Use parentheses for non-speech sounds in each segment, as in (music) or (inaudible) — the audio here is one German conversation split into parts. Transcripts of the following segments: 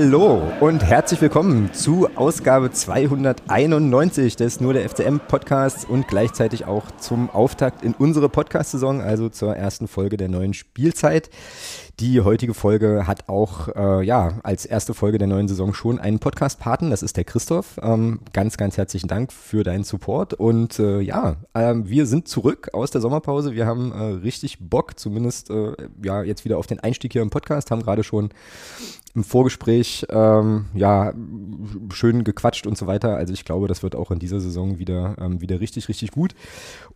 Hallo und herzlich willkommen zu Ausgabe 291 des Nur der FCM Podcasts und gleichzeitig auch zum Auftakt in unsere Podcast-Saison, also zur ersten Folge der neuen Spielzeit. Die heutige Folge hat auch äh, ja als erste Folge der neuen Saison schon einen Podcast-Paten. Das ist der Christoph. Ähm, ganz, ganz herzlichen Dank für deinen Support. Und äh, ja, äh, wir sind zurück aus der Sommerpause. Wir haben äh, richtig Bock, zumindest äh, ja jetzt wieder auf den Einstieg hier im Podcast. Haben gerade schon im Vorgespräch ähm, ja schön gequatscht und so weiter. Also ich glaube, das wird auch in dieser Saison wieder, ähm, wieder richtig, richtig gut.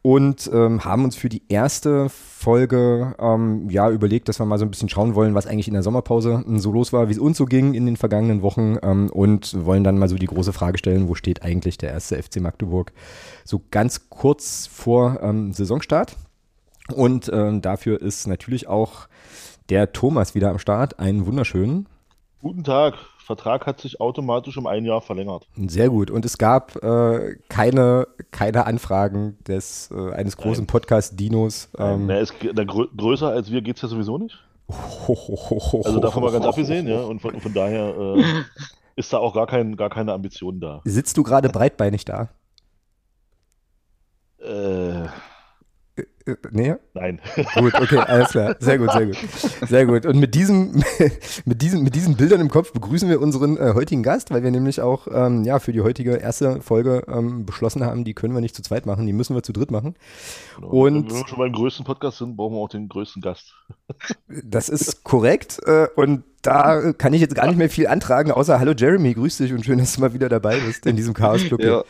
Und ähm, haben uns für die erste Folge ähm, ja überlegt, dass wir mal so ein bisschen schauen wollen, was eigentlich in der Sommerpause so los war, wie es uns so ging in den vergangenen Wochen ähm, und wollen dann mal so die große Frage stellen, wo steht eigentlich der erste FC Magdeburg so ganz kurz vor ähm, Saisonstart. Und dafür ist natürlich auch der Thomas wieder am Start. Einen wunderschönen. Guten Tag. Vertrag hat sich automatisch um ein Jahr verlängert. Sehr gut. Und es gab äh, keine, keine Anfragen des, äh, eines großen Podcast-Dinos. Ähm. Na, ist, na, grö größer als wir geht es ja sowieso nicht. (laughs) Also davon mal ganz abgesehen, ja. Und von, von daher äh, (laughs) ist da auch gar, kein, gar keine Ambition da. Sitzt du gerade breitbeinig da? Äh. Äh, nee? Nein. Gut, okay, alles klar. Sehr gut, sehr gut. Sehr gut. Und mit, diesem, (laughs) mit, diesem, mit diesen Bildern im Kopf begrüßen wir unseren äh, heutigen Gast, weil wir nämlich auch ähm, ja, für die heutige erste Folge ähm, beschlossen haben, die können wir nicht zu zweit machen, die müssen wir zu dritt machen. Genau. Und Wenn wir schon beim größten Podcast sind, brauchen wir auch den größten Gast. (laughs) Das ist korrekt. Äh, und da kann ich jetzt gar nicht mehr viel antragen, außer Hallo Jeremy, grüß dich und schön, dass du mal wieder dabei bist in diesem Chaos-Club. Ja.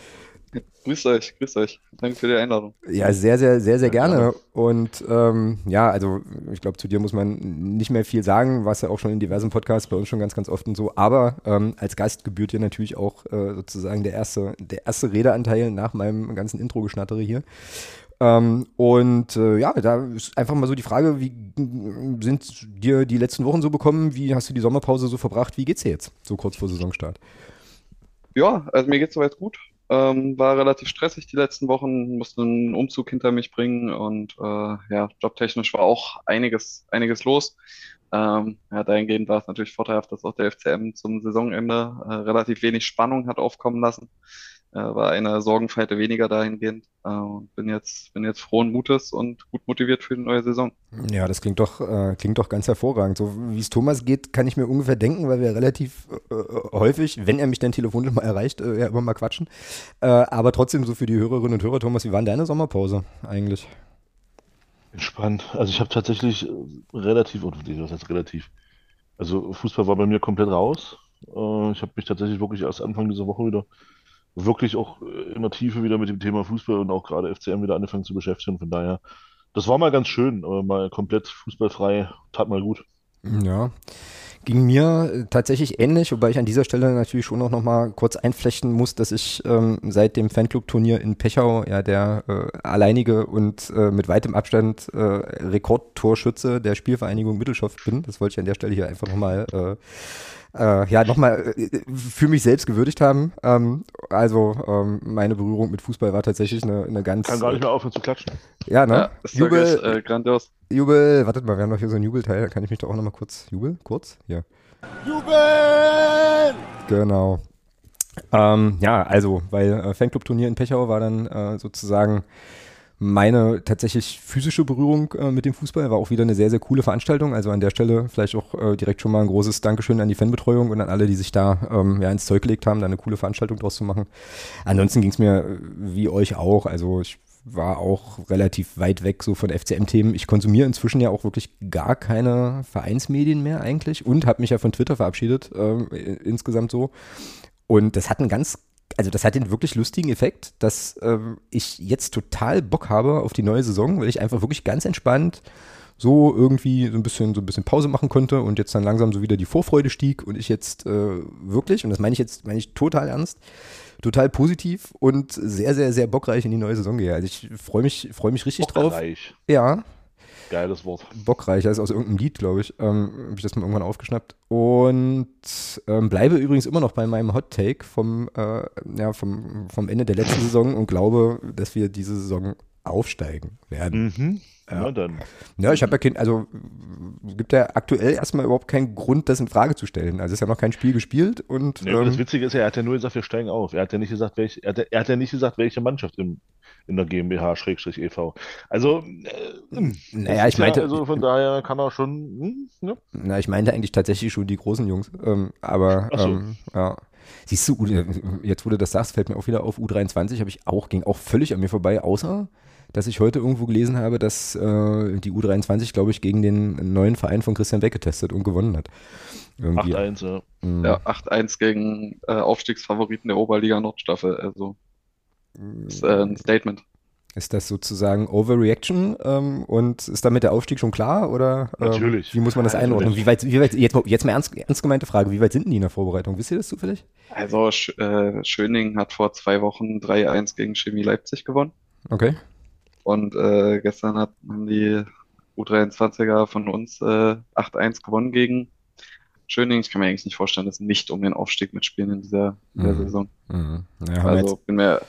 Grüß euch, grüß euch. Danke für die Einladung. Ja, sehr, sehr, sehr, sehr gerne. Und ähm, ja, also ich glaube, zu dir muss man nicht mehr viel sagen, was ja auch schon in diversen Podcasts bei uns schon ganz, ganz oft und so. Aber ähm, als Gast gebührt dir natürlich auch äh, sozusagen der erste, der erste Redeanteil nach meinem ganzen Intro-Geschnattere hier. Ähm, und äh, ja, da ist einfach mal so die Frage, wie sind dir die letzten Wochen so bekommen? Wie hast du die Sommerpause so verbracht? Wie geht's dir jetzt, so kurz vor Saisonstart? Ja, also mir geht's soweit gut. Ähm, war relativ stressig die letzten Wochen, musste einen Umzug hinter mich bringen und äh, ja, jobtechnisch war auch einiges, einiges los. Ähm, ja, dahingehend war es natürlich vorteilhaft, dass auch der FCM zum Saisonende äh, relativ wenig Spannung hat aufkommen lassen äh, war eine Sorgenfalte weniger dahingehend. Äh, und bin jetzt, bin jetzt frohen Mutes und gut motiviert für die neue Saison. Ja, das klingt doch, äh, klingt doch ganz hervorragend. So wie es Thomas geht, kann ich mir ungefähr denken, weil wir relativ äh, häufig, wenn er mich dann telefonisch mal erreicht, äh, ja immer mal quatschen. Äh, aber trotzdem so für die Hörerinnen und Hörer, Thomas, wie war denn deine Sommerpause eigentlich? Entspannt. Also ich habe tatsächlich relativ, oder was heißt relativ? Also Fußball war bei mir komplett raus. ich habe mich tatsächlich wirklich erst Anfang dieser Woche wieder wirklich auch äh, in der Tiefe wieder mit dem Thema Fußball und auch gerade FCM wieder angefangen zu beschäftigen. Von daher, das war mal ganz schön, aber mal komplett fußballfrei, tat mal gut. Ja. Ging mir äh, tatsächlich ähnlich, wobei ich an dieser Stelle natürlich schon auch noch mal kurz einflechten muss, dass ich ähm, seit dem Fanclub-Turnier in Pechau ja der äh, alleinige und äh, mit weitem Abstand äh, Rekordtorschütze der Spielvereinigung Mittelschoff bin. Das wollte ich an der Stelle hier einfach nochmal äh, äh, ja, nochmal äh, für mich selbst gewürdigt haben. Ähm, also ähm, meine Berührung mit Fußball war tatsächlich eine, eine ganz. Kann gar nicht mehr aufhören zu klatschen. Ja, ne? Ja, Jubel, ist, äh, grandios. Jubel, wartet mal, wir haben noch hier so einen Jubelteil, da kann ich mich doch auch nochmal kurz. Jubel? Kurz? Hier. Jubel! Genau. Ähm, ja, also, weil äh, Fanclub-Turnier in Pechau war dann äh, sozusagen meine tatsächlich physische Berührung äh, mit dem Fußball war auch wieder eine sehr, sehr coole Veranstaltung. Also an der Stelle vielleicht auch äh, direkt schon mal ein großes Dankeschön an die Fanbetreuung und an alle, die sich da ähm, ja, ins Zeug gelegt haben, da eine coole Veranstaltung draus zu machen. Ansonsten ging es mir äh, wie euch auch. Also ich war auch relativ weit weg so von FCM-Themen. Ich konsumiere inzwischen ja auch wirklich gar keine Vereinsmedien mehr eigentlich und habe mich ja von Twitter verabschiedet, äh, insgesamt so. Und das hat einen ganz also das hat den wirklich lustigen Effekt, dass ähm, ich jetzt total Bock habe auf die neue Saison, weil ich einfach wirklich ganz entspannt so irgendwie so ein bisschen so ein bisschen Pause machen konnte und jetzt dann langsam so wieder die Vorfreude stieg und ich jetzt äh, wirklich und das meine ich jetzt meine ich total ernst total positiv und sehr sehr sehr bockreich in die neue Saison gehe. Also ich freue mich freue mich richtig bockreich. drauf. Ja, Geiles Wort. Bockreicher ist aus irgendeinem Lied, glaube ich. Ähm, Habe ich das mal irgendwann aufgeschnappt. Und ähm, bleibe übrigens immer noch bei meinem Hot Take vom, äh, ja, vom, vom Ende der letzten Saison und glaube, dass wir diese Saison aufsteigen werden. Mhm. Ja. Ne, dann. Ja, ich habe ja kein, also gibt ja aktuell erstmal überhaupt keinen Grund, das in Frage zu stellen. Also ist ja noch kein Spiel gespielt und Ja, aber das ähm, Witzige ist ja, er hat ja nur gesagt, wir steigen auf. Er hat ja nicht gesagt, welche, er hat, er hat ja nicht gesagt, welche Mannschaft im, in der GmbH Schrägstrich e.V. Also, äh, hm, naja, ich ist ja, meinte, also von daher kann er schon, hm, ne? na, ich meinte eigentlich tatsächlich schon die großen Jungs. Ähm, aber so. ähm, ja. Siehst du, jetzt wo du das sagst, fällt mir auch wieder auf, U23 habe ich auch, ging auch völlig an mir vorbei, außer dass ich heute irgendwo gelesen habe, dass äh, die U23, glaube ich, gegen den neuen Verein von Christian Beck getestet und gewonnen hat. Irgendwie. 8-1, ja. Mhm. Ja, 8-1 gegen äh, Aufstiegsfavoriten der Oberliga Nordstaffel. Also ist äh, ein Statement. Ist das sozusagen Overreaction ähm, und ist damit der Aufstieg schon klar oder ähm, Natürlich. wie muss man das Natürlich. einordnen? Wie weit, wie weit jetzt, mal- jetzt mal ernst, ernst gemeinte Frage, wie weit sind denn die in der Vorbereitung? Wisst ihr das zufällig? Also Sch äh, Schöning hat vor zwei Wochen 3-1 gegen Chemie Leipzig gewonnen. Okay. Und äh, gestern hat, haben die U23er von uns äh, 8-1 gewonnen gegen Schöning. Ich kann mir eigentlich nicht vorstellen, dass sie nicht um den Aufstieg mitspielen in dieser, dieser Mhm. Saison. Mhm. Ja, Also jetzt, bin mir,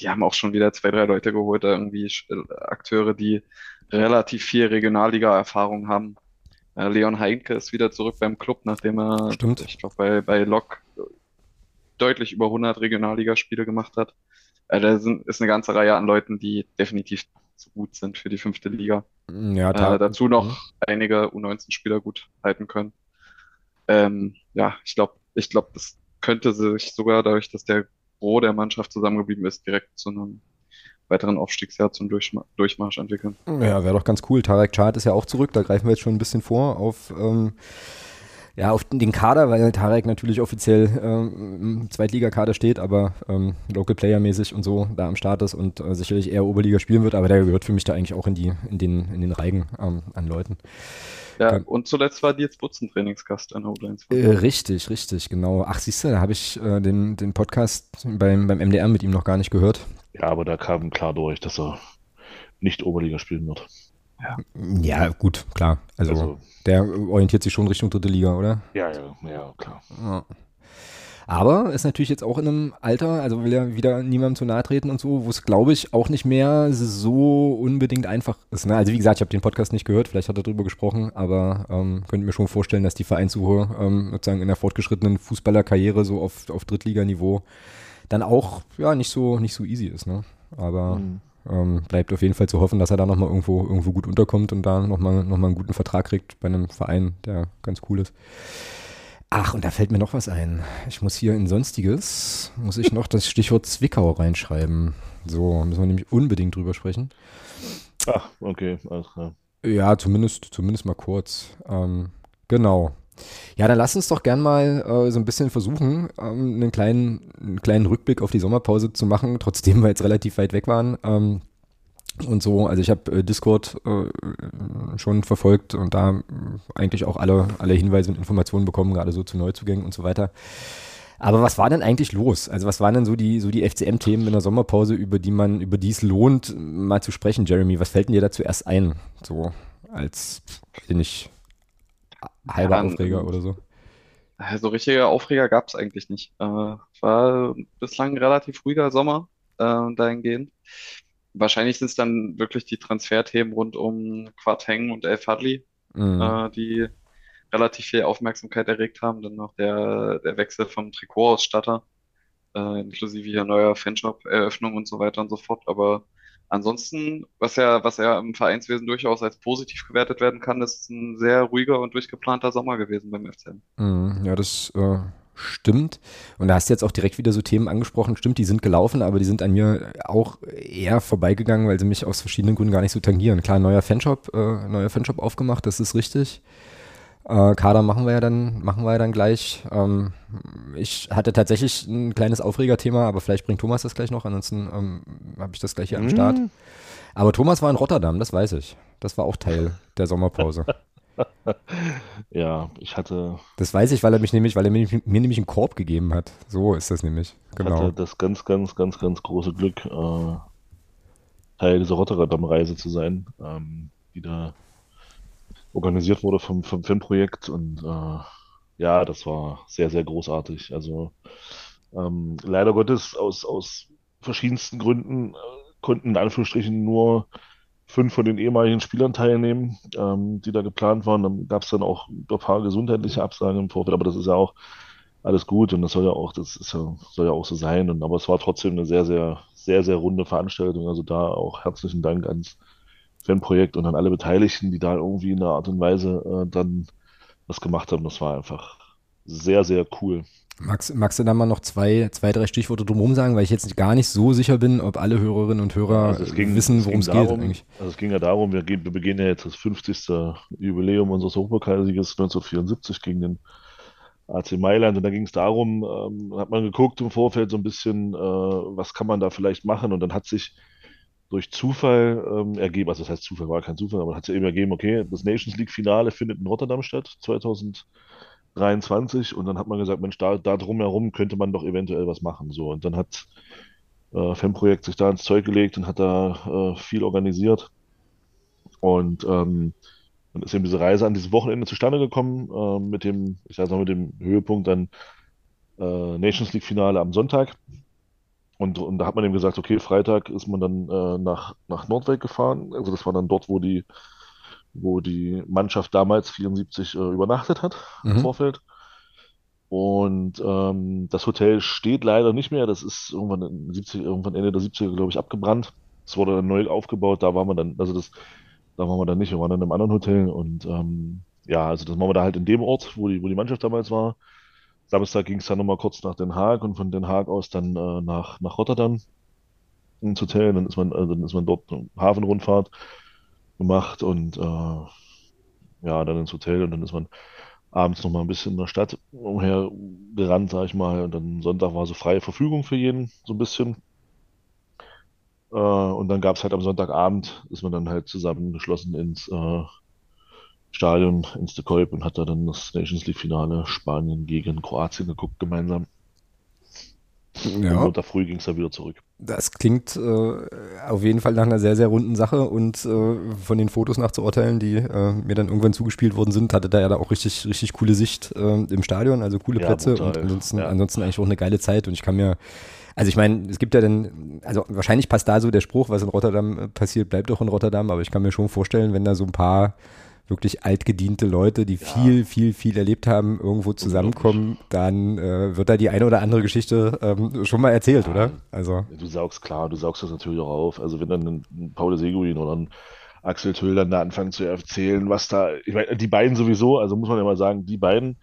die haben auch schon wieder zwei, drei Leute geholt, da irgendwie äh, Akteure, die relativ viel Regionalliga-Erfahrung haben. Äh, Leon Heinke ist wieder zurück beim Club, nachdem er, Stimmt. ich glaube, bei, bei Lok deutlich über 100 Regionalligaspiele gemacht hat. Äh, da sind, ist eine ganze Reihe an Leuten, die definitiv zu gut sind für die fünfte Liga. ja, Äh, dazu noch einige U19-Spieler gut halten können. Ähm, ja, ich glaube, ich glaube, das könnte sich sogar dadurch, dass der Gros der Mannschaft zusammengeblieben ist, direkt zu einem weiteren Aufstiegsjahr zum Durchma Durchmarsch entwickeln. Ja, wäre doch ganz cool. Tarek Chart ist ja auch zurück. Da greifen wir jetzt schon ein bisschen vor auf, ähm, ja, auf den Kader, weil Tarek natürlich offiziell ähm, im Zweitligakader steht, aber ähm, Local Player mäßig und so da am Start ist und äh, sicherlich eher Oberliga spielen wird. Aber der gehört für mich da eigentlich auch in die in den in den Reigen ähm, an Leuten. Ja, Kann- und zuletzt war Dietz Butzen Trainingsgast an der U23. Äh, richtig, richtig, genau. Ach, siehst du, da habe ich äh, den, den Podcast beim, beim MDR mit ihm noch gar nicht gehört. Ja, aber da kam klar durch, dass er nicht Oberliga spielen wird. Ja, gut, klar. Also, Also, der orientiert sich schon Richtung dritte Liga, oder? ja, ja, ja, klar. Ja. Aber ist natürlich jetzt auch in einem Alter, also will ja wieder niemandem zu nahe treten und so, wo es, glaube ich, auch nicht mehr so unbedingt einfach ist. Ne? Also wie gesagt, ich habe den Podcast nicht gehört, vielleicht hat er darüber gesprochen, aber ähm, könnte mir schon vorstellen, dass die Vereinssuche ähm, sozusagen in der fortgeschrittenen Fußballerkarriere so auf, auf Drittliganiveau dann auch ja nicht so nicht so easy ist. Ne? Aber Mhm. Ähm, bleibt auf jeden Fall zu hoffen, dass er da nochmal irgendwo, irgendwo gut unterkommt und da nochmal noch mal einen guten Vertrag kriegt bei einem Verein, der ganz cool ist. Ach, und da fällt mir noch was ein. Ich muss hier in Sonstiges, muss ich noch das Stichwort Zwickau reinschreiben. So, müssen wir nämlich unbedingt drüber sprechen. Ach, okay, alles klar. Ja, zumindest, zumindest mal kurz. Ähm, genau. Ja, dann lass uns doch gern mal äh, so ein bisschen versuchen, ähm, einen, kleinen, einen kleinen Rückblick auf die Sommerpause zu machen, (laughs) trotzdem wir jetzt relativ weit weg waren. Ähm, und so, also ich habe äh, Discord äh, schon verfolgt und da äh, eigentlich auch alle, alle Hinweise und Informationen bekommen, gerade so zu Neuzugängen und so weiter. Aber was war denn eigentlich los? Also was waren denn so die, so die FCM-Themen in der Sommerpause, über die man, über die es lohnt, mal zu sprechen, Jeremy? Was fällt denn dir da zuerst ein? So als, weiß ich nicht, halber Ja, Aufreger oder so? Also richtige Aufreger gab es eigentlich nicht. Äh, war bislang ein relativ ruhiger Sommer äh, dahingehend. Wahrscheinlich sind es dann wirklich die Transferthemen rund um Quateng und El Fadli, Mhm. äh, die relativ viel Aufmerksamkeit erregt haben. Dann noch der, der Wechsel vom Trikotausstatter, äh, inklusive hier neuer Fanshop-Eröffnung und so weiter und so fort. Aber ansonsten, was ja, was ja im Vereinswesen durchaus als positiv gewertet werden kann, ist ein sehr ruhiger und durchgeplanter Sommer gewesen beim FCM. Mhm, Ja, das äh, stimmt. Und da hast du jetzt auch direkt wieder so Themen angesprochen. Stimmt, die sind gelaufen, aber die sind an mir auch eher vorbeigegangen, weil sie mich aus verschiedenen Gründen gar nicht so tangieren. Klar, neuer Fanshop, äh, neuer Fanshop aufgemacht, das ist richtig. Äh, Kader machen wir ja dann, machen wir ja dann gleich. Ähm, ich hatte tatsächlich ein kleines Aufregerthema, aber vielleicht bringt Thomas das gleich noch, ansonsten ähm, habe ich das gleich hier am Start. Aber Thomas war in Rotterdam, das weiß ich. Das war auch Teil der Sommerpause. (laughs) Ja, ich hatte, Das weiß ich, weil er mich nämlich, weil er mir, mir nämlich einen Korb gegeben hat. So ist das nämlich. Genau. hatte das ganz, ganz, ganz, ganz große Glück, äh, Teil dieser Rotterdam-Reise zu sein, ähm, die da organisiert wurde vom, vom Filmprojekt und äh, ja, das war sehr, sehr großartig. Also ähm, leider Gottes aus, aus verschiedensten Gründen äh, konnten in Anführungsstrichen nur fünf von den ehemaligen Spielern teilnehmen, ähm, die da geplant waren. Dann gab es dann auch ein paar gesundheitliche Absagen im Vorfeld, aber das ist ja auch alles gut und das soll ja auch, das ist ja, soll ja auch so sein. Und aber es war trotzdem eine sehr, sehr, sehr, sehr runde Veranstaltung. Also da auch herzlichen Dank ans Fanprojekt und an alle Beteiligten, die da irgendwie in einer Art und Weise äh, dann was gemacht haben. Das war einfach sehr, sehr cool. Magst, magst du da mal noch zwei, zwei, drei Stichworte drumherum sagen, weil ich jetzt gar nicht so sicher bin, ob alle Hörerinnen und Hörer also ging, wissen, worum es geht eigentlich. Also es ging ja darum, wir, wir begehen ja jetzt das 50. Jubiläum unseres Hochpokalsieges 1974 gegen den AC Mailand und da ging es darum, ähm, hat man geguckt im Vorfeld so ein bisschen, äh, was kann man da vielleicht machen und dann hat sich durch Zufall ähm, ergeben, also das heißt Zufall war kein Zufall, aber hat sich eben ergeben, okay, das Nations League Finale findet in Rotterdam statt, 2000 23 und dann hat man gesagt, Mensch, da, da drumherum könnte man doch eventuell was machen. So, und dann hat äh, Fanprojekt sich da ins Zeug gelegt und hat da äh, viel organisiert. Und ähm, dann ist eben diese Reise an diesem Wochenende zustande gekommen, äh, mit dem, ich sag mal, mit dem Höhepunkt dann äh, Nations League Finale am Sonntag. Und, und da hat man eben gesagt, okay, Freitag ist man dann äh, nach, nach Nordweg gefahren. Also das war dann dort, wo die wo die Mannschaft damals 74 äh, übernachtet hat mhm. im Vorfeld. Und ähm, das Hotel steht leider nicht mehr. Das ist irgendwann, in 70, irgendwann Ende der 70er, glaube ich, abgebrannt. Es wurde dann neu aufgebaut. Da waren wir dann, also das, da waren wir dann nicht. Wir waren dann in einem anderen Hotel. Und ähm, ja, also das machen wir da halt in dem Ort, wo die, wo die Mannschaft damals war. Samstag ging es dann nochmal kurz nach Den Haag und von Den Haag aus dann äh, nach, nach Rotterdam ins Hotel. Dann ist man, also dann ist man dort Hafenrundfahrt gemacht und äh, ja, dann ins Hotel und dann ist man abends noch mal ein bisschen in der Stadt umhergerannt, sag ich mal. Und dann Sonntag war so freie Verfügung für jeden, so ein bisschen. Äh, und dann gab es halt am Sonntagabend, ist man dann halt zusammengeschlossen ins äh, Stadion, ins De Kolb und hat da dann das Nations League Finale Spanien gegen Kroatien geguckt gemeinsam. Ja. Und Montag früh ging es dann wieder zurück. Das klingt äh, auf jeden Fall nach einer sehr, sehr runden Sache und äh, von den Fotos nach zu urteilen, die äh, mir dann irgendwann zugespielt worden sind, hatte da ja da auch richtig, richtig coole Sicht äh, im Stadion, also coole ja, Plätze brutal. und ansonsten, ja. ansonsten eigentlich auch eine geile Zeit und ich kann mir also ich meine, es gibt ja dann, also wahrscheinlich passt da so der Spruch, was in Rotterdam äh, passiert, bleibt doch in Rotterdam, aber ich kann mir schon vorstellen, wenn da so ein paar wirklich altgediente Leute, die ja. viel, viel, viel erlebt haben, irgendwo zusammenkommen, dann äh, wird da die eine oder andere Geschichte ähm, schon mal erzählt, ja. oder? Also. Du saugst klar, du saugst das natürlich auch auf. Also wenn dann ein Paul Seguin oder ein Axel Tüll dann da anfangen zu erzählen, was da, ich meine, die beiden sowieso, also muss man ja mal sagen, die beiden,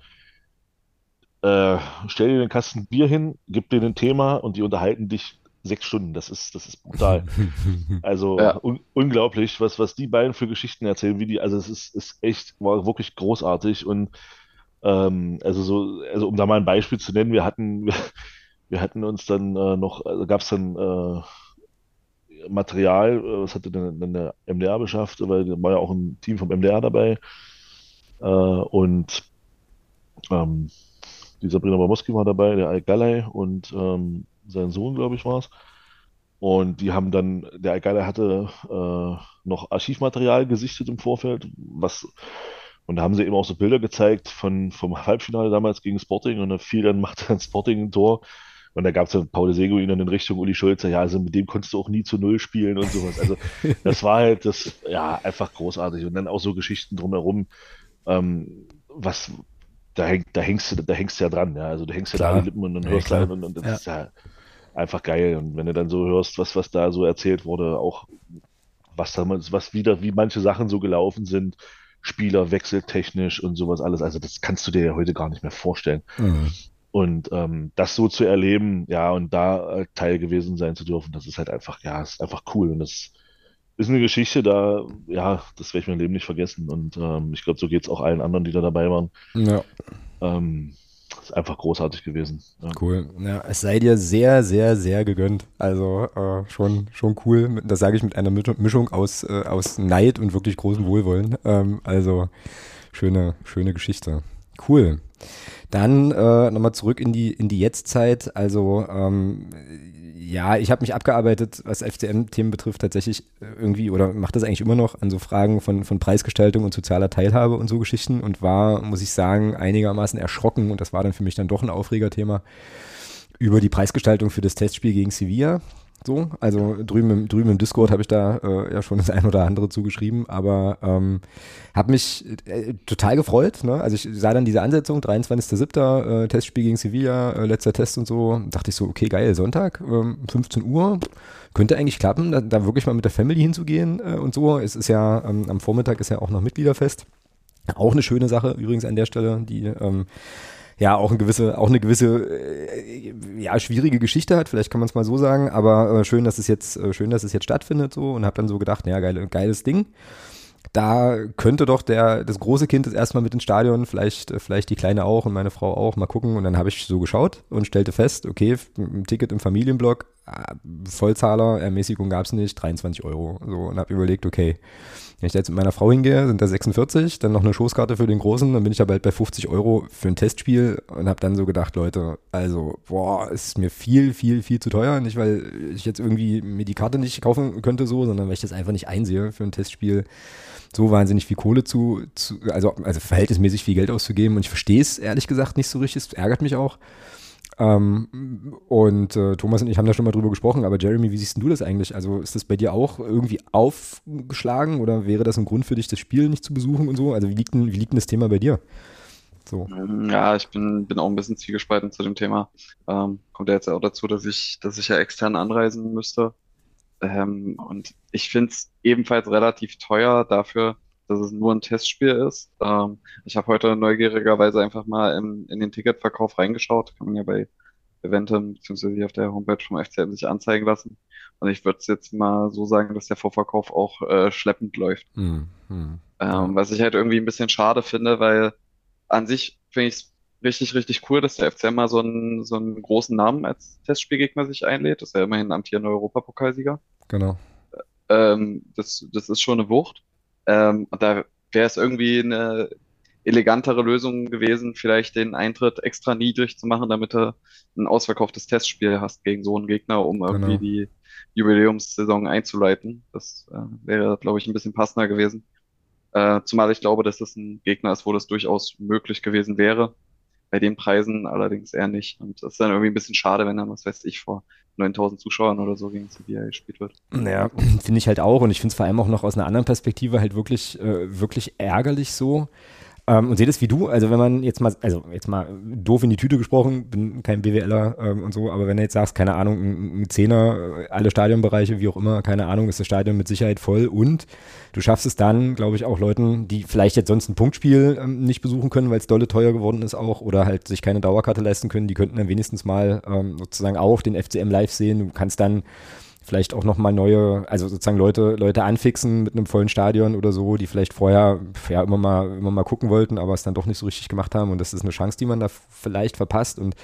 äh, stell dir den Kasten Bier hin, gib dir ein Thema und die unterhalten dich sechs Stunden. Das ist, das ist brutal. (laughs) Also ja. un unglaublich, was, was die beiden für Geschichten erzählen, wie die, also es ist, ist echt, war wirklich großartig und ähm, also so, also um da mal ein Beispiel zu nennen, wir hatten, wir, (laughs) wir hatten uns dann äh, noch, also gab es dann äh, Material, äh, was hatte denn, denn der MDR beschafft, weil da war ja auch ein Team vom MDR dabei äh, und ähm, die Sabrina Bamoski war dabei, der Al Galay und ähm, sein Sohn, glaube ich, war es. Und die haben dann, der Geiler hatte äh, noch Archivmaterial gesichtet im Vorfeld, was und da haben sie eben auch so Bilder gezeigt von, vom Halbfinale damals gegen Sporting und da fiel dann, (laughs) machte dann Sporting ein Tor. Und da gab es dann Paul Seguin dann in Richtung Uli Schulze, ja, also mit dem konntest du auch nie zu Null spielen und sowas. Also (laughs) das war halt das, ja, einfach großartig. Und dann auch so Geschichten drumherum, ähm, was, da, häng, da hängst du, da hängst du ja dran, ja. Also du hängst ja da an die Lippen und dann hörst du ja, und, und das ja. ist ja einfach geil. Und wenn du dann so hörst, was, was da so erzählt wurde, auch was damals, was wieder, wie manche Sachen so gelaufen sind, Spieler wechseltechnisch und sowas alles, also das kannst du dir ja heute gar nicht mehr vorstellen. Mhm. Und ähm, das so zu erleben, ja, und da Teil gewesen sein zu dürfen, das ist halt einfach, ja, ist einfach cool. Und das ist eine Geschichte, da, ja, das werde ich mein Leben nicht vergessen. Und ähm, ich glaube, so geht es auch allen anderen, die da dabei waren. Ja. Ähm, ist einfach großartig gewesen. Ja. Cool. Ja, es sei dir sehr, sehr, sehr gegönnt. Also äh, schon, schon cool. Das sage ich mit einer Mischung aus, äh, aus Neid und wirklich großem Wohlwollen. Ähm, also schöne, schöne Geschichte. Cool. Dann äh, nochmal zurück in die, in die Jetztzeit. Also ähm, ja, ich habe mich abgearbeitet, was FCM-Themen betrifft, tatsächlich äh, irgendwie oder mache das eigentlich immer noch an so Fragen von, von Preisgestaltung und sozialer Teilhabe und so Geschichten und war, muss ich sagen, einigermaßen erschrocken und das war dann für mich dann doch ein Aufregerthema über die Preisgestaltung für das Testspiel gegen Sevilla. So, also drüben im, drüben im Discord habe ich da äh, ja schon das ein oder andere zugeschrieben, aber ähm, habe mich äh, total gefreut. Ne? Also ich sah dann diese Ansetzung, 23.07. Äh, Testspiel gegen Sevilla, äh, letzter Test und so. Dachte ich so, okay, geil, Sonntag, ähm, 15 Uhr, könnte eigentlich klappen, da, da, wirklich mal mit der Family hinzugehen äh, und so. Es ist ja, ähm, am Vormittag ist ja auch noch Mitgliederfest. Auch eine schöne Sache übrigens an der Stelle, die ähm, ja auch eine gewisse, auch eine gewisse, äh, ja, schwierige Geschichte hat, vielleicht kann man es mal so sagen, aber äh, schön, dass es jetzt, äh, schön, dass es jetzt stattfindet so und habe dann so gedacht, ja, geil, geiles Ding. Da könnte doch der, das große Kind das erstmal mit ins Stadion, vielleicht, äh, vielleicht die Kleine auch und meine Frau auch, mal gucken. Und dann habe ich so geschaut und stellte fest, okay, ein Ticket im Familienblock, äh, Vollzahler, Ermäßigung gab es nicht, 23 Euro. So, und habe überlegt, okay, wenn ich da jetzt mit meiner Frau hingehe, sind da 46, dann noch eine Schoßkarte für den Großen, dann bin ich da bald bei 50 Euro für ein Testspiel und habe dann so gedacht, Leute, also, boah, ist mir viel, viel, viel zu teuer. Nicht, weil ich jetzt irgendwie mir die Karte nicht kaufen könnte so, sondern weil ich das einfach nicht einsehe für ein Testspiel so wahnsinnig viel Kohle zu, zu also, also verhältnismäßig viel Geld auszugeben und ich verstehe es ehrlich gesagt nicht so richtig, es ärgert mich auch. Ähm, und äh, Thomas und ich haben da schon mal drüber gesprochen, aber Jeremy, wie siehst du das eigentlich? Also ist das bei dir auch irgendwie aufgeschlagen oder wäre das ein Grund für dich, das Spiel nicht zu besuchen und so? Also wie liegt denn, wie liegt denn das Thema bei dir? So. Ja, ich bin, bin auch ein bisschen zwiegespalten zu dem Thema. Ähm, kommt ja jetzt auch dazu, dass ich, dass ich ja extern anreisen müsste. Ähm, und ich finde es ebenfalls relativ teuer dafür, dass es nur ein Testspiel ist. Ähm, ich habe heute neugierigerweise einfach mal in, in den Ticketverkauf reingeschaut. Kann man ja bei Eventum bzw. auf der Homepage vom FCM sich anzeigen lassen. Und ich würde jetzt mal so sagen, dass der Vorverkauf auch äh, schleppend läuft. Hm, hm. Ähm, was ich halt irgendwie ein bisschen schade finde, weil an sich finde ich es richtig, richtig cool, dass der FCM mal so einen, so einen großen Namen als Testspielgegner sich einlädt. Das ist ja immerhin amtierender Europapokalsieger. Genau. Ähm, das, das ist schon eine Wucht. Ähm, und da wäre es irgendwie eine elegantere Lösung gewesen, vielleicht den Eintritt extra niedrig zu machen, damit du ein ausverkauftes Testspiel hast gegen so einen Gegner, um irgendwie genau. die Jubiläumssaison einzuleiten. Das äh, wäre, glaube ich, ein bisschen passender gewesen. Äh, zumal ich glaube, dass das ein Gegner ist, wo das durchaus möglich gewesen wäre. Bei den Preisen allerdings eher nicht. Und das ist dann irgendwie ein bisschen schade, wenn dann, was weiß ich, vor 9000 Zuschauern oder so gegen Sevilla gespielt wird. Ja, finde ich halt auch. Und ich finde es vor allem auch noch aus einer anderen Perspektive halt wirklich, äh, wirklich ärgerlich so. Ähm, und seht es wie du, also wenn man jetzt mal, also jetzt mal doof in die Tüte gesprochen, bin kein BWLer ähm, und so, aber wenn du jetzt sagst, keine Ahnung, ein, Zehner, alle Stadionbereiche, wie auch immer, keine Ahnung, ist das Stadion mit Sicherheit voll und du schaffst es dann, glaube ich, auch Leuten, die vielleicht jetzt sonst ein Punktspiel ähm, nicht besuchen können, weil es dolle teuer geworden ist auch oder halt sich keine Dauerkarte leisten können, die könnten dann wenigstens mal ähm, sozusagen auch den FCM live sehen. Du kannst dann vielleicht auch nochmal neue, also sozusagen Leute, Leute anfixen mit einem vollen Stadion oder so, die vielleicht vorher ja immer mal, immer mal gucken wollten, aber es dann doch nicht so richtig gemacht haben. Und das ist eine Chance, die man da vielleicht verpasst. Und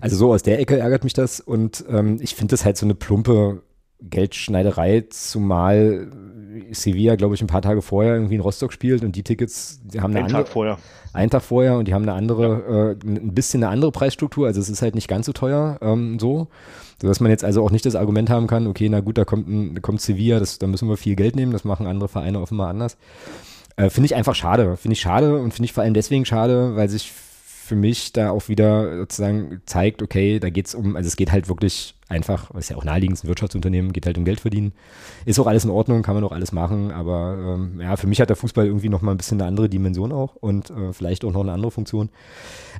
also so aus der Ecke ärgert mich das. Und ähm, ich finde das halt so eine plumpe Geldschneiderei, zumal Sevilla, glaube ich, ein paar Tage vorher irgendwie in Rostock spielt und die Tickets, die haben eine Einen Tag vorher. Einen Tag vorher und die haben eine andere, ja. äh, ein bisschen eine andere Preisstruktur. Also es ist halt nicht ganz so teuer ähm, so, sodass man jetzt also auch nicht das Argument haben kann, okay, na gut, da kommt, ein, kommt Sevilla, das, da müssen wir viel Geld nehmen, das machen andere Vereine offenbar anders. Äh, finde ich einfach schade. Finde ich schade und finde ich vor allem deswegen schade, weil sich für mich da auch wieder sozusagen zeigt, okay, da geht es um, also es geht halt wirklich einfach, ist ja auch naheliegend, ein Wirtschaftsunternehmen, geht halt um Geld verdienen. Ist auch alles in Ordnung, kann man auch alles machen, aber ähm, ja, für mich hat der Fußball irgendwie nochmal ein bisschen eine andere Dimension auch und äh, vielleicht auch noch eine andere Funktion,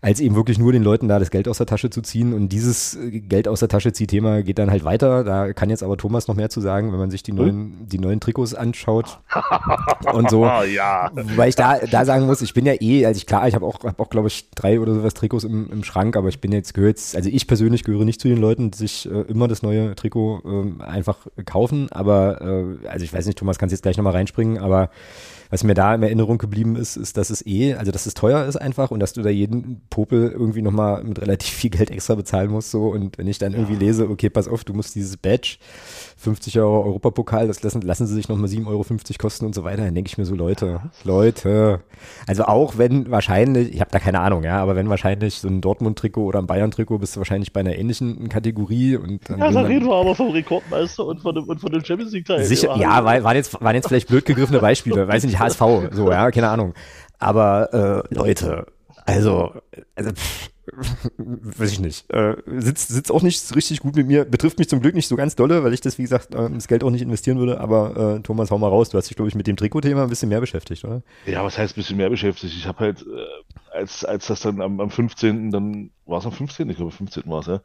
als eben wirklich nur den Leuten da das Geld aus der Tasche zu ziehen. Und dieses äh, Geld aus der Tasche zieh Thema geht dann halt weiter. Da kann jetzt aber Thomas noch mehr zu sagen, wenn man sich die hm? neuen, die neuen Trikots anschaut (laughs) und so. ja. Weil ich da, da sagen muss, ich bin ja eh, also ich klar, ich habe auch, hab auch glaube ich, drei oder sowas Trikots im, im Schrank, aber ich bin jetzt, gehört, also ich persönlich gehöre nicht zu den Leuten, die sich äh, immer das neue Trikot äh, einfach kaufen. Aber, äh, also ich weiß nicht, Thomas, kannst jetzt gleich nochmal reinspringen, aber was mir da in Erinnerung geblieben ist, ist, dass es eh, also dass es teuer ist einfach und dass du da jeden Popel irgendwie nochmal mit relativ viel Geld extra bezahlen musst. So. Und wenn ich dann irgendwie lese, okay, pass auf, du musst dieses Badge 50 Euro Europapokal, das lassen, lassen sie sich nochmal 7,50 Euro kosten und so weiter. Dann denke ich mir so, Leute, Leute. Also auch wenn wahrscheinlich, ich habe da keine Ahnung, ja, aber wenn wahrscheinlich so ein Dortmund-Trikot oder ein Bayern-Trikot bist du wahrscheinlich bei einer ähnlichen Kategorie. Und dann ja, da reden wir aber vom Rekordmeister und von dem, und von dem Champions League-Teil. Sicher, ja, weil, waren, jetzt, waren jetzt vielleicht blöd gegriffene Beispiele, weiß ich nicht, HSV, so, ja, keine Ahnung. Aber äh, Leute, also, also pff, weiß ich nicht. Äh, sitzt, sitzt auch nicht richtig gut mit mir. Betrifft mich zum Glück nicht so ganz dolle, weil ich das, wie gesagt, äh, das Geld auch nicht investieren würde. Aber äh, Thomas, hau mal raus. Du hast dich, glaube ich, mit dem Trikot-Thema ein bisschen mehr beschäftigt, oder? Ja, was heißt ein bisschen mehr beschäftigt? Ich habe halt, äh, als, als das dann am, am 15., dann war es am 15., ich glaube, 15. war es, ja.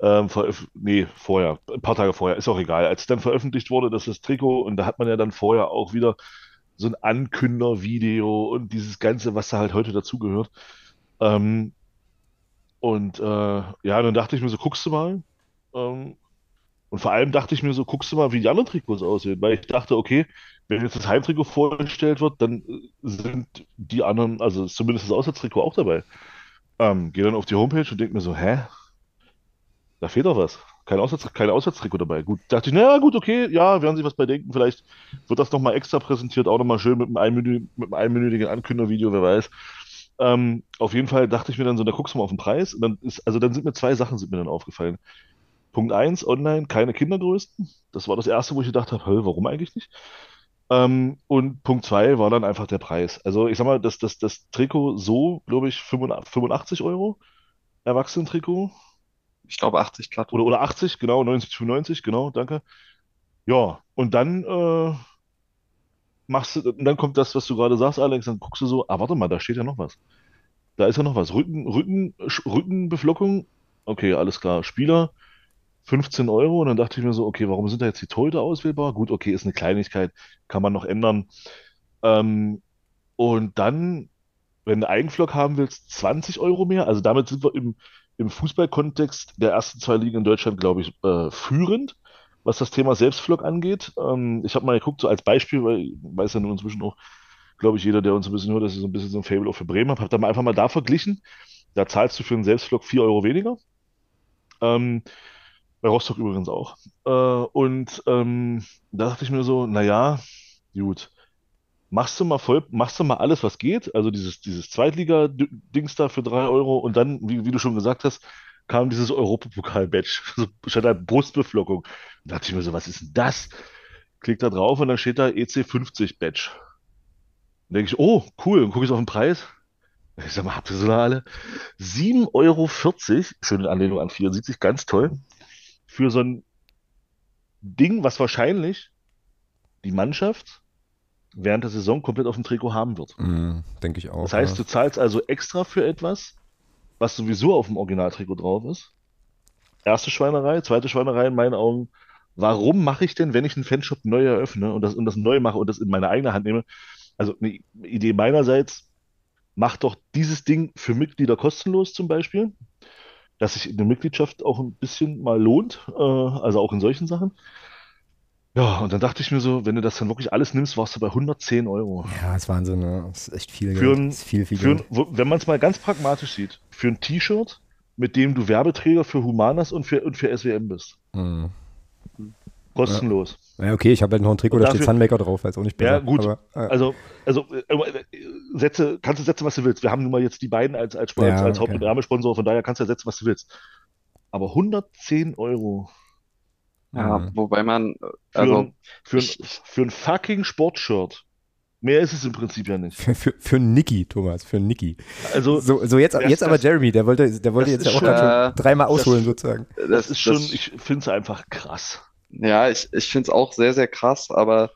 Ähm, nee, vorher, ein paar Tage vorher, ist auch egal. Als dann veröffentlicht wurde, dass das Trikot, und da hat man ja dann vorher auch wieder so ein Ankündervideo und dieses Ganze, was da halt heute dazugehört. Ähm, und äh, ja, dann dachte ich mir so, guckst du mal. Ähm, und vor allem dachte ich mir so, guckst du mal, wie die anderen Trikots aussehen. Weil ich dachte, okay, wenn jetzt das Heimtrikot vorgestellt wird, dann äh, sind die anderen, also zumindest das Auswärtstrikot auch dabei. Ähm, gehe dann auf die Homepage und denke mir so, hä? Da fehlt doch was. Kein, Auswärts, kein Auswärtstrikot dabei. Gut, dachte ich, naja, gut, okay, ja, werden sich was bei denken. Vielleicht wird das nochmal extra präsentiert, auch nochmal schön mit einem, einminütigen Ankündervideo, wer weiß. Ähm, auf jeden Fall dachte ich mir dann so, da guckst du mal auf den Preis. Und dann ist, also dann sind mir zwei Sachen sind mir dann aufgefallen. Punkt eins, online keine Kindergrößen. Das war das erste, wo ich gedacht habe, warum eigentlich nicht? Ähm, und Punkt zwei war dann einfach der Preis. Also ich sag mal, das, das, das Trikot so, glaube ich, 85 Euro. Erwachsenen-Trikot. Ich glaube 80 glatt. Oder, oder 80, genau, 90, 95, genau, danke. Ja, und dann äh, machst du, und dann kommt das, was du gerade sagst, Alex, dann guckst du so, ah, warte mal, da steht ja noch was. Da ist ja noch was. Rücken, Rücken, Rückenbeflockung, okay, alles klar. Spieler, 15 Euro. Und dann dachte ich mir so, okay, warum sind da jetzt die Torhüter auswählbar? Gut, okay, ist eine Kleinigkeit, kann man noch ändern. Ähm, und dann, wenn du Eigenflock haben willst, 20 Euro mehr. Also damit sind wir im, im Fußballkontext der ersten zwei Ligen in Deutschland, glaube ich, äh, führend was das Thema Selbstflog angeht. Ähm, ich habe mal geguckt, so als Beispiel, weil ich weiß ja nun inzwischen auch, glaube ich, jeder, der uns ein bisschen hört, dass ich so ein bisschen so ein Fable auch für Bremen habe, habe da mal einfach mal da verglichen. Da zahlst du für einen Selbstflog 4 Euro weniger. Ähm, bei Rostock übrigens auch. Äh, und ähm, da dachte ich mir so, naja, gut. Machst du mal voll, machst du mal alles, was geht, also dieses, dieses Zweitliga-Dings da für 3 Euro und dann, wie, wie du schon gesagt hast, kam dieses Europapokal-Badge, (laughs) so statt halt Brustbeflockung. Da dachte ich mir so, was ist denn das? Klick da drauf und dann steht da EC50 Badge. Dann denke ich, oh, cool, und gucke ich auf den Preis. Ich sag mal, habt ihr so alle? 7,40 Euro, schöne Anlehnung an 74, ganz toll. Für so ein Ding, was wahrscheinlich die Mannschaft während der Saison komplett auf dem Trikot haben wird. Mm, denke ich auch. Das heißt, ja. du zahlst also extra für etwas, was sowieso auf dem Originaltrikot drauf ist. Erste Schweinerei, zweite Schweinerei in meinen Augen. Warum mache ich denn, wenn ich einen Fanshop neu eröffne und das, und das neu mache und das in meine eigene Hand nehme? Also eine Idee meinerseits, mach doch dieses Ding für Mitglieder kostenlos zum Beispiel, dass sich eine Mitgliedschaft auch ein bisschen mal lohnt, äh, also auch in solchen Sachen. Ja, und dann dachte ich mir so, wenn du das dann wirklich alles nimmst, warst du bei 110 Euro. Ja, das ist Wahnsinn, ne? Das ist echt viel Geld. Für ein, das ist viel, viel Geld. Ein, wenn man es mal ganz pragmatisch sieht, für ein T-Shirt, mit dem du Werbeträger für Humanas und für, und für SWM bist. Mhm. Kostenlos. Ja. ja, okay, ich habe halt noch ein Trikot, da steht Sunmaker drauf, weiß auch nicht besser. Ja, gut. Aber, äh. Also, also äh, Sätze, kannst du setzen, was du willst. Wir haben nun mal jetzt die beiden als, als, ja, als, als okay. Hauptsponsor, von daher kannst du ja setzen, was du willst. Aber 110 Euro ja, mhm. wobei man, für, also ein, für, ein, für ein fucking Sportshirt. Mehr ist es im Prinzip ja nicht. (laughs) Für, für, für Niki, Thomas, für Niki. Also, so, so jetzt, jetzt aber Jeremy, der wollte, der wollte jetzt ja auch schon, äh, dreimal ausholen, das, sozusagen. Das, das ist schon, das, ich finde es einfach krass. Ja, ich, ich finde es auch sehr, sehr krass, aber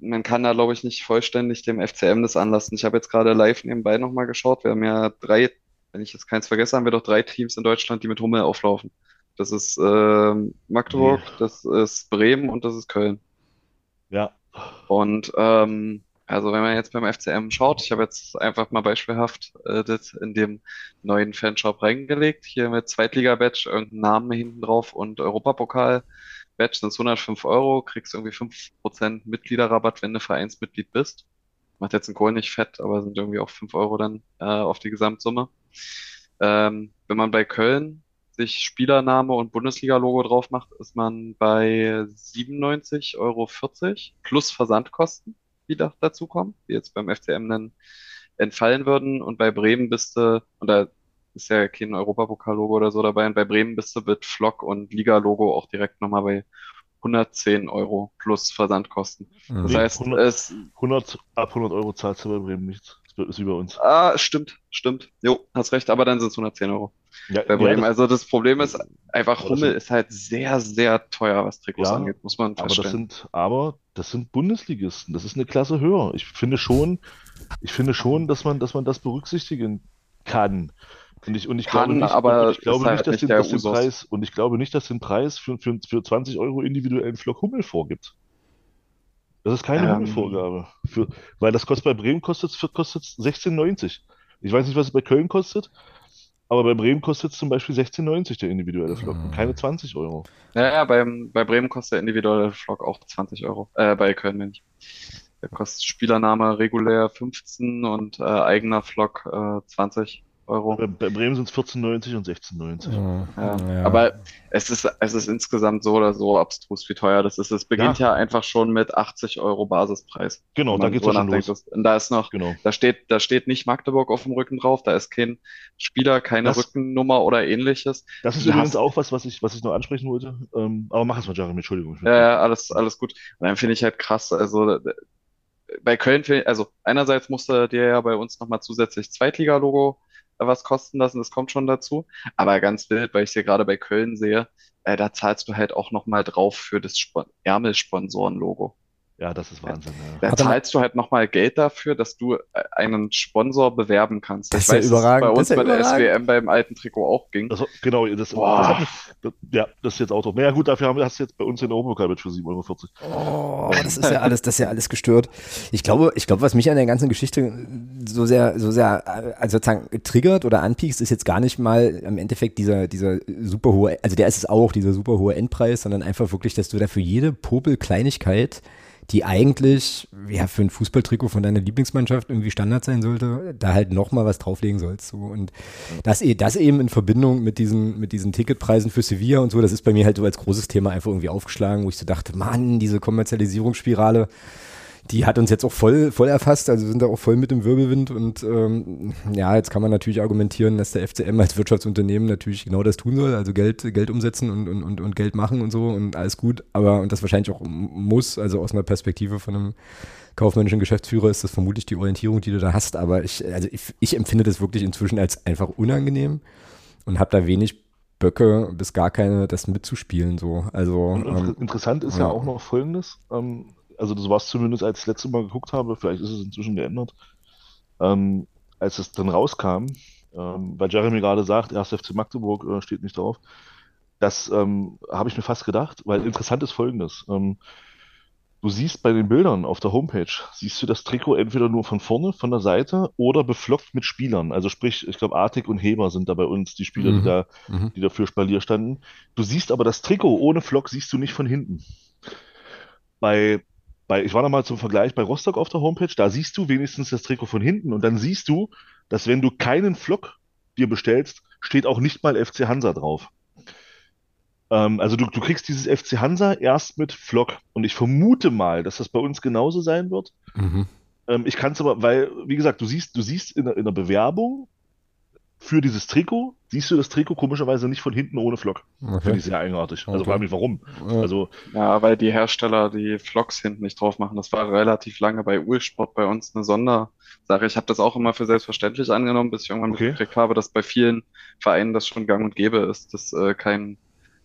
man kann da, glaube ich, nicht vollständig dem FCM das anlassen. Ich habe jetzt gerade live nebenbei nochmal geschaut. Wir haben ja drei, wenn ich jetzt keins vergesse, haben wir doch drei Teams in Deutschland, die mit Hummel auflaufen. Das ist äh, Magdeburg, nee. das ist Bremen und das ist Köln. Ja. Und ähm, also wenn man jetzt beim FCM schaut, ich habe jetzt einfach mal beispielhaft äh, das in dem neuen Fanshop reingelegt, hier mit Zweitliga-Badge, irgendeinen Namen hinten drauf und Europapokal-Badge sind 105 Euro, kriegst irgendwie 5% Mitgliederrabatt, wenn du Vereinsmitglied bist. Macht jetzt ein Kohl nicht fett, aber sind irgendwie auch 5 Euro dann äh, auf die Gesamtsumme. Ähm, wenn man bei Köln sich Spielername und Bundesliga-Logo drauf macht, ist man bei 97,40 Euro plus Versandkosten, die da dazu kommen, die jetzt beim FCM dann entfallen würden. Und bei Bremen bist du, und da ist ja kein Europapokal-Logo oder so dabei, und bei Bremen bist du mit Flock und Liga-Logo auch direkt nochmal bei 110 Euro plus Versandkosten. Das nee, heißt, 100, es, 100, ab 100 Euro zahlst du bei Bremen nichts. Ist bei uns. Ah, stimmt, stimmt. Jo, hast recht, aber dann sind es 110 Euro Ja, bei ja, das, Also das Problem ist einfach, Hummel sind- ist halt sehr, sehr teuer, was Trikots Ja, angeht, muss man aber das feststellen. sind, aber das sind Bundesligisten. Das ist eine Klasse höher. Ich finde schon, ich finde schon, dass man, dass man das berücksichtigen kann. Und ich, und ich Kann, glaube nicht, aber ich glaube halt nicht, dass den, dass. Preis, und ich glaube nicht, dass den Preis für, für, für 20 Euro individuellen Flock Hummel vorgibt. Das ist keine Ähm. Hummelvorgabe. Für, weil das kostet bei Bremen kostet kostet 16,90. Ich weiß nicht, was es bei Köln kostet, aber bei Bremen kostet es zum Beispiel 16,90 der individuelle Flock und keine 20 Euro. Ja, ja, beim, bei Bremen kostet der individuelle Flock auch 20 Euro. Äh, bei Köln, ich. Der kostet Spielername regulär 15 und äh, eigener Flock äh, 20 Euro. Bei, Bremen sind es 14,90 und 16,90. Ja, Ja. aber es ist, es ist insgesamt so oder so abstrus, wie teuer das ist. Es beginnt ja, einfach schon mit 80 Euro Basispreis. Genau, da geht's so schon los. Und da ist noch, Genau. da steht, da steht nicht Magdeburg auf dem Rücken drauf, da ist kein Spieler, keine Das- Rückennummer oder ähnliches. Das ist Du übrigens hast- auch was, was ich, was ich noch ansprechen wollte. Ähm, aber mach es mal, Jeremy, Entschuldigung. Ja, ja, alles, alles gut. Und dann finde ich halt krass, also äh, bei Köln, also einerseits musste dir ja bei uns nochmal zusätzlich Zweitliga-Logo was kosten lassen, das kommt schon dazu. Aber ganz wild, weil ich hier gerade bei Köln sehe, äh, da zahlst du halt auch nochmal drauf für das Spon Ärmel-Sponsoren-Logo. Ja, das ist Wahnsinn. Ja. Da zahlst du halt nochmal Geld dafür, dass du äh, einen Sponsor bewerben kannst. Das Ich ist ja weiß, es überragend, bei das uns ist ja bei der überragend. SWM beim alten Trikot auch ging. Das, genau, das, das hat das, ja, das ist jetzt auch drauf. Naja, gut, dafür haben wir, hast du jetzt bei uns den Europapokal für 7,40 Euro. Oh, das ist ja alles, das ist ja alles gestört. Ich glaube, ich glaube, was mich an der ganzen Geschichte so sehr, so sehr, also sozusagen triggert oder anpiekst, ist jetzt gar nicht mal im Endeffekt dieser, dieser super hohe, also der ist es auch, dieser super hohe Endpreis, sondern einfach wirklich, dass du da für jede Popel-Kleinigkeit, die eigentlich, ja, für ein Fußballtrikot von deiner Lieblingsmannschaft irgendwie Standard sein sollte, da halt nochmal was drauflegen sollst. So. Und das, eh- das eben in Verbindung mit diesen, mit diesen Ticketpreisen für Sevilla und so, das ist bei mir halt so als großes Thema einfach irgendwie aufgeschlagen, wo ich so dachte, Mann, diese Kommerzialisierungsspirale, die hat uns jetzt auch voll, voll erfasst, also wir sind da auch voll mit dem Wirbelwind und ähm, ja, jetzt kann man natürlich argumentieren, dass der FCM als Wirtschaftsunternehmen natürlich genau das tun soll, also Geld, Geld umsetzen und, und, und, und Geld machen und so und alles gut, aber und das wahrscheinlich auch muss, also aus einer Perspektive von einem kaufmännischen Geschäftsführer ist das vermutlich die Orientierung, die du da hast, aber ich, also ich, ich empfinde das wirklich inzwischen als einfach unangenehm und habe da wenig Böcke bis gar keine, das mitzuspielen so, also ähm, interessant ist ja. ja. auch noch Folgendes. Ähm, also das war es zumindest, als ich das letzte Mal geguckt habe, vielleicht ist es inzwischen geändert. Ähm, als es dann rauskam, ähm, weil Jeremy gerade sagt, 1. FC Magdeburg äh, steht nicht drauf, das ähm, habe ich mir fast gedacht, weil interessant ist Folgendes. Ähm, du siehst bei den Bildern auf der Homepage, siehst du das Trikot entweder nur von vorne, von der Seite oder beflockt mit Spielern. Also sprich, ich glaube, Artig und Heber sind da bei uns die Spieler, Mhm. die da mhm. die dafür Spalier standen. Du siehst aber das Trikot ohne Flock siehst du nicht von hinten. Bei, bei, ich war noch mal zum Vergleich bei Rostock auf der Homepage, da siehst du wenigstens das Trikot von hinten und dann siehst du, dass wenn du keinen Flock dir bestellst, steht auch nicht mal FC Hansa drauf. Ähm, also du, du kriegst dieses FC Hansa erst mit Flock und ich vermute mal, dass das bei uns genauso sein wird. Mhm. Ähm, ich kann es aber, weil, wie gesagt, du siehst, du siehst in in der Bewerbung für dieses Trikot, siehst du das Trikot komischerweise nicht von hinten ohne Flock. Finde Okay. ich sehr eigenartig. Also Okay. frage mich warum. Äh, Also, Ja, weil die Hersteller die Flocks hinten nicht drauf machen. Das war relativ lange bei Ulsport bei uns eine Sondersache. Ich habe das auch immer für selbstverständlich angenommen, bis ich irgendwann Okay. mitgekriegt habe, dass bei vielen Vereinen das schon gang und gäbe ist, dass äh, kein,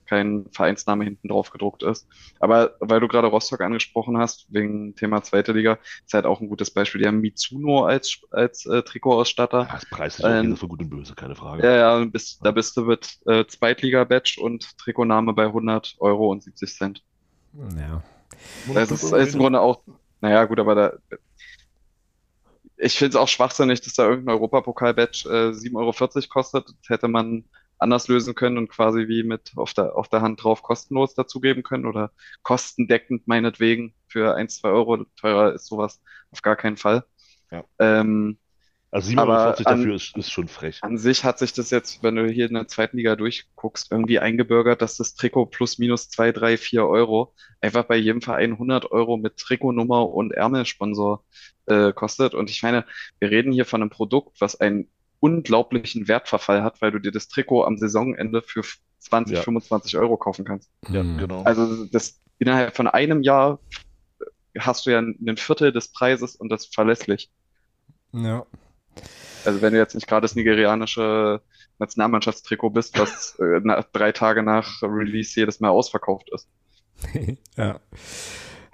kein Vereinsname hinten drauf gedruckt ist. Aber weil du gerade Rostock angesprochen hast, wegen Thema zweite Liga, ist halt auch ein gutes Beispiel. Die haben Mizuno als, als äh, Trikotausstatter. ja, das Preis ist Ähm, von gut und böse, keine Frage. Ja, ja, bist, da bist du mit äh, Zweitliga-Badge und Trikotname bei 100 Euro und 70 Cent. ja. Das ist, ist im Grunde auch, naja, gut, aber da, ich finde es auch schwachsinnig, dass da irgendein Europapokal-Badge äh, 7,40 Euro kostet. Das hätte man anders lösen können und quasi wie mit auf der, auf der Hand drauf kostenlos dazugeben können oder kostendeckend meinetwegen für 1, 2 Euro. Teurer ist sowas auf gar keinen Fall. Ja. Ähm, Also 7,40 aber Euro an- dafür ist, ist schon frech. an sich hat sich das jetzt, wenn du hier in der zweiten Liga durchguckst, irgendwie eingebürgert, dass das Trikot plus minus zwei, drei, vier Euro einfach bei jedem Verein 100 Euro mit Trikotnummer und Ärmelsponsor äh, kostet. Und ich meine, wir reden hier von einem Produkt, was einen unglaublichen Wertverfall hat, weil du dir das Trikot am Saisonende für 20, Ja. 25 Euro kaufen kannst. Ja, Mhm. genau. Also das innerhalb von einem Jahr hast du ja ein Viertel des Preises und das verlässlich. Ja. Also wenn du jetzt nicht gerade das nigerianische Nationalmannschaftstrikot bist, was äh, nach, drei Tage nach Release jedes Mal ausverkauft ist. (laughs) ja.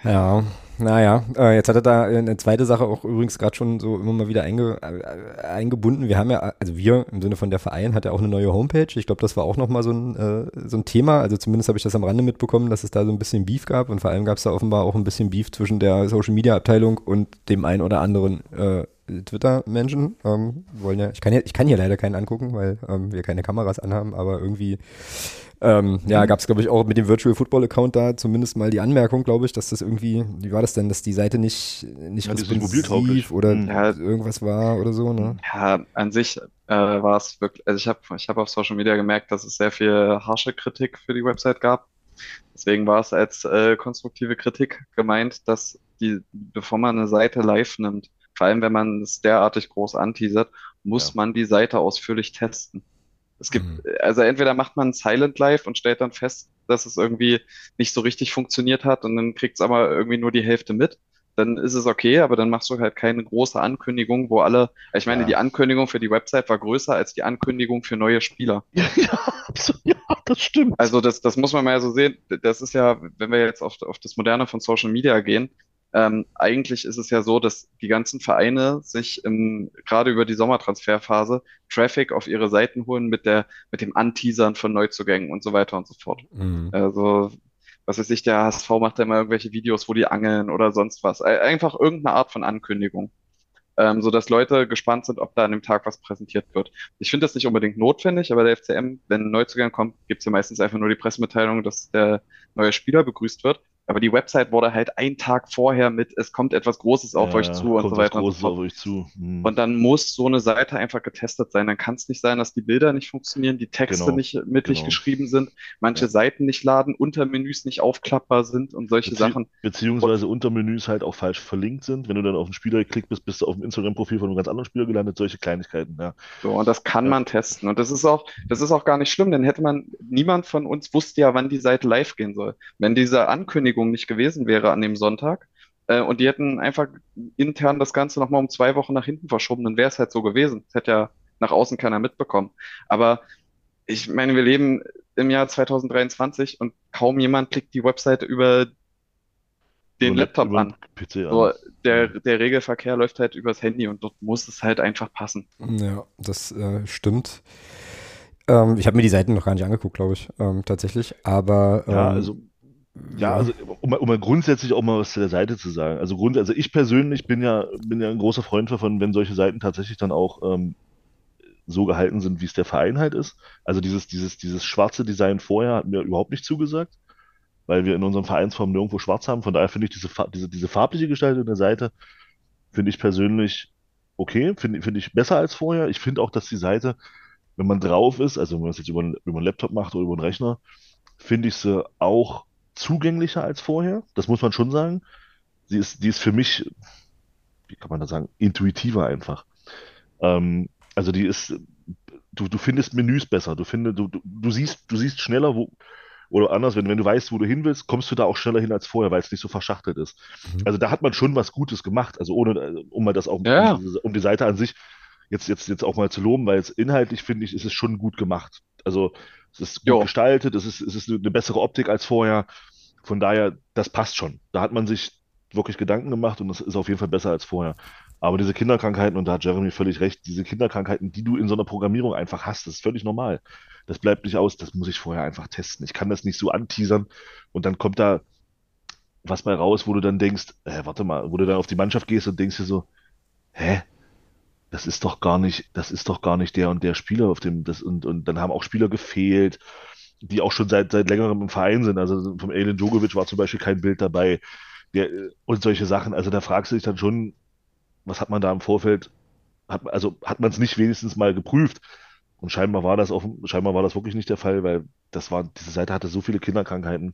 Ja, naja, äh, jetzt hat er da eine zweite Sache auch übrigens gerade schon so immer mal wieder einge, äh, eingebunden. Wir haben ja, also wir im Sinne von der Verein hat ja auch eine neue Homepage. Ich glaube, das war auch nochmal so ein, äh, so ein Thema. Also zumindest habe ich das am Rande mitbekommen, dass es da so ein bisschen Beef gab und vor allem gab es da offenbar auch ein bisschen Beef zwischen der Social Media Abteilung und dem einen oder anderen äh, Twitter-Menschen. Ähm, wollen ja, ich kann ja, ich kann hier leider keinen angucken, weil ähm, wir keine Kameras anhaben, aber irgendwie ähm, ja, gab es, glaube ich, auch mit dem Virtual Football Account da zumindest mal die Anmerkung, glaube ich, dass das irgendwie, wie war das denn, dass die Seite nicht, nicht ja, responsiv oder mhm. ja, irgendwas war oder so, ne? Ja, an sich äh, war es wirklich, also ich habe ich hab auf Social Media gemerkt, dass es sehr viel harsche Kritik für die Website gab. Deswegen war es als äh, konstruktive Kritik gemeint, dass die, bevor man eine Seite live nimmt, vor allem wenn man es derartig groß anteasert, muss ja. man die Seite ausführlich testen. Es gibt, mhm. also entweder macht man Silent Live und stellt dann fest, dass es irgendwie nicht so richtig funktioniert hat und dann kriegt es aber irgendwie nur die Hälfte mit. Dann ist es okay, aber dann machst du halt keine große Ankündigung, wo alle, ich meine, ja. die Ankündigung für die Website war größer als die Ankündigung für neue Spieler. Ja, (laughs) ja, absolut, ja das stimmt. Also das, das muss man mal so sehen. Das ist ja, wenn wir jetzt auf, auf das Moderne von Social Media gehen, ähm, eigentlich ist es ja so, dass die ganzen Vereine sich im, gerade über die Sommertransferphase Traffic auf ihre Seiten holen mit der, mit dem Anteasern von Neuzugängen und so weiter und so fort. Mhm. Also, was weiß ich, der HSV macht ja immer irgendwelche Videos, wo die angeln oder sonst was. Einfach irgendeine Art von Ankündigung. Ähm, so dass Leute gespannt sind, ob da an dem Tag was präsentiert wird. Ich finde das nicht unbedingt notwendig, aber der FCM, wenn ein Neuzugang kommt, gibt es ja meistens einfach nur die Pressemitteilung, dass der neue Spieler begrüßt wird. Aber die Website wurde halt einen Tag vorher mit, es kommt etwas Großes auf ja, euch zu und so weiter. und so. Auf euch zu. Hm. Und dann muss so eine Seite einfach getestet sein. Dann kann es nicht sein, dass die Bilder nicht funktionieren, die Texte genau, nicht mittig genau. geschrieben sind, manche ja. Seiten nicht laden, Untermenüs nicht aufklappbar sind und solche Bezie Sachen. Beziehungsweise Untermenüs halt auch falsch verlinkt sind. Wenn du dann auf den Spieler geklickt bist, bist du auf dem Instagram-Profil von einem ganz anderen Spieler gelandet, solche Kleinigkeiten, ja. So, und das kann ja. man testen. Und das ist auch, das ist auch gar nicht schlimm, denn hätte man, niemand von uns wusste ja, wann die Seite live gehen soll. Wenn diese Ankündigung nicht gewesen wäre, an dem Sonntag. Äh, und die hätten einfach intern das Ganze nochmal um zwei Wochen nach hinten verschoben, dann wäre es halt so gewesen. Das hätte ja nach außen keiner mitbekommen. Aber ich meine, wir leben im Jahr 2023 und kaum jemand klickt die Webseite über den Laptop an. PC so, der, der Regelverkehr läuft halt übers Handy und dort muss es halt einfach passen. Ja, das äh, stimmt. Ähm, ich habe mir die Seiten noch gar nicht angeguckt, glaube ich, ähm, tatsächlich. Aber ähm, ja, also ja, also um, um mal grundsätzlich auch mal was zu der Seite zu sagen. Also Grund, also ich persönlich bin ja, bin ja ein großer Freund davon, wenn solche Seiten tatsächlich dann auch ähm, so gehalten sind, wie es der Verein halt ist. Also dieses, dieses, dieses schwarze Design vorher hat mir überhaupt nicht zugesagt, weil wir in unserem Vereinsform nirgendwo schwarz haben. Von daher finde ich diese, diese, diese farbliche Gestaltung der Seite, finde ich persönlich okay, finde finde ich besser als vorher. Ich finde auch, dass die Seite, wenn man drauf ist, also wenn man es jetzt über, über einen Laptop macht oder über einen Rechner, finde ich sie auch zugänglicher als vorher. Das muss man schon sagen. Sie ist, die ist für mich, wie kann man das sagen, intuitiver einfach. Ähm, also die ist, du, du findest Menüs besser. Du findest, du, du, du siehst, du siehst schneller, wo, oder anders, wenn, wenn du weißt, wo du hin willst, kommst du da auch schneller hin als vorher, weil es nicht so verschachtelt ist. Mhm. Also da hat man schon was Gutes gemacht. Also ohne, um mal das auch, ja. um, um die Seite an sich jetzt, jetzt, jetzt auch mal zu loben, weil es inhaltlich, finde ich, ist es schon gut gemacht. Also es ist gut jo. gestaltet, es ist, es ist eine bessere Optik als vorher. Von daher, das passt schon. Da hat man sich wirklich Gedanken gemacht und das ist auf jeden Fall besser als vorher. Aber diese Kinderkrankheiten, und da hat Jeremy völlig recht, diese Kinderkrankheiten, die du in so einer Programmierung einfach hast, das ist völlig normal. Das bleibt nicht aus, das muss ich vorher einfach testen. Ich kann das nicht so anteasern und dann kommt da was bei raus, wo du dann denkst, äh, warte mal, wo du dann auf die Mannschaft gehst und denkst dir so, hä? Das ist doch gar nicht, das ist doch gar nicht der und der Spieler auf dem, das, und, und dann haben auch Spieler gefehlt die auch schon seit, seit längerem im Verein sind. Also vom Alien Djokovic war zum Beispiel kein Bild dabei. Der, und solche Sachen. Also da fragst du dich dann schon, was hat man da im Vorfeld, hat, also hat man es nicht wenigstens mal geprüft? Und scheinbar war das auch, scheinbar war das wirklich nicht der Fall, weil das war, diese Seite hatte so viele Kinderkrankheiten.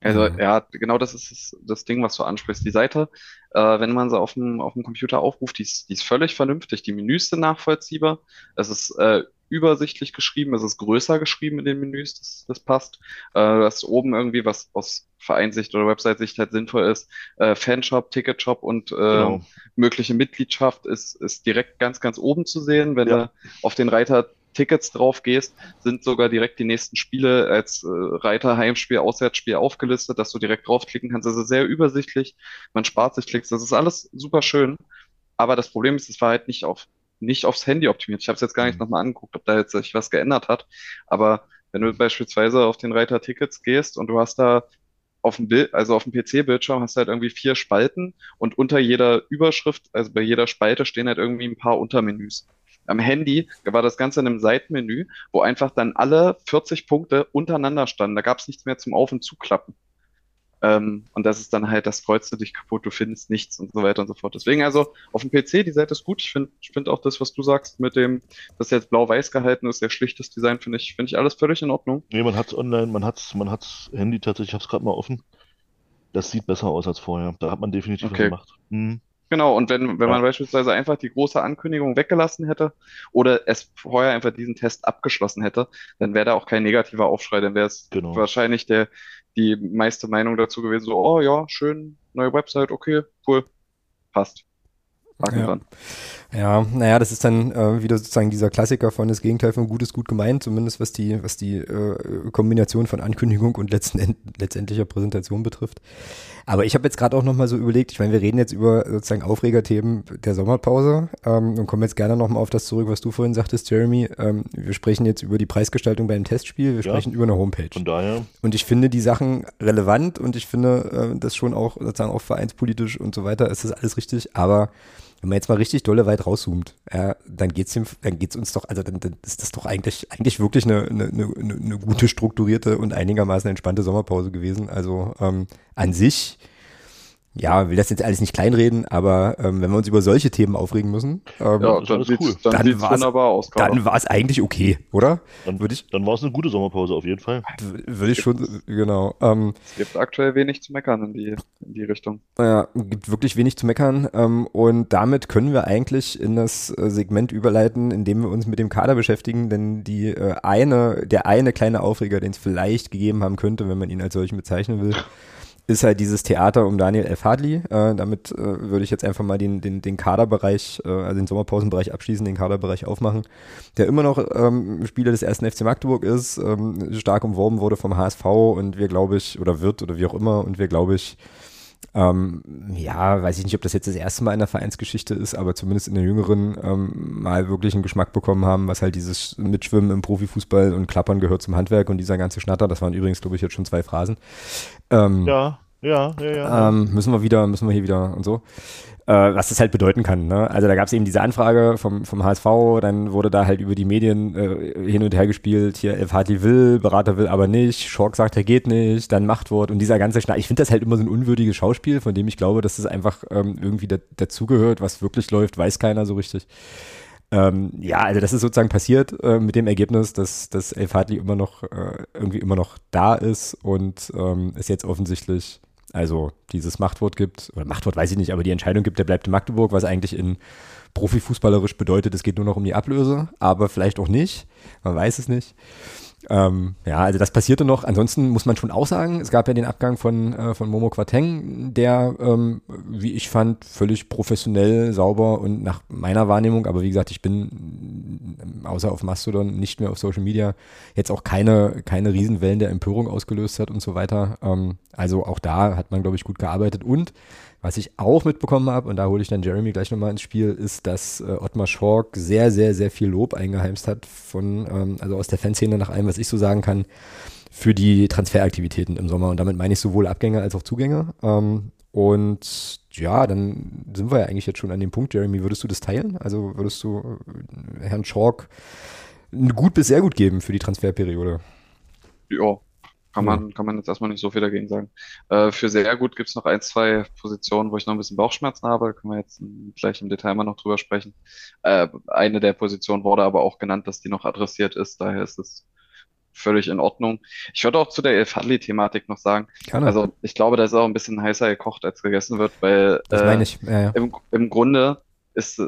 Also mhm. ja, genau das ist das, das Ding, was du ansprichst. Die Seite, äh, wenn man sie auf dem, auf dem Computer aufruft, die ist, die ist völlig vernünftig. Die Menüs sind nachvollziehbar. Es ist äh, übersichtlich geschrieben, es ist größer geschrieben in den Menüs, das, das passt. Äh, du hast oben irgendwie, was aus Vereinsicht oder Website-Sicht halt sinnvoll ist, äh, Fanshop, Ticketshop und äh, genau. mögliche Mitgliedschaft ist, ist direkt ganz, ganz oben zu sehen. Wenn ja. du auf den Reiter Tickets drauf gehst, sind sogar direkt die nächsten Spiele als äh, Reiter, Heimspiel, Auswärtsspiel aufgelistet, dass du direkt draufklicken kannst. Das ist sehr übersichtlich. Man spart sich Klicks. Das ist alles super schön. Aber das Problem ist, es war halt nicht auf nicht aufs Handy optimiert. Ich habe es jetzt gar nicht mhm. nochmal angeguckt, ob da jetzt sich was geändert hat. Aber wenn du beispielsweise auf den Reiter Tickets gehst und du hast da auf dem Bild, also auf dem PC-Bildschirm hast du halt irgendwie vier Spalten und unter jeder Überschrift, also bei jeder Spalte stehen halt irgendwie ein paar Untermenüs. Am Handy war das Ganze in einem Seitenmenü, wo einfach dann alle 40 Punkte untereinander standen. Da gab es nichts mehr zum Auf- und Zuklappen. Ähm, und das ist dann halt, das kreuzt du dich kaputt, du findest nichts und so weiter und so fort. Deswegen also auf dem PC, die Seite ist gut. Ich finde ich finde auch das, was du sagst, mit dem, das jetzt blau-weiß gehalten ist, sehr schlichtes Design, finde ich, finde ich alles völlig in Ordnung. Nee, man hat's online, man hat's, man hat's Handy tatsächlich, ich hab's gerade mal offen. Das sieht besser aus als vorher. Da hat man definitiv okay. was gemacht. Mhm. Genau, und wenn, wenn man beispielsweise einfach die große Ankündigung weggelassen hätte oder es vorher einfach diesen Test abgeschlossen hätte, dann wäre da auch kein negativer Aufschrei, dann wäre es genau. wahrscheinlich der, die meiste Meinung dazu gewesen, so, oh ja, schön, neue Website, okay, cool, passt. Haken ja. dran. Ja, naja, das ist dann äh, wieder sozusagen dieser Klassiker von das Gegenteil von gut ist gut gemeint, zumindest was die, was die äh, Kombination von Ankündigung und letzten, letztendlicher Präsentation betrifft. Aber ich habe jetzt gerade auch nochmal so überlegt, ich meine, wir reden jetzt über sozusagen Aufregerthemen der Sommerpause ähm, und kommen jetzt gerne nochmal auf das zurück, was du vorhin sagtest, Jeremy. Ähm, wir sprechen jetzt über die Preisgestaltung beim Testspiel, wir ja, sprechen über eine Homepage. Von daher. Und ich finde die Sachen relevant und ich finde äh, das schon auch sozusagen auch vereinspolitisch und so weiter, ist das alles richtig, aber wenn man jetzt mal richtig dolle weit rauszoomt, ja, dann geht's dem, dann geht's uns doch, also dann, dann ist das doch eigentlich, eigentlich wirklich eine, eine, eine, eine gute, strukturierte und einigermaßen entspannte Sommerpause gewesen. Also ähm, an sich ja, will das jetzt alles nicht kleinreden, aber ähm, wenn wir uns über solche Themen aufregen müssen, ähm, ja, dann, dann, cool. dann, dann war es dann war es eigentlich okay, oder? Dann, Würde ich, dann war es eine gute Sommerpause auf jeden Fall. Würde ich schon, genau. Ähm, es gibt aktuell wenig zu meckern in die, in die Richtung. Ja, gibt wirklich wenig zu meckern ähm, und damit können wir eigentlich in das äh, Segment überleiten, in dem wir uns mit dem Kader beschäftigen, denn die äh, eine, der eine kleine Aufreger, den es vielleicht gegeben haben könnte, wenn man ihn als solchen bezeichnen will, ist halt dieses Theater um Daniel F. Hadley. Äh, damit äh, würde ich jetzt einfach mal den, den, den Kaderbereich, äh, also den Sommerpausenbereich abschließen, den Kaderbereich aufmachen, der immer noch ähm, Spieler des ersten FC Magdeburg ist, ähm, stark umworben wurde vom HSV und wir, glaube ich, oder wird oder wie auch immer, und wir, glaube ich, ähm, ja, weiß ich nicht, ob das jetzt das erste Mal in der Vereinsgeschichte ist, aber zumindest in der jüngeren ähm, mal wirklich einen Geschmack bekommen haben, was halt dieses Mitschwimmen im Profifußball und Klappern gehört zum Handwerk und dieser ganze Schnatter, das waren übrigens, glaube ich, jetzt schon zwei Phrasen. Ähm, ja, ja, ja, ja. Ähm, müssen wir wieder, müssen wir hier wieder und so äh, was das halt bedeuten kann. Ne? Also da gab es eben diese Anfrage vom, vom HSV, dann wurde da halt über die Medien äh, hin und her gespielt, hier Hartli will, Berater will aber nicht, Schork sagt, er geht nicht, dann Machtwort und dieser ganze Schneid. Ich finde das halt immer so ein unwürdiges Schauspiel, von dem ich glaube, dass das einfach ähm, irgendwie da, dazugehört, was wirklich läuft, weiß keiner so richtig. Ähm, ja, also das ist sozusagen passiert äh, mit dem Ergebnis, dass, dass Elf Hartli immer noch äh, irgendwie immer noch da ist und ähm, es jetzt offensichtlich also dieses Machtwort gibt, oder Machtwort weiß ich nicht, aber die Entscheidung gibt, der bleibt in Magdeburg, was eigentlich in Profifußballerisch bedeutet, es geht nur noch um die Ablöse, aber vielleicht auch nicht, man weiß es nicht. Ähm, ja, also das passierte noch. Ansonsten muss man schon auch sagen, es gab ja den Abgang von, äh, von Momo Quateng, der, ähm, wie ich fand, völlig professionell, sauber und nach meiner Wahrnehmung, aber wie gesagt, ich bin äh, außer auf Mastodon nicht mehr auf Social Media, jetzt auch keine, keine Riesenwellen der Empörung ausgelöst hat und so weiter. Ähm, also auch da hat man, glaube ich, gut gearbeitet und was ich auch mitbekommen habe, und da hole ich dann Jeremy gleich nochmal ins Spiel, ist, dass äh, Ottmar Schork sehr, sehr, sehr viel Lob eingeheimst hat von, ähm, also aus der Fanszene nach allem, was ich so sagen kann, für die Transferaktivitäten im Sommer. Und damit meine ich sowohl Abgänge als auch Zugänge. Ähm, und ja, dann sind wir ja eigentlich jetzt schon an dem Punkt, Jeremy, würdest du das teilen? Also würdest du äh, Herrn Schork gut bis sehr gut geben für die Transferperiode? Ja, kann man, kann man jetzt erstmal nicht so viel dagegen sagen. Äh, für sehr gut gibt es noch ein, zwei Positionen, wo ich noch ein bisschen Bauchschmerzen habe. Können wir jetzt gleich im Detail mal noch drüber sprechen. Äh, eine der Positionen wurde aber auch genannt, dass die noch adressiert ist. Daher ist es völlig in Ordnung. Ich würde auch zu der El Fadli-Thematik noch sagen. Gerne. Also ich glaube, da ist auch ein bisschen heißer gekocht, als gegessen wird, weil das meine ich. Ja, ja. Im, im Grunde ist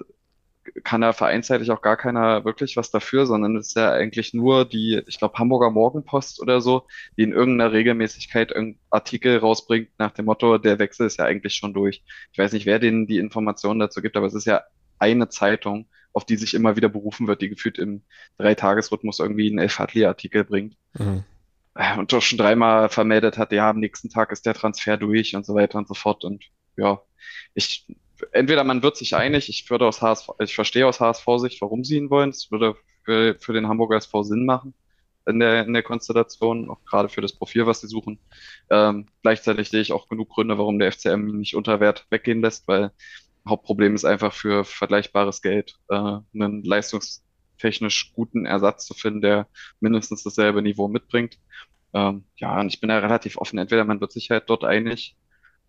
kann da vereinsseitig auch gar keiner wirklich was dafür, sondern es ist ja eigentlich nur die, ich glaube, Hamburger Morgenpost oder so, die in irgendeiner Regelmäßigkeit irgendeinen Artikel rausbringt nach dem Motto, der Wechsel ist ja eigentlich schon durch. Ich weiß nicht, wer denen die Informationen dazu gibt, aber es ist ja eine Zeitung, auf die sich immer wieder berufen wird, die gefühlt im Dreitagesrhythmus irgendwie einen Elf-Hartli-Artikel bringt. Mhm. Äh, und doch schon dreimal vermeldet hat, ja, am nächsten Tag ist der Transfer durch und so weiter und so fort. Und ja, ich entweder man wird sich einig, ich würde aus HSV, ich verstehe aus HSV-Sicht, warum sie ihn wollen. Es würde für, für den Hamburger SV Sinn machen in der, in der Konstellation, auch gerade für das Profil, was sie suchen. Ähm, gleichzeitig sehe ich auch genug Gründe, warum der FCM ihn nicht unter Wert weggehen lässt, weil Hauptproblem ist einfach für vergleichbares Geld äh, einen leistungstechnisch guten Ersatz zu finden, der mindestens dasselbe Niveau mitbringt. Ähm, ja, und ich bin da relativ offen. Entweder man wird sich halt dort einig,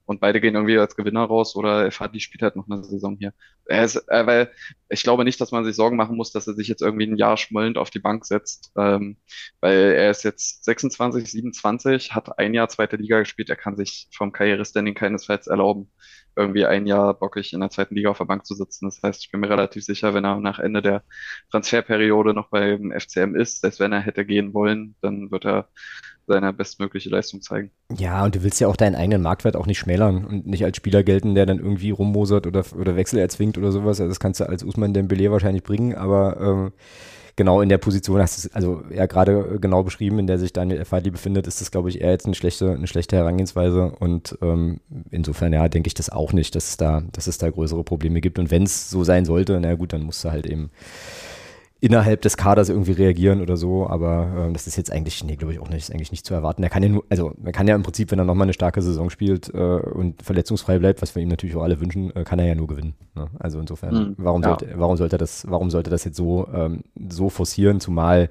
und beide gehen irgendwie als Gewinner raus oder FHD spielt halt noch eine Saison hier. Er ist, äh, weil ich glaube nicht, dass man sich Sorgen machen muss, dass er sich jetzt irgendwie ein Jahr schmollend auf die Bank setzt, ähm, weil er ist jetzt 26, 27, hat ein Jahr zweite Liga gespielt, er kann sich vom Karrierestanding keinesfalls erlauben, irgendwie ein Jahr bockig in der zweiten Liga auf der Bank zu sitzen. Das heißt, ich bin mir relativ sicher, wenn er nach Ende der Transferperiode noch beim FCM ist, selbst wenn er hätte gehen wollen, dann wird er seine bestmögliche Leistung zeigen. Ja, und du willst ja auch deinen eigenen Marktwert auch nicht schmälern und nicht als Spieler gelten, der dann irgendwie rummosert oder, oder Wechsel erzwingt oder sowas. Also das kannst du als Usman Dembele wahrscheinlich bringen, aber ähm, genau in der Position hast du es, also ja gerade genau beschrieben, in der sich Daniel Fadli befindet, ist das, glaube ich, eher jetzt eine schlechte, eine schlechte Herangehensweise und ähm, insofern, ja, denke ich das auch nicht, dass es da, dass es da größere Probleme gibt und wenn es so sein sollte, na gut, dann musst du halt eben innerhalb des Kaders irgendwie reagieren oder so, aber äh, das ist jetzt eigentlich, nee, glaube ich auch nicht, ist eigentlich nicht zu erwarten. Er kann ja nur, also man kann ja im Prinzip, wenn er nochmal eine starke Saison spielt äh, und verletzungsfrei bleibt, was wir ihm natürlich auch alle wünschen, äh, kann er ja nur gewinnen. Ne? Also insofern, mhm, warum, ja. sollte, warum sollte das, warum sollte das jetzt so, ähm, so forcieren, zumal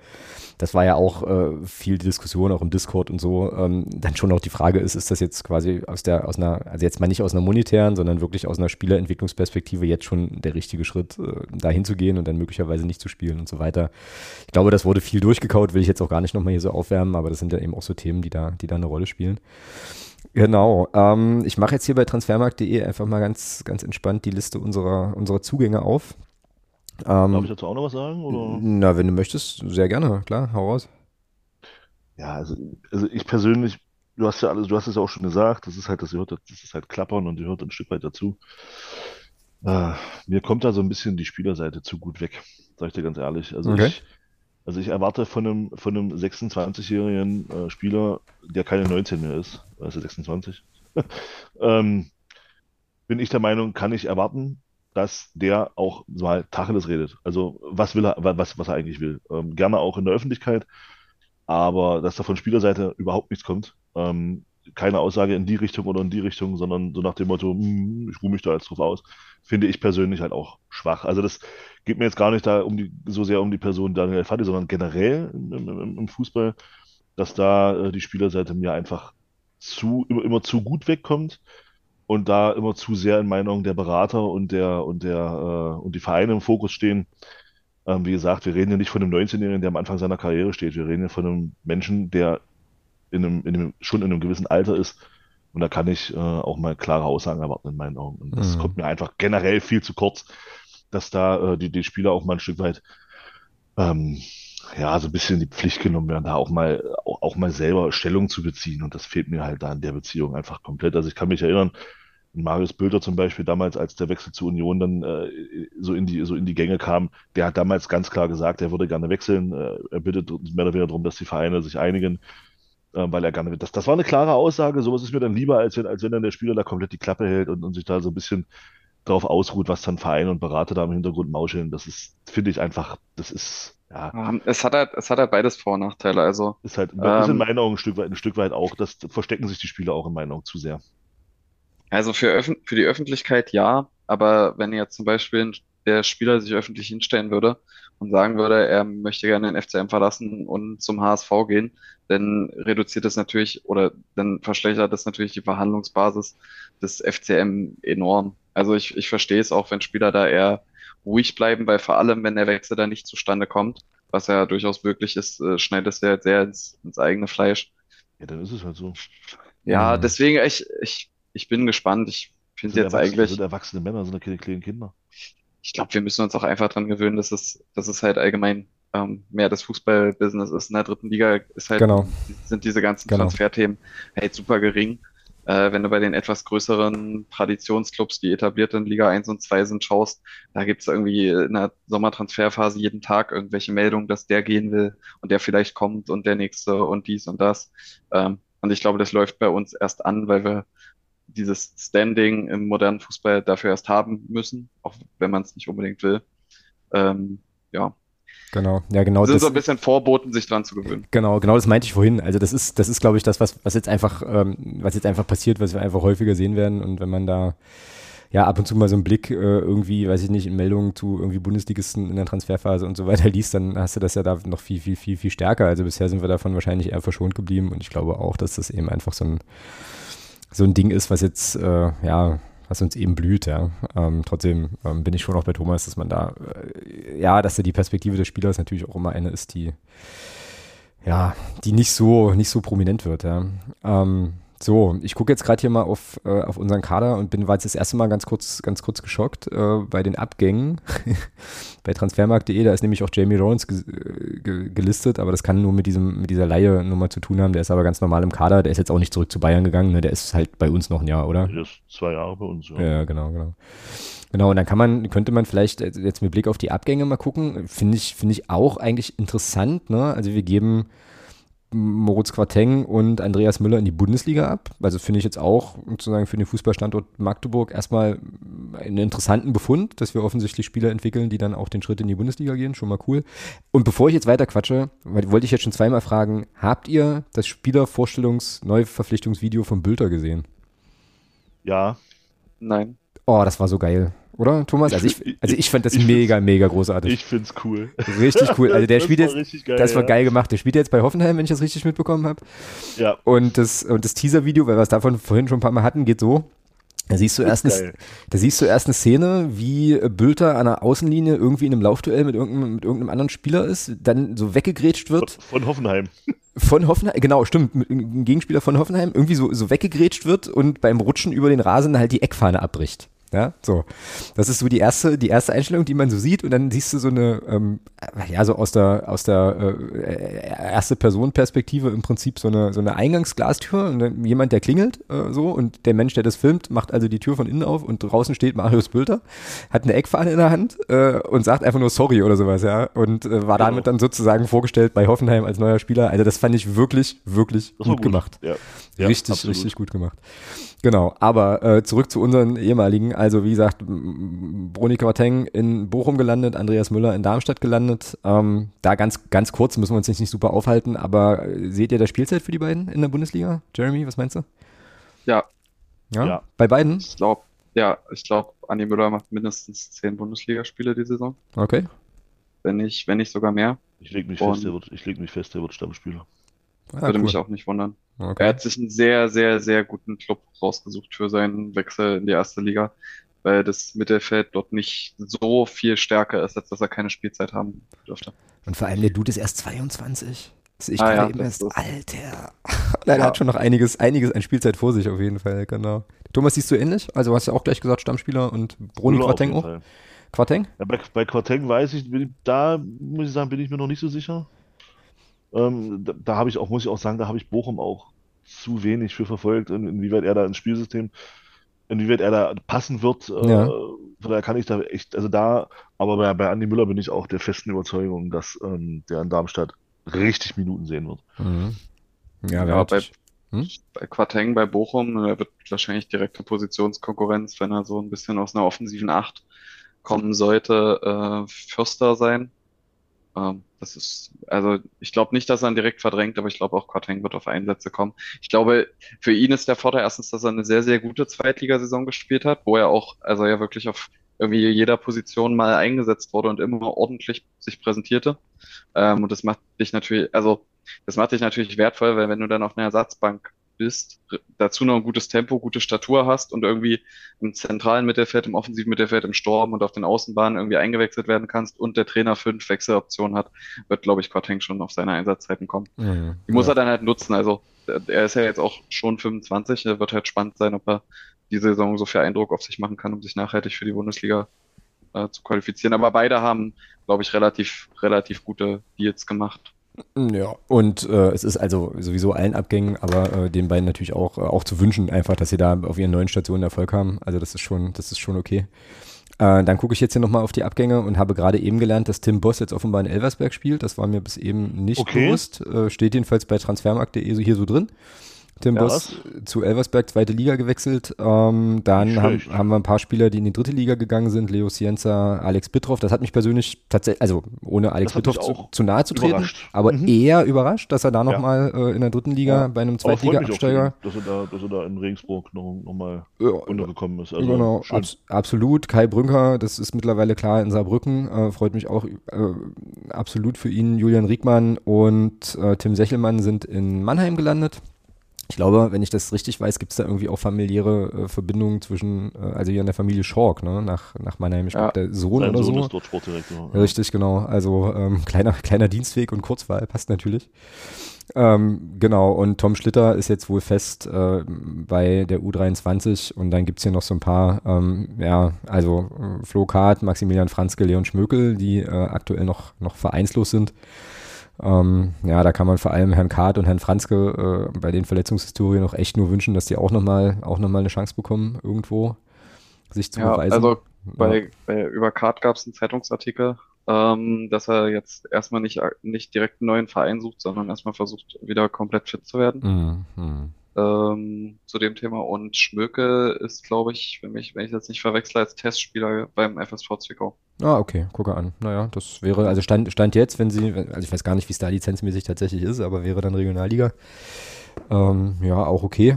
das war ja auch äh, viel Diskussion, auch im Discord und so, ähm, dann schon auch die Frage ist, ist das jetzt quasi aus der, aus einer, also jetzt mal nicht aus einer monetären, sondern wirklich aus einer Spielerentwicklungsperspektive jetzt schon der richtige Schritt, äh, dahin zu gehen und dann möglicherweise nicht zu spielen und so weiter. Ich glaube, das wurde viel durchgekaut, will ich jetzt auch gar nicht nochmal hier so aufwärmen, aber das sind ja eben auch so Themen, die da, die da eine Rolle spielen. Genau. Ähm, ich mache jetzt hier bei transfermarkt.de einfach mal ganz, ganz entspannt die Liste unserer, unserer Zugänge auf. Ähm, Darf ich dazu auch noch was sagen? Oder? Na, wenn du möchtest, sehr gerne, klar, hau raus. Ja, also, also ich persönlich, du hast ja alles, du hast es ja auch schon gesagt, das ist halt, das gehört, das ist halt Klappern und gehört ein Stück weit dazu. Äh, mir kommt da so ein bisschen die Spielerseite zu gut weg, sag ich dir ganz ehrlich. Also okay. ich, also ich erwarte von einem, von einem 26-jährigen äh, Spieler, der keine 19 mehr ist, also (laughs) 26, ähm, bin ich der Meinung, kann ich erwarten, dass der auch mal Tacheles redet. Also was will er, was, was er eigentlich will. Ähm, gerne auch in der Öffentlichkeit, aber dass da von Spielerseite überhaupt nichts kommt. Ähm, keine Aussage in die Richtung oder in die Richtung, sondern so nach dem Motto, hm, ich ruhe mich da jetzt drauf aus, finde ich persönlich halt auch schwach. Also das geht mir jetzt gar nicht da um die, so sehr um die Person Daniel Fadi, sondern generell im, im, im Fußball, dass da äh, die Spielerseite mir einfach zu, immer, immer zu gut wegkommt und da immer zu sehr in meinen Augen der Berater und der und der äh, und die Vereine im Fokus stehen. Ähm, wie gesagt, wir reden ja nicht von einem 19-Jährigen, der am Anfang seiner Karriere steht. Wir reden ja von einem Menschen, der in einem, in einem, schon in einem gewissen Alter ist. Und da kann ich äh, auch mal klare Aussagen erwarten in meinen Augen. Und das mhm. kommt mir einfach generell viel zu kurz, dass da äh, die, die Spieler auch mal ein Stück weit ähm, ja, so ein bisschen in die Pflicht genommen werden, da auch mal, auch, auch mal selber Stellung zu beziehen. Und das fehlt mir halt da in der Beziehung einfach komplett. Also ich kann mich erinnern, Marius Bülter zum Beispiel damals, als der Wechsel zu Union dann äh, so, in die, so in die Gänge kam, der hat damals ganz klar gesagt, er würde gerne wechseln. Äh, er bittet mehr oder weniger darum, dass die Vereine sich einigen, äh, weil er gerne das, das war eine klare Aussage. Sowas ist mir dann lieber, als wenn, als wenn dann der Spieler da komplett die Klappe hält und, und sich da so ein bisschen darauf ausruht, was dann Vereine und Berater da im Hintergrund mauscheln. Das ist, finde ich einfach, das ist ja. Ähm, es hat halt, es hat halt beides Vor- und Nachteile. Also, ist halt, ähm, ist in meinen Augen ein Stück weit, ein Stück weit auch, das verstecken sich die Spieler auch in meinen Augen zu sehr. Also für, für die Öffentlichkeit ja, aber wenn jetzt zum Beispiel der Spieler sich öffentlich hinstellen würde und sagen würde, er möchte gerne den FCM verlassen und zum HSV gehen, dann reduziert das natürlich oder dann verschlechtert das natürlich die Verhandlungsbasis des FCM enorm. Also ich, ich verstehe es auch, wenn Spieler da eher ruhig bleiben, weil vor allem, wenn der Wechsel da nicht zustande kommt, was ja durchaus möglich ist, äh, schneidet es ja sehr ins, ins eigene Fleisch. Ja, dann ist es halt so. Ja, mhm. deswegen, ich, ich, ich bin gespannt. Ich finde jetzt eigentlich. sind erwachsene Männer, sind da keine kleinen Kinder. ich glaube, wir müssen uns auch einfach dran gewöhnen, dass es, dass es halt allgemein ähm, mehr das Fußballbusiness ist. In der dritten Liga ist halt, Genau. sind diese ganzen Genau. Transferthemen halt super gering. Äh, wenn du bei den etwas größeren Traditionsclubs, die etabliert in Liga 1 und 2 sind, schaust, da gibt es irgendwie in der Sommertransferphase jeden Tag irgendwelche Meldungen, dass der gehen will und der vielleicht kommt und der nächste und dies und das. Ähm, und ich glaube, das läuft bei uns erst an, weil wir dieses Standing im modernen Fußball dafür erst haben müssen, auch wenn man es nicht unbedingt will. Ähm, ja, Genau, ja, genau. sind Das, so ein bisschen Vorboten, sich dran zu gewöhnen. Genau, genau das meinte ich vorhin. Also das ist, das ist, glaube ich, das, was, was jetzt einfach, ähm, was jetzt einfach passiert, was wir einfach häufiger sehen werden. Und wenn man da ja ab und zu mal so einen Blick äh, irgendwie, weiß ich nicht, in Meldungen zu irgendwie Bundesligisten in der Transferphase und so weiter (laughs) liest, dann hast du das ja da noch viel, viel, viel, viel stärker. Also bisher sind wir davon wahrscheinlich eher verschont geblieben und ich glaube auch, dass das eben einfach so ein so ein Ding ist, was jetzt, äh, ja, was uns eben blüht, ja. Ähm, trotzdem ähm, bin ich schon auch bei Thomas, dass man da, äh, ja, dass da die Perspektive des Spielers natürlich auch immer eine ist, die, ja, die nicht so, nicht so prominent wird, ja. Ähm, so, ich gucke jetzt gerade hier mal auf, äh, auf unseren Kader und bin war jetzt das erste Mal ganz kurz, ganz kurz geschockt äh, bei den Abgängen. (laughs) bei transfermarkt.de, da ist nämlich auch Jamie Lawrence ge ge gelistet, aber das kann nur mit diesem, mit dieser Laie-Nummer zu tun haben. Der ist aber ganz normal im Kader, der ist jetzt auch nicht zurück zu Bayern gegangen, ne? der ist halt bei uns noch ein Jahr, oder? Der ist zwei Jahre bei uns, ja. Ja, genau, genau. Genau, und dann kann man, könnte man vielleicht äh, jetzt mit Blick auf die Abgänge mal gucken. Finde ich, finde ich auch eigentlich interessant, ne? Also wir geben Moritz Quateng und Andreas Müller in die Bundesliga ab. Also finde ich jetzt auch sozusagen für den Fußballstandort Magdeburg erstmal einen interessanten Befund, dass wir offensichtlich Spieler entwickeln, die dann auch den Schritt in die Bundesliga gehen. Schon mal cool. Und bevor ich jetzt weiter quatsche, wollte ich jetzt schon zweimal fragen, habt ihr das Spielervorstellungs-Neuverpflichtungsvideo von Bülter gesehen? Ja, Nein. Oh, das war so geil. Oder, Thomas? Also ich, also ich fand das Ich mega, mega großartig. ich find's cool. richtig cool. Also der (laughs) spielt jetzt, geil, das war geil gemacht. Der spielt jetzt bei Hoffenheim, wenn ich das richtig mitbekommen habe. Ja, Und das, und das Teaser-Video, weil wir es davon vorhin schon ein paar Mal hatten, geht so. Da siehst du erst eine, da siehst du erst eine Szene, wie Bülter an der Außenlinie irgendwie in einem Laufduell mit irgendeinem, mit irgendeinem anderen Spieler ist, dann so weggegrätscht von, wird von Hoffenheim. (laughs) von Hoffenheim, genau, stimmt, mit- ein Gegenspieler von Hoffenheim irgendwie so, so weggegrätscht wird und beim Rutschen über den Rasen halt die Eckfahne abbricht. Ja, so. Das ist so die erste, die erste Einstellung, die man so sieht und dann siehst du so eine, ähm, ja, so aus der, aus der äh, erste Personenperspektive im Prinzip so eine, so eine Eingangsglastür und dann jemand, der klingelt, äh, so und der Mensch, der das filmt, macht also die Tür von innen auf und draußen steht Marius Bülter, hat eine Eckfahne in der Hand äh, und sagt einfach nur sorry oder sowas, ja, und äh, war Genau. damit dann sozusagen vorgestellt bei Hoffenheim als neuer Spieler. Also das fand ich wirklich, wirklich war gut, gemacht. Ja. Ja, richtig, absolut. richtig gut gemacht. Genau, aber äh, zurück zu unseren ehemaligen, also wie gesagt, Broni Quateng in Bochum gelandet, Andreas Müller in Darmstadt gelandet. Ähm, da ganz, ganz kurz, müssen wir uns jetzt nicht super aufhalten, aber äh, seht ihr da Spielzeit für die beiden in der Bundesliga? Jeremy, was meinst du? Ja, Ja? Ja. Bei beiden? ich glaube, ja, ich glaube, Andi Müller macht mindestens zehn Bundesligaspiele die Saison. Okay. Wenn nicht, wenn nicht sogar mehr. Ich leg mich Und- fest, der wird, ich leg mich fest, der wird Stammspieler. Ah, Würde cool. mich auch nicht wundern. Er okay. hat sich einen sehr, sehr, sehr guten Club rausgesucht für seinen Wechsel in die erste Liga, weil das Mittelfeld dort nicht so viel stärker ist, als dass er keine Spielzeit haben dürfte. Und vor allem der Dude ist erst 22. Das sehe ich Ah, ja, eben erst. ist- Alter. (laughs) Nein, er Ja. hat schon noch einiges, einiges an Spielzeit vor sich auf jeden Fall, genau. Thomas, siehst du ähnlich? Also hast du auch gleich gesagt Stammspieler und Quateng jeden auch? Fall. Quateng? Ja, bei, bei Quateng weiß ich, bin ich, da muss ich sagen, bin ich mir noch nicht so sicher. Ähm, da da habe ich auch, muss ich auch sagen, da habe ich Bochum auch zu wenig für verfolgt, in, inwieweit er da ins Spielsystem, inwieweit er da passen wird. Äh, Ja. von daher kann ich da echt, also da, aber bei, bei Andi Müller bin ich auch der festen Überzeugung, dass ähm, der in Darmstadt richtig Minuten sehen wird. Mhm. Ja, Ja, bei, Hm? bei Quateng bei Bochum, er wird wahrscheinlich direkte Positionskonkurrenz, wenn er so ein bisschen aus einer offensiven Acht kommen sollte, äh, Förster sein. Ähm, das ist, also ich glaube nicht, dass er ihn direkt verdrängt, aber ich glaube auch Quateng wird auf Einsätze kommen. Ich glaube, für ihn ist der Vorteil erstens, dass er eine sehr, sehr gute Zweitligasaison gespielt hat, wo er auch, also ja wirklich auf irgendwie jeder Position mal eingesetzt wurde und immer ordentlich sich präsentierte. Ähm, und das macht dich natürlich, also das macht dich natürlich wertvoll, weil wenn du dann auf einer Ersatzbank bist, dazu noch ein gutes Tempo, gute Statur hast und irgendwie im zentralen Mittelfeld, im offensiven Mittelfeld, im Sturm und auf den Außenbahnen irgendwie eingewechselt werden kannst und der Trainer fünf Wechseloptionen hat, wird, glaube ich, Quateng schon auf seine Einsatzzeiten kommen. Mhm. Die muss ja. er dann halt nutzen. Also er ist ja jetzt auch schon 25. Er wird halt spannend sein, ob er die Saison so viel Eindruck auf sich machen kann, um sich nachhaltig für die Bundesliga äh, zu qualifizieren. Aber beide haben, glaube ich, relativ, relativ gute Deals gemacht. Ja, und äh, es ist also sowieso allen Abgängen, aber äh, den beiden natürlich auch, äh, auch zu wünschen, einfach, dass sie da auf ihren neuen Stationen Erfolg haben. Also das ist schon, das ist schon okay. Äh, dann gucke ich jetzt hier nochmal auf die Abgänge und habe gerade eben gelernt, dass Tim Boss jetzt offenbar in Elversberg spielt. Das war mir bis eben nicht Okay. bewusst. Äh, steht jedenfalls bei transfermarkt.de hier so drin. Tim Ja, Boss zu Elversberg, zweite Liga gewechselt. Ähm, dann haben, haben wir ein paar Spieler, die in die dritte Liga gegangen sind. Leo Cienza, Alex Bittroff. Das hat mich persönlich tatsächlich, also ohne Alex Bittroff zu, zu nahe zu treten, überrascht. aber Mhm. eher überrascht, dass er da Ja. nochmal äh, in der dritten Liga Ja. bei einem Zweitliga-Absteiger dass er da, dass er da in Regensburg noch, noch mal ja, untergekommen ist. Also genau, abs absolut. Kai Brünker, das ist mittlerweile klar in Saarbrücken, äh, freut mich auch äh, absolut für ihn. Julian Riegmann und äh, Tim Sechelmann sind in Mannheim gelandet. Ich glaube, wenn ich das richtig weiß, gibt es da irgendwie auch familiäre äh, Verbindungen zwischen, äh, also hier in der Familie Schork, ne, nach, nach Mannheim. Ich Ja. glaube, der Sohn oder Sohn so. ist dort Sportdirektor. Ja, Richtig, genau. Also ähm, (laughs) kleiner, kleiner Dienstweg und Kurzwahl passt natürlich. Ähm, genau, und Tom Schlitter ist jetzt wohl fest äh, bei der U23 und dann gibt's hier noch so ein paar, ähm, ja, also äh, Flo Kart, Maximilian Franzke, Leon Schmökel, die äh, aktuell noch, noch vereinslos sind. Ähm, ja, da kann man vor allem Herrn Kart und Herrn Franzke äh, bei den Verletzungshistorien noch echt nur wünschen, dass die auch nochmal auch noch mal eine Chance bekommen, irgendwo sich zu Ja, beweisen. also ja. bei, bei über Card gab es einen Zeitungsartikel, ähm, dass er jetzt erstmal nicht, nicht direkt einen neuen Verein sucht, sondern erstmal versucht, wieder komplett fit zu werden. Mhm, mhm. Ähm, zu dem Thema. Und Schmöke ist, glaube ich, wenn ich, wenn ich das nicht verwechsle, als Testspieler beim FSV Zwickau. Ah, okay, gucke an. Naja, das wäre, also stand, stand jetzt, wenn sie, also ich weiß gar nicht, wie es da lizenzmäßig tatsächlich ist, aber wäre dann Regionalliga. Ähm, ja, auch okay.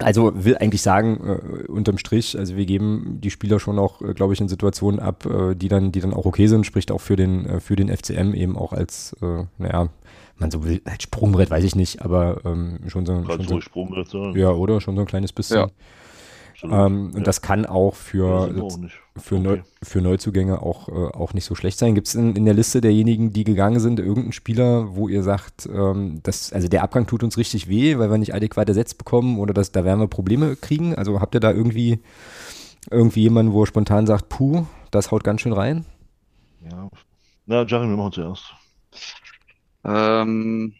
Also will eigentlich sagen, äh, unterm Strich, also wir geben die Spieler schon auch, äh, glaube ich, in Situationen ab, äh, die dann, die dann auch okay sind, spricht auch für den, äh, für den FCM eben auch als, äh, naja, man so will, als Sprungbrett, weiß ich nicht, aber ähm, schon so, Gerade schon so Sprungbrett sagen. ja, oder? Schon so ein kleines bisschen. Ja. Ähm, und Ja. das kann auch für, auch für, Neu, Okay. für Neuzugänge auch, äh, auch nicht so schlecht sein. Gibt es in, in der Liste derjenigen, die gegangen sind, irgendeinen Spieler, wo ihr sagt, ähm, das, also der Abgang tut uns richtig weh, weil wir nicht adäquat ersetzt bekommen oder dass da werden wir Probleme kriegen? Also habt ihr da irgendwie irgendwie jemanden, wo ihr spontan sagt, puh, das haut ganz schön rein? Ja. Na, Jeremy, wir machen zuerst. Ähm,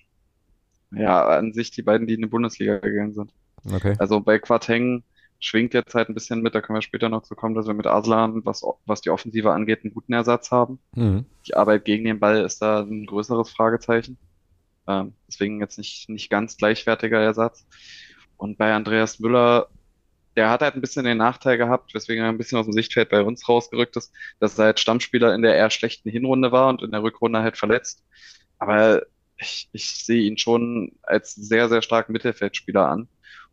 ja, an sich die beiden, die in die Bundesliga gegangen sind. Okay. Also bei Quateng schwingt jetzt halt ein bisschen mit, da können wir später noch zu kommen, dass wir mit Aslan, was, was die Offensive angeht, einen guten Ersatz haben. Mhm. Die Arbeit gegen den Ball ist da ein größeres Fragezeichen. Ähm, deswegen jetzt nicht, nicht ganz gleichwertiger Ersatz. Und bei Andreas Müller, der hat halt ein bisschen den Nachteil gehabt, weswegen er ein bisschen aus dem Sichtfeld bei uns rausgerückt ist, dass er halt Stammspieler in der eher schlechten Hinrunde war und in der Rückrunde halt verletzt. Aber ich, ich sehe ihn schon als sehr, sehr starken Mittelfeldspieler an.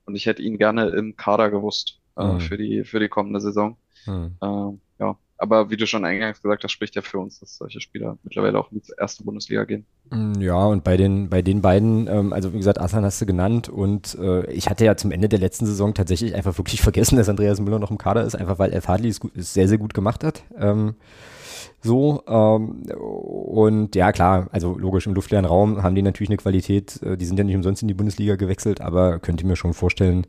Und ich hätte ihn gerne im Kader gewusst äh, Mhm. für die, für die kommende Saison. Mhm. Ähm, ja, aber wie du schon eingangs gesagt hast, spricht ja für uns, dass solche Spieler mittlerweile auch in die erste Bundesliga gehen. Mm, Ja, und bei den, bei den beiden, ähm, also wie gesagt, Aslan hast du genannt und äh, ich hatte ja zum Ende der letzten Saison tatsächlich einfach wirklich (laughs) vergessen, dass Andreas Müller noch im Kader ist, einfach weil Elf Hadley es, gut, es sehr, sehr gut gemacht hat. Ähm, so, ähm, und ja, klar, also logisch, im luftleeren Raum haben die natürlich eine Qualität, äh, die sind ja nicht umsonst in die Bundesliga gewechselt, aber könnte mir schon vorstellen,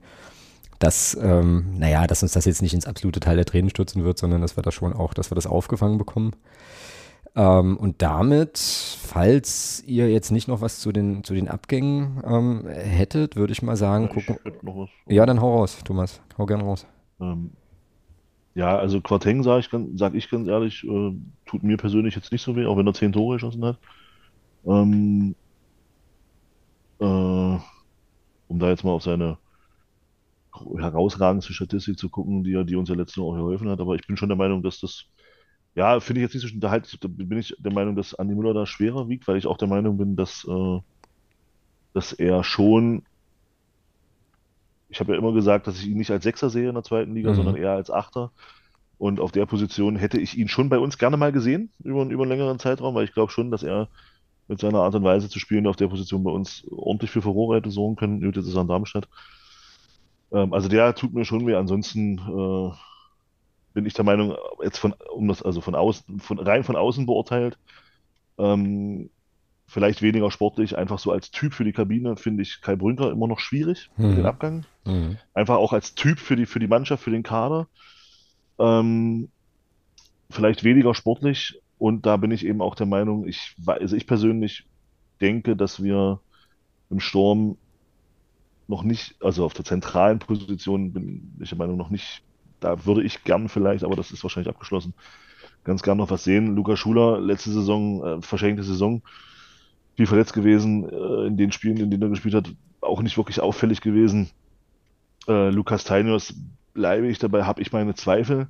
dass, ähm, naja, dass uns das jetzt nicht ins absolute Teil der Tränen stürzen wird, sondern dass wir das schon auch, dass wir das aufgefangen bekommen. Ähm, und damit, falls ihr jetzt nicht noch was zu den, zu den Abgängen ähm, hättet, würde ich mal sagen, Ja, gucken. Ja, dann hau raus, Thomas. Hau gern raus. Ähm, ja, also Quateng, sage ich, sag ich ganz ehrlich, äh, tut mir persönlich jetzt nicht so weh, auch wenn er zehn Tore geschossen hat. Ähm, äh, um da jetzt mal auf seine herausragendste Statistik zu gucken, die, die uns ja letztes Jahr auch geholfen hat. Aber ich bin schon der Meinung, dass das, ja, finde ich jetzt nicht so, da halt, da bin ich der Meinung, dass Andi Müller da schwerer wiegt, weil ich auch der Meinung bin, dass, äh, dass er schon, ich habe ja immer gesagt, dass ich ihn nicht als Sechser sehe in der zweiten Liga, Mhm. sondern eher als Achter. Und auf der Position hätte ich ihn schon bei uns gerne mal gesehen, über, über einen längeren Zeitraum, weil ich glaube schon, dass er mit seiner Art und Weise zu spielen auf der Position bei uns ordentlich für Furore hätte sorgen können. Jetzt ist er in Darmstadt. Ähm, also der tut mir schon weh. Ansonsten äh, bin ich der Meinung, jetzt von, um das, also von außen, von, rein von außen beurteilt, ähm, vielleicht weniger sportlich, einfach so als Typ für die Kabine finde ich Kai Brünker immer noch schwierig, Mhm. den Abgang. Mhm. Einfach auch als Typ für die, für die Mannschaft, für den Kader. Ähm, vielleicht weniger sportlich und da bin ich eben auch der Meinung, ich, also ich persönlich denke, dass wir im Sturm noch nicht, also auf der zentralen Position bin ich der Meinung noch nicht, da würde ich gern vielleicht, aber das ist wahrscheinlich abgeschlossen, ganz gern noch was sehen. Luca Schuler, letzte Saison, äh, verschenkte Saison, viel verletzt gewesen, äh, in den Spielen, in denen er gespielt hat, auch nicht wirklich auffällig gewesen. Äh, Lukas Tainius, bleibe ich dabei, habe ich meine Zweifel,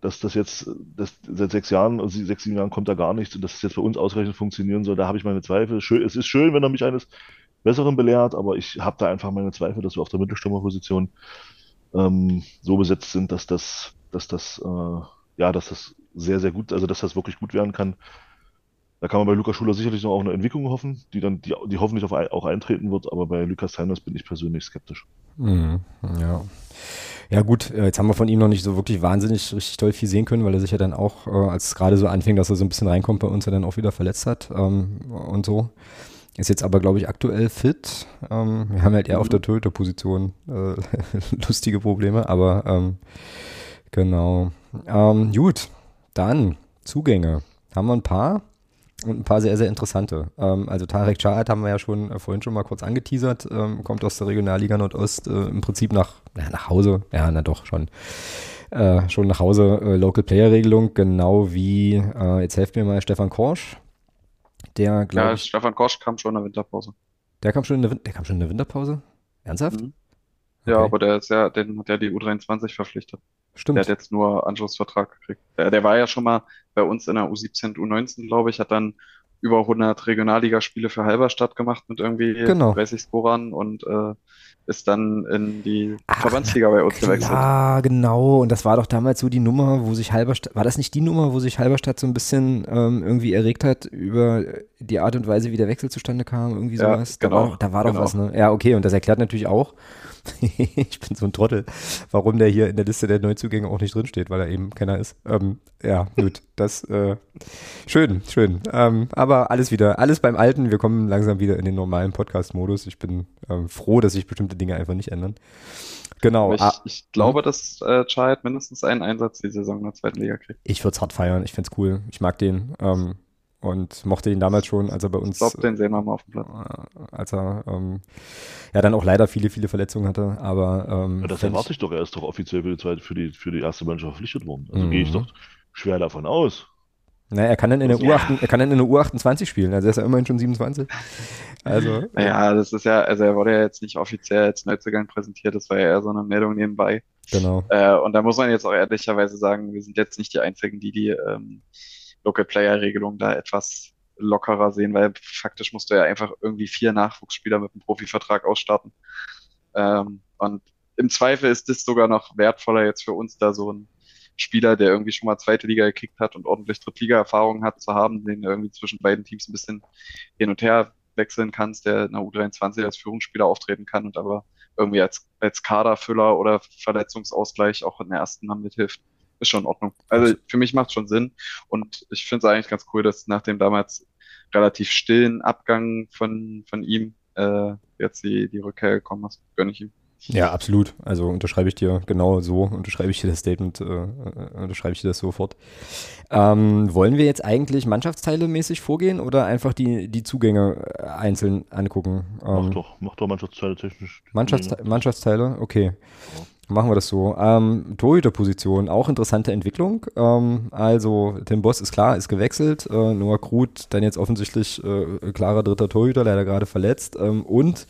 dass das jetzt, dass seit sechs Jahren, also sechs, sieben Jahren kommt da gar nichts und dass es jetzt bei uns ausreichend funktionieren soll, da habe ich meine Zweifel. Schön, es ist schön, wenn er mich eines Besseren belehrt, aber ich habe da einfach meine Zweifel, dass wir auf der Mittelstürmerposition ähm, so besetzt sind, dass das, dass das, äh, ja, dass das sehr, sehr gut, also dass das wirklich gut werden kann. Da kann man bei Lukas Schuler sicherlich noch auf eine Entwicklung hoffen, die dann, die, die hoffentlich auf, auch eintreten wird, aber bei Lukas Heiners bin ich persönlich skeptisch. Mhm, ja. Ja gut, äh, jetzt haben wir von ihm noch nicht so wirklich wahnsinnig richtig toll viel sehen können, weil er sich ja dann auch, äh, als es gerade so anfing, dass er so ein bisschen reinkommt, bei uns ja dann auch wieder verletzt hat ähm, und so. Ist jetzt aber, glaube ich, aktuell fit. Ähm, wir haben halt eher auf der Torhüter-Position äh, (laughs) lustige Probleme, aber ähm, genau. Ähm, gut, dann Zugänge. Haben wir ein paar und ein paar sehr, sehr interessante. Ähm, also Tarek Chahat haben wir ja schon äh, vorhin schon mal kurz angeteasert, ähm, kommt aus der Regionalliga Nordost äh, im Prinzip nach, ja, nach Hause, ja, na doch, schon. Äh, schon nach Hause äh, Local Player Regelung, genau wie, äh, jetzt helft mir mal, Stefan Korsch, der, glaube Ja, Stefan Korsch kam schon in der Winterpause. der kam schon in der, Win- der kam schon in der Winterpause? Ernsthaft? Mhm. Ja, Okay. aber der ist ja, den hat ja die U23 verpflichtet. Der Stimmt. hat jetzt nur Anschlussvertrag gekriegt. Der, der war ja schon mal bei uns in der U17, U19, glaube ich, hat dann über 100 Regionalligaspiele für Halberstadt gemacht mit irgendwie Genau. 30 Scorern und äh, ist dann in die Ach, Verbandsliga bei uns gewechselt. Ja, genau. Und das war doch damals so die Nummer, wo sich Halberstadt, war das nicht die Nummer, wo sich Halberstadt so ein bisschen ähm, irgendwie erregt hat über die Art und Weise, wie der Wechsel zustande kam, irgendwie Ja, sowas? Da genau, war, doch- da war doch genau. was, ne? Ja, okay. Und das erklärt natürlich auch, (laughs) ich bin so ein Trottel, warum der hier in der Liste der Neuzugänge auch nicht drinsteht, weil er eben keiner ist. Ähm, ja, gut. Das, äh, schön, schön. Ähm, aber alles wieder, alles beim Alten. Wir kommen langsam wieder in den normalen Podcast-Modus. Ich bin ähm, froh, dass sich bestimmte Dinge einfach nicht ändern. Genau. Ich, ah, ich glaube, dass äh, Chahat mindestens einen Einsatz die Saison in der zweiten Liga kriegt. Ich würde es hart feiern. Ich find's cool. Ich mag den ähm, und mochte ihn damals schon, als er bei Ich uns, glaube, den sehen wir mal auf dem Platz. äh, als er ähm, ja dann auch leider viele, viele Verletzungen hatte. Aber ähm, Ja, das erwarte ich doch. Er ist doch offiziell für die, zweite, für die, für die erste Mannschaft verpflichtet worden. Also Mhm. gehe ich doch schwer davon aus. Naja, er kann dann in der Ja. U8, er kann dann in der U28 spielen. Also er ist ja immerhin schon 27. Also Naja, das ist ja, also er wurde ja jetzt nicht offiziell als Neuzugang präsentiert, das war ja eher so eine Meldung nebenbei. genau. Äh, und da muss man jetzt auch ehrlicherweise sagen, wir sind jetzt nicht die Einzigen, die die ähm, Local Player Regelung da etwas lockerer sehen, weil faktisch musst du ja einfach irgendwie vier Nachwuchsspieler mit einem Profivertrag ausstatten. Ähm, und im Zweifel ist das sogar noch wertvoller jetzt für uns da so ein Spieler, der irgendwie schon mal zweite Liga gekickt hat und ordentlich Drittliga-Erfahrung hat, zu haben, den irgendwie zwischen beiden Teams ein bisschen hin und her wechseln kannst, der in der U23 als Führungsspieler auftreten kann und aber irgendwie als, als Kaderfüller oder Verletzungsausgleich auch in der ersten Mal mithilft, ist schon in Ordnung. Also für mich macht es schon Sinn und ich finde es eigentlich ganz cool, dass nach dem damals relativ stillen Abgang von, von ihm äh, jetzt die, die Rückkehr gekommen ist. Gönne ich ihm. Ja, absolut. Also unterschreibe ich dir genau so, unterschreibe ich dir das Statement, äh, äh, unterschreibe ich dir das sofort. Ähm, wollen wir jetzt eigentlich Mannschaftsteile mäßig vorgehen oder einfach die, die Zugänge äh, einzeln angucken? Mach Ähm, doch, mach doch Mannschaftsteile technisch. Mannschaftste Mannschaftsteile, okay. Machen wir das so. Ähm, Torhüterposition, auch interessante Entwicklung. Ähm, also, Tim Boss ist klar, ist gewechselt. Äh, Noah Krut, dann jetzt offensichtlich äh, klarer dritter Torhüter, leider gerade verletzt. Ähm, und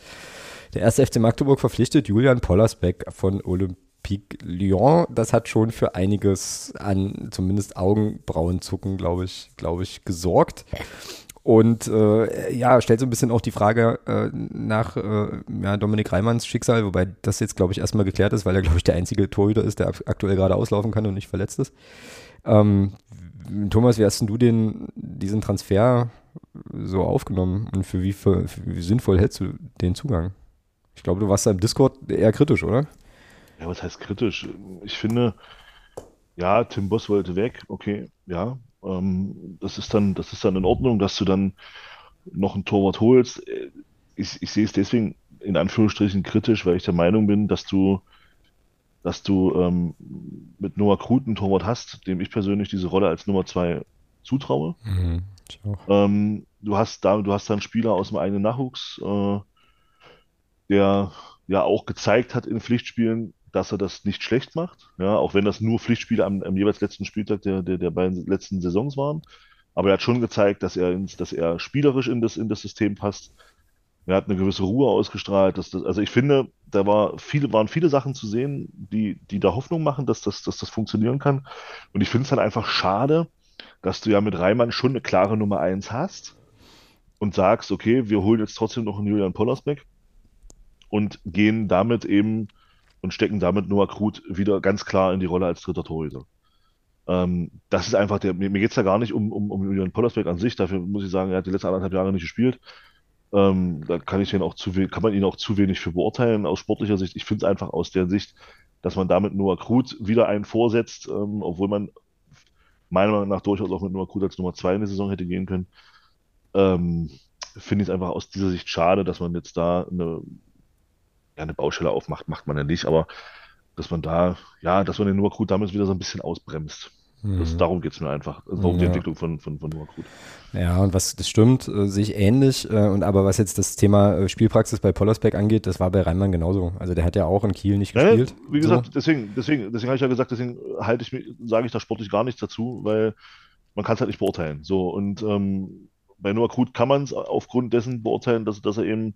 der erste FC Magdeburg verpflichtet Julian Pollersbeck von Olympique Lyon. Das hat schon für einiges an zumindest Augenbrauenzucken, glaube ich, glaube ich, gesorgt. Und äh, ja, stellt so ein bisschen auch die Frage äh, nach äh, ja, Dominik Reimanns Schicksal, wobei das jetzt, glaube ich, erstmal geklärt ist, weil er, glaube ich, der einzige Torhüter ist, der ak- aktuell gerade auslaufen kann und nicht verletzt ist. Ähm, Thomas, wie hast denn du den, diesen Transfer so aufgenommen und für wie, für, für wie sinnvoll hältst du den Zugang? Ich glaube, du warst da im Discord eher kritisch, oder? Ja, was heißt kritisch? Ich finde, ja, Tim Boss wollte weg, okay, ja. Ähm, das ist dann, das ist dann in Ordnung, dass du dann noch einen Torwart holst. Ich, ich sehe es deswegen in Anführungsstrichen kritisch, weil ich der Meinung bin, dass du dass du ähm, mit Noah Krut einen Torwart hast, dem ich persönlich diese Rolle als Nummer zwei zutraue. Mhm, ähm, du hast da, du hast da einen Spieler aus dem eigenen Nachwuchs, äh, der ja auch gezeigt hat in Pflichtspielen, dass er das nicht schlecht macht. Ja, auch wenn das nur Pflichtspiele am, am jeweils letzten Spieltag der, der, der beiden letzten Saisons waren. Aber er hat schon gezeigt, dass er, ins, dass er spielerisch in das, in das System passt. Er hat eine gewisse Ruhe ausgestrahlt. Das, also ich finde, da war viele, waren viele Sachen zu sehen, die, die da Hoffnung machen, dass das, dass das funktionieren kann. Und ich finde es dann einfach schade, dass du ja mit Reimann schon eine klare Nummer eins hast und sagst, okay, wir holen jetzt trotzdem noch einen Julian Pollersbeck und gehen damit eben und stecken damit Noah Krut wieder ganz klar in die Rolle als dritter Torhüter. Ähm, das ist einfach der, mir, mir geht es da gar nicht um, um, um Julian Pollersbeck an sich, dafür muss ich sagen, er hat die letzten anderthalb Jahre nicht gespielt. Ähm, da kann ich ihn auch zu kann man ihn auch zu wenig für beurteilen aus sportlicher Sicht. Ich finde es einfach aus der Sicht, dass man damit Noah Krut wieder einen vorsetzt, ähm, obwohl man meiner Meinung nach durchaus auch mit Noah Krut als Nummer zwei in der Saison hätte gehen können. Ähm, finde ich es einfach aus dieser Sicht schade, dass man jetzt da eine eine Baustelle aufmacht, macht man ja nicht, aber dass man da, ja, dass man den Noah Krut damals wieder so ein bisschen ausbremst. Das, mhm. darum geht es mir einfach. Also um ja. die Entwicklung von, von, von Noah Krut. Ja, und was das stimmt, äh, sehe ich ähnlich. Äh, und aber was jetzt das Thema äh, Spielpraxis bei Pollersbeck angeht, das war bei Reimann genauso. Also der hat ja auch in Kiel nicht ja, gespielt. Wie gesagt, so. deswegen, deswegen, deswegen habe ich ja gesagt, deswegen halte ich sage ich da sportlich gar nichts dazu, weil man kann es halt nicht beurteilen. So, und ähm, bei Noah Krut kann man es aufgrund dessen beurteilen, dass, dass er eben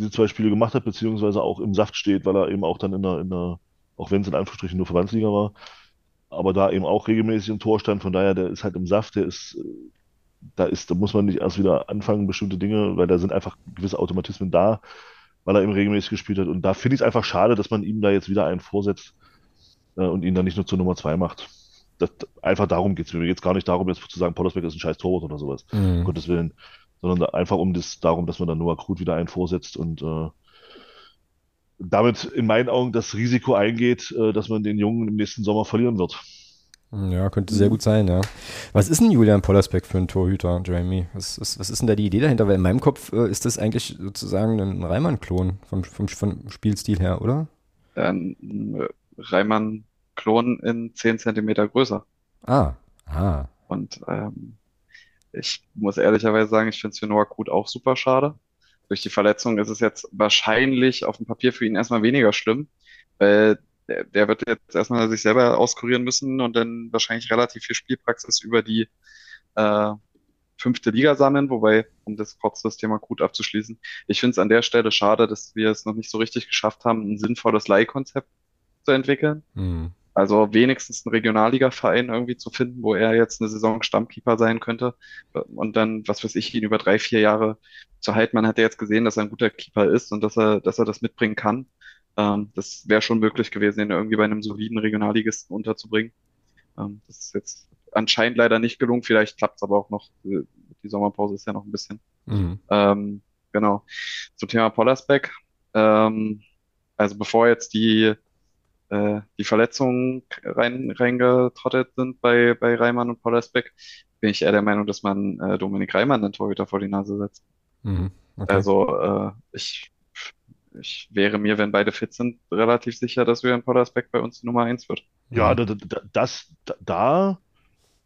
diese zwei Spiele gemacht hat, beziehungsweise auch im Saft steht, weil er eben auch dann in der, in der auch wenn es in Anführungsstrichen nur Verbandsliga war, aber da eben auch regelmäßig im Tor stand. Von daher, der ist halt im Saft, der ist, da ist, da muss man nicht erst wieder anfangen, bestimmte Dinge, weil da sind einfach gewisse Automatismen da, weil er eben regelmäßig gespielt hat. Und da finde ich es einfach schade, dass man ihm da jetzt wieder einen vorsetzt äh, und ihn dann nicht nur zur Nummer zwei macht. Das, einfach darum geht es mir. Mir geht es gar nicht darum, jetzt zu sagen, Pollersbeck ist ein scheiß Torwart oder sowas. Mhm. Um Gottes Willen sondern einfach um das, darum, dass man dann Noah Krut wieder einen vorsetzt und äh, damit in meinen Augen das Risiko eingeht, äh, dass man den Jungen im nächsten Sommer verlieren wird. Ja, könnte sehr gut sein, ja. Was ist denn Julian Pollersbeck für ein Torhüter, Jeremy? Was, was, was ist denn da die Idee dahinter? Weil in meinem Kopf äh, ist das eigentlich sozusagen ein Reimann-Klon vom, vom, vom, Spielstil her, oder? Ein Reimann-Klon in 10 Zentimeter größer. Ah, ah. Und ähm, ich muss ehrlicherweise sagen, ich finde es für Noah Krut auch super schade. Durch die Verletzung ist es jetzt wahrscheinlich auf dem Papier für ihn erstmal weniger schlimm, weil der, der wird jetzt erstmal sich selber auskurieren müssen und dann wahrscheinlich relativ viel Spielpraxis über die äh, fünfte Liga sammeln, wobei, um das kurz das Thema Krut abzuschließen, ich finde es an der Stelle schade, dass wir es noch nicht so richtig geschafft haben, ein sinnvolles Leihkonzept zu entwickeln. Mhm. Also wenigstens einen Regionalliga-Verein irgendwie zu finden, wo er jetzt eine Saison Stammkeeper sein könnte und dann, was weiß ich, ihn über drei, vier Jahre zu halten. Man hat ja jetzt gesehen, dass er ein guter Keeper ist und dass er, dass er das mitbringen kann. Ähm, das wäre schon möglich gewesen, ihn irgendwie bei einem soliden Regionalligisten unterzubringen. Ähm, das ist jetzt anscheinend leider nicht gelungen. Vielleicht klappt es aber auch noch. Die Sommerpause ist ja noch ein bisschen. Mhm. Ähm, genau. Zum Thema Pollersbeck. Ähm, also bevor jetzt die äh, die Verletzungen rein, reingetrottet sind bei, bei Reimann und Pollersbeck, bin ich eher der Meinung, dass man äh, Dominik Reimann den Torhüter vor die Nase setzt. Mhm, okay. Also äh, ich, ich wäre mir, wenn beide fit sind, relativ sicher, dass Julian Pollersbeck bei uns die Nummer eins wird. Ja, da, das, da,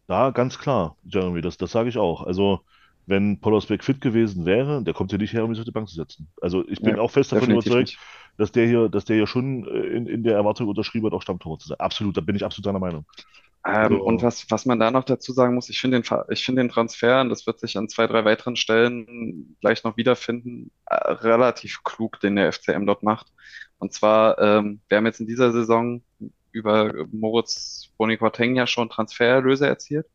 da ganz klar, Jeremy, das, das sage ich auch. Also wenn Pollersbeck fit gewesen wäre, der kommt hier nicht her, um sich auf die Bank zu setzen. Also ich bin ja, auch fest davon überzeugt, nicht. dass der hier, dass der hier schon äh, in, in der Erwartung unterschrieben hat, auch Stammtor zu sein. Absolut, da bin ich absolut deiner Meinung. Ähm, so. Und was, was man da noch dazu sagen muss, ich finde den, ich finde den Transfer, und das wird sich an zwei, drei weiteren Stellen gleich noch wiederfinden, äh, relativ klug, den der FCM dort macht. Und zwar, ähm, wir haben jetzt in dieser Saison über Moritz Boni-Quateng ja schon Transfererlöse erzielt.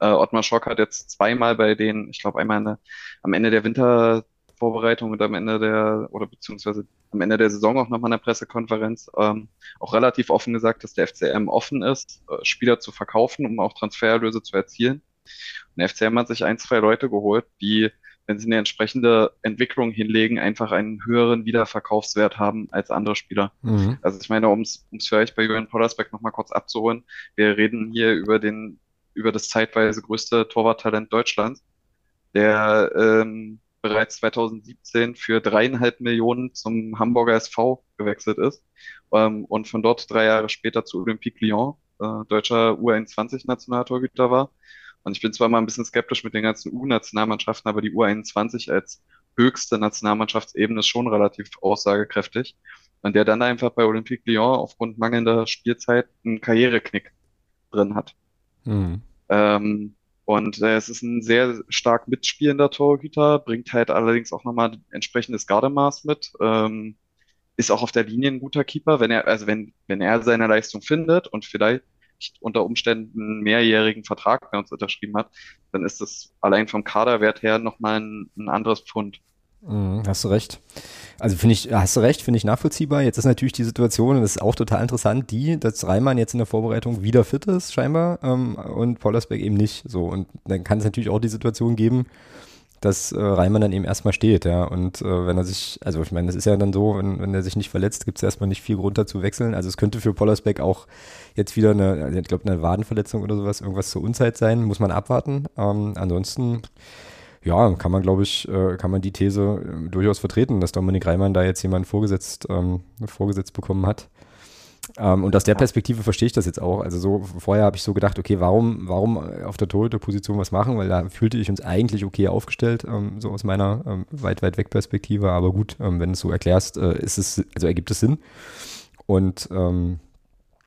Äh, Ottmar Schock hat jetzt zweimal bei den, ich glaube einmal eine, am Ende der Wintervorbereitung und am Ende der, oder beziehungsweise am Ende der Saison auch nochmal eine Pressekonferenz, ähm, auch relativ offen gesagt, dass der FCM offen ist, äh, Spieler zu verkaufen, um auch Transfererlöse zu erzielen. Und der FCM hat sich ein, zwei Leute geholt, die wenn sie eine entsprechende Entwicklung hinlegen, einfach einen höheren Wiederverkaufswert haben als andere Spieler. Mhm. Also ich meine, um es vielleicht bei Jürgen Pollersbeck nochmal kurz abzuholen, wir reden hier über den über das zeitweise größte Torwarttalent Deutschlands, der ähm, bereits 2017 für dreieinhalb Millionen zum Hamburger SV gewechselt ist ähm, und von dort drei Jahre später zu Olympique Lyon, äh, deutscher U21-Nationaltorhüter war. Und ich bin zwar mal ein bisschen skeptisch mit den ganzen U-Nationalmannschaften, aber die U21 als höchste Nationalmannschaftsebene ist schon relativ aussagekräftig. Und der dann einfach bei Olympique Lyon aufgrund mangelnder Spielzeit einen Karriereknick drin hat. Mhm. Ähm, und äh, es ist ein sehr stark mitspielender Torhüter, bringt halt allerdings auch nochmal entsprechendes Gardemaß mit. Ähm, ist auch auf der Linie ein guter Keeper, wenn er, also wenn, wenn er seine Leistung findet und vielleicht unter Umständen einen mehrjährigen Vertrag bei uns unterschrieben hat, dann ist das allein vom Kaderwert her nochmal ein, ein anderes Pfund. Mhm, hast du recht. Also finde ich, hast du recht, finde ich nachvollziehbar. Jetzt ist natürlich die Situation, und das ist auch total interessant, die, dass Reimann jetzt in der Vorbereitung wieder fit ist, scheinbar, ähm, und Pollersbeck eben nicht. So, und dann kann es natürlich auch die Situation geben, dass äh, Reimann dann eben erstmal steht, ja. Und äh, wenn er sich, also ich meine, das ist ja dann so, wenn, wenn er sich nicht verletzt, gibt es erstmal nicht viel Grund dazu wechseln. Also es könnte für Pollersbeck auch jetzt wieder eine, ich glaube, eine Wadenverletzung oder sowas, irgendwas zur Unzeit sein, muss man abwarten. Ähm, ansonsten, ja, kann man, glaube ich, äh, kann man die These äh, durchaus vertreten, dass Dominik Reimann da jetzt jemanden vorgesetzt, ähm, vorgesetzt bekommen hat. Ähm, und aus der Perspektive verstehe ich das jetzt auch. Also so vorher habe ich so gedacht, okay, warum, warum auf der Torhüterposition was machen? Weil da fühlte ich uns eigentlich okay aufgestellt, ähm, so aus meiner ähm, weit, weit weg Perspektive. Aber gut, ähm, wenn du es so erklärst, äh, ist es, also ergibt es Sinn. Und ähm,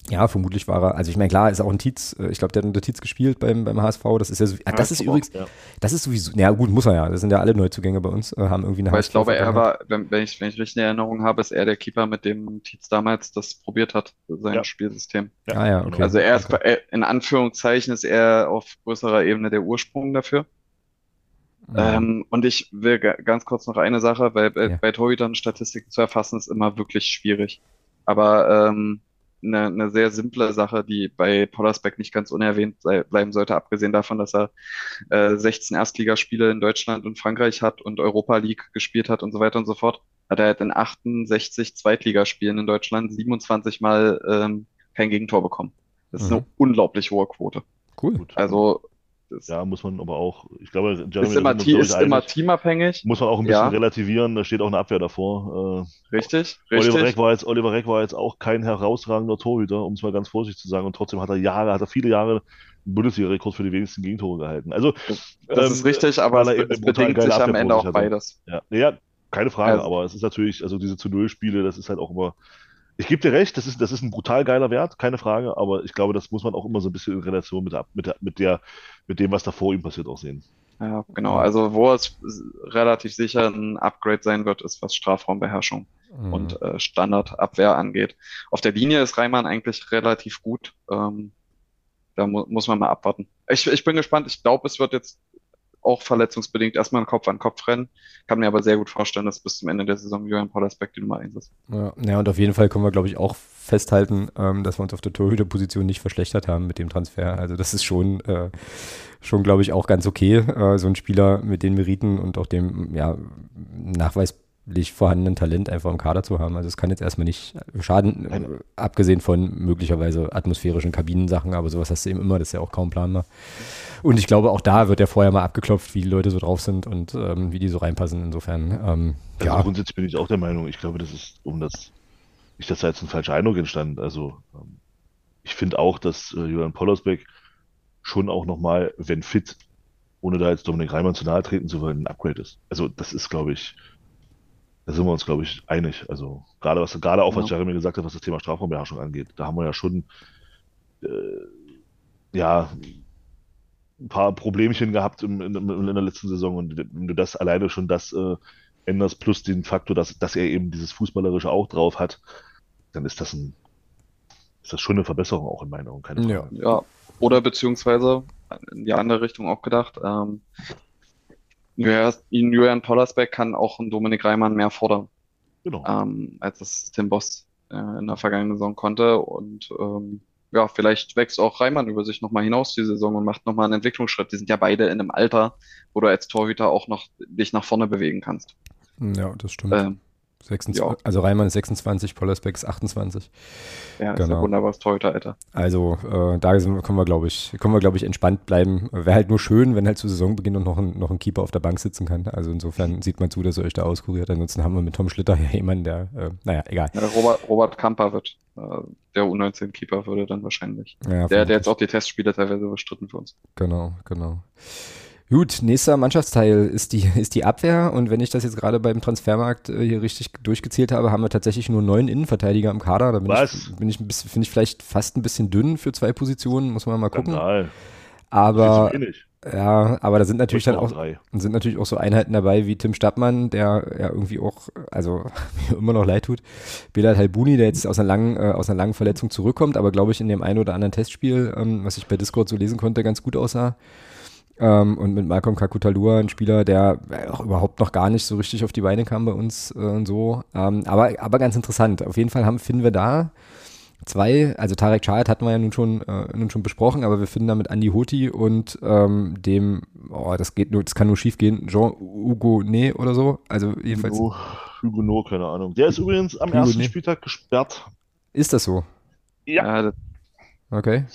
ja, vermutlich war er, also ich meine, klar, ist auch ein Tietz, äh, ich glaube, der hat unter Tietz gespielt beim, beim HSV, das ist ja so, ah, das ist übrigens, ja. das ist sowieso, ja gut, muss er ja, das sind ja alle Neuzugänge bei uns, äh, haben irgendwie eine Weil ich glaube, er war, wenn, wenn, ich, wenn ich richtig in Erinnerung habe, ist er der Keeper, mit dem Tietz damals das probiert hat, sein ja. Spielsystem. Ja. Ah ja, okay. Also er ist, okay. in Anführungszeichen ist er auf größerer Ebene der Ursprung dafür. Ja. Ähm, und ich will ganz kurz noch eine Sache, weil bei, bei Torhütern Statistiken zu erfassen ist immer wirklich schwierig. Aber ähm, eine, eine sehr simple Sache, die bei Pollersbeck nicht ganz unerwähnt sei, bleiben sollte, abgesehen davon, dass er äh, 16 Erstligaspiele in Deutschland und Frankreich hat und Europa League gespielt hat und so weiter und so fort, hat er halt in 68 Zweitligaspielen in Deutschland 27 Mal ähm, kein Gegentor bekommen. Das ist mhm. eine unglaublich hohe Quote. Cool. Also ist. Ja, muss man aber auch, ich glaube, Jeremy, ist immer, ist immer teamabhängig. Muss man auch ein bisschen ja. relativieren, da steht auch eine Abwehr davor. Äh, richtig, Oliver richtig. Reck war jetzt, Oliver Reck war jetzt auch kein herausragender Torhüter, um es mal ganz vorsichtig zu sagen, und trotzdem hat er Jahre, hat er viele Jahre einen Bundesliga-Rekord für die wenigsten Gegentore gehalten. Also, das ähm, ist richtig, aber es, es bedingt sich am Ende auch beides. Ja, ja keine Frage, also, aber es ist natürlich, also diese zu Null Spiele, das ist halt auch immer, ich gebe dir recht, das ist, das ist ein brutal geiler Wert, keine Frage, aber ich glaube, das muss man auch immer so ein bisschen in Relation mit, der, mit, der, mit, der, mit dem, was da vor ihm passiert, auch sehen. Ja, genau. Also, wo es relativ sicher ein Upgrade sein wird, ist, was Strafraumbeherrschung mhm. und äh, Standardabwehr angeht. Auf der Linie ist Reimann eigentlich relativ gut. Ähm, da mu muss man mal abwarten. Ich, ich bin gespannt. Ich glaube, es wird jetzt auch verletzungsbedingt erstmal ein Kopf-an-Kopf-Rennen. Kann mir aber sehr gut vorstellen, dass bis zum Ende der Saison Julian Pollersbeck die Nummer 1 ist. Ja, ja, und auf jeden Fall können wir, glaube ich, auch festhalten, ähm, dass wir uns auf der Torhüterposition nicht verschlechtert haben mit dem Transfer. Also das ist schon, äh, schon glaube ich, auch ganz okay, äh, so ein Spieler mit den Meriten und auch dem ja, Nachweis vorhandenen Talent einfach im Kader zu haben. Also es kann jetzt erstmal nicht schaden, äh, abgesehen von möglicherweise atmosphärischen Kabinensachen, aber sowas hast du eben immer, das ist ja auch kaum planbar. Und ich glaube, auch da wird ja vorher mal abgeklopft, wie die Leute so drauf sind und ähm, wie die so reinpassen. Insofern, ähm, also ja. Grundsätzlich bin ich auch der Meinung, ich glaube, das ist, um das, nicht, dass da jetzt ein falscher Eindruck entstand. Also ähm, ich finde auch, dass äh, Julian Pollersbeck schon auch nochmal, wenn fit, ohne da jetzt Dominik Reimann zu nahe treten zu wollen, ein Upgrade ist. Also das ist, glaube ich, da sind wir uns, glaube ich, einig. Also gerade was gerade auch, was ja. Jeremy gesagt hat, was das Thema Strafraumbeherrschung angeht, da haben wir ja schon äh, ja ein paar Problemchen gehabt im, in, in, der letzten Saison und wenn du das alleine schon das äh, änderst, plus den Faktor, dass, dass er eben dieses Fußballerische auch drauf hat, dann ist das ein ist das schon eine Verbesserung auch in meiner Meinung. Keine Frage. Ja, ja. Oder beziehungsweise in die andere Richtung auch gedacht. Ähm, Julian Pollersbeck kann auch einen Dominik Reimann mehr fordern, genau. ähm, als es Tim Boss äh, in der vergangenen Saison konnte. Und ähm, ja, vielleicht wächst auch Reimann über sich nochmal hinaus die Saison und macht nochmal einen Entwicklungsschritt. Die sind ja beide in einem Alter, wo du als Torhüter auch noch dich nach vorne bewegen kannst. Ja, das stimmt. Ähm, 26, ja. Also Reimann ist 26, Pollersbeck ist 28. Ja, genau. ist ein wunderbares Torhüter, Alter. Also äh, da sind, können wir, glaube ich, können wir, glaube ich, entspannt bleiben. Wäre halt nur schön, wenn halt zu Saisonbeginn und noch ein, noch ein Keeper auf der Bank sitzen kann. Also insofern sieht man zu, dass er euch da auskuriert. Ansonsten haben wir mit Tom Schlitter ja jemanden, der, äh, naja, egal. Ja, Robert, Robert Kamper wird äh, der U19-Keeper würde dann wahrscheinlich. Ja, der, der jetzt auch die Testspiele teilweise überstritten für uns. Genau, genau. Gut, nächster Mannschaftsteil ist die, (laughs) ist die Abwehr. Und wenn ich das jetzt gerade beim Transfermarkt äh, hier richtig durchgezählt habe, haben wir tatsächlich nur neun Innenverteidiger im Kader. Da bin Was? ich, bin ich ein bisschen, finde ich vielleicht fast ein bisschen dünn für zwei Positionen, muss man mal gucken. Skandal. Aber, ja, aber da sind natürlich dann auch, sind natürlich auch so Einheiten dabei wie Tim Stadtmann, der ja irgendwie auch, also (laughs) mir immer noch leid tut. Bilal Halbuni, der jetzt aus einer langen, äh, aus einer langen Verletzung zurückkommt, aber glaube ich in dem einen oder anderen Testspiel, ähm, was ich bei Discord so lesen konnte, ganz gut aussah. Ähm, und mit Malcolm Kakutalua, ein Spieler, der auch überhaupt noch gar nicht so richtig auf die Beine kam bei uns äh, und so. Ähm, aber, aber ganz interessant. Auf jeden Fall haben, finden wir da zwei, also Tarek Chahat hatten wir ja nun schon, äh, nun schon besprochen, aber wir finden da mit Andy Hoti und ähm, dem, oh, das geht nur, das kann nur schief gehen, Jean-Hugo Ne oder so. Also jedenfalls. Hugo, Hugo No, keine Ahnung. Der ist übrigens am Hugo ersten nee. Spieltag gesperrt. Ist das so? Ja. ja okay.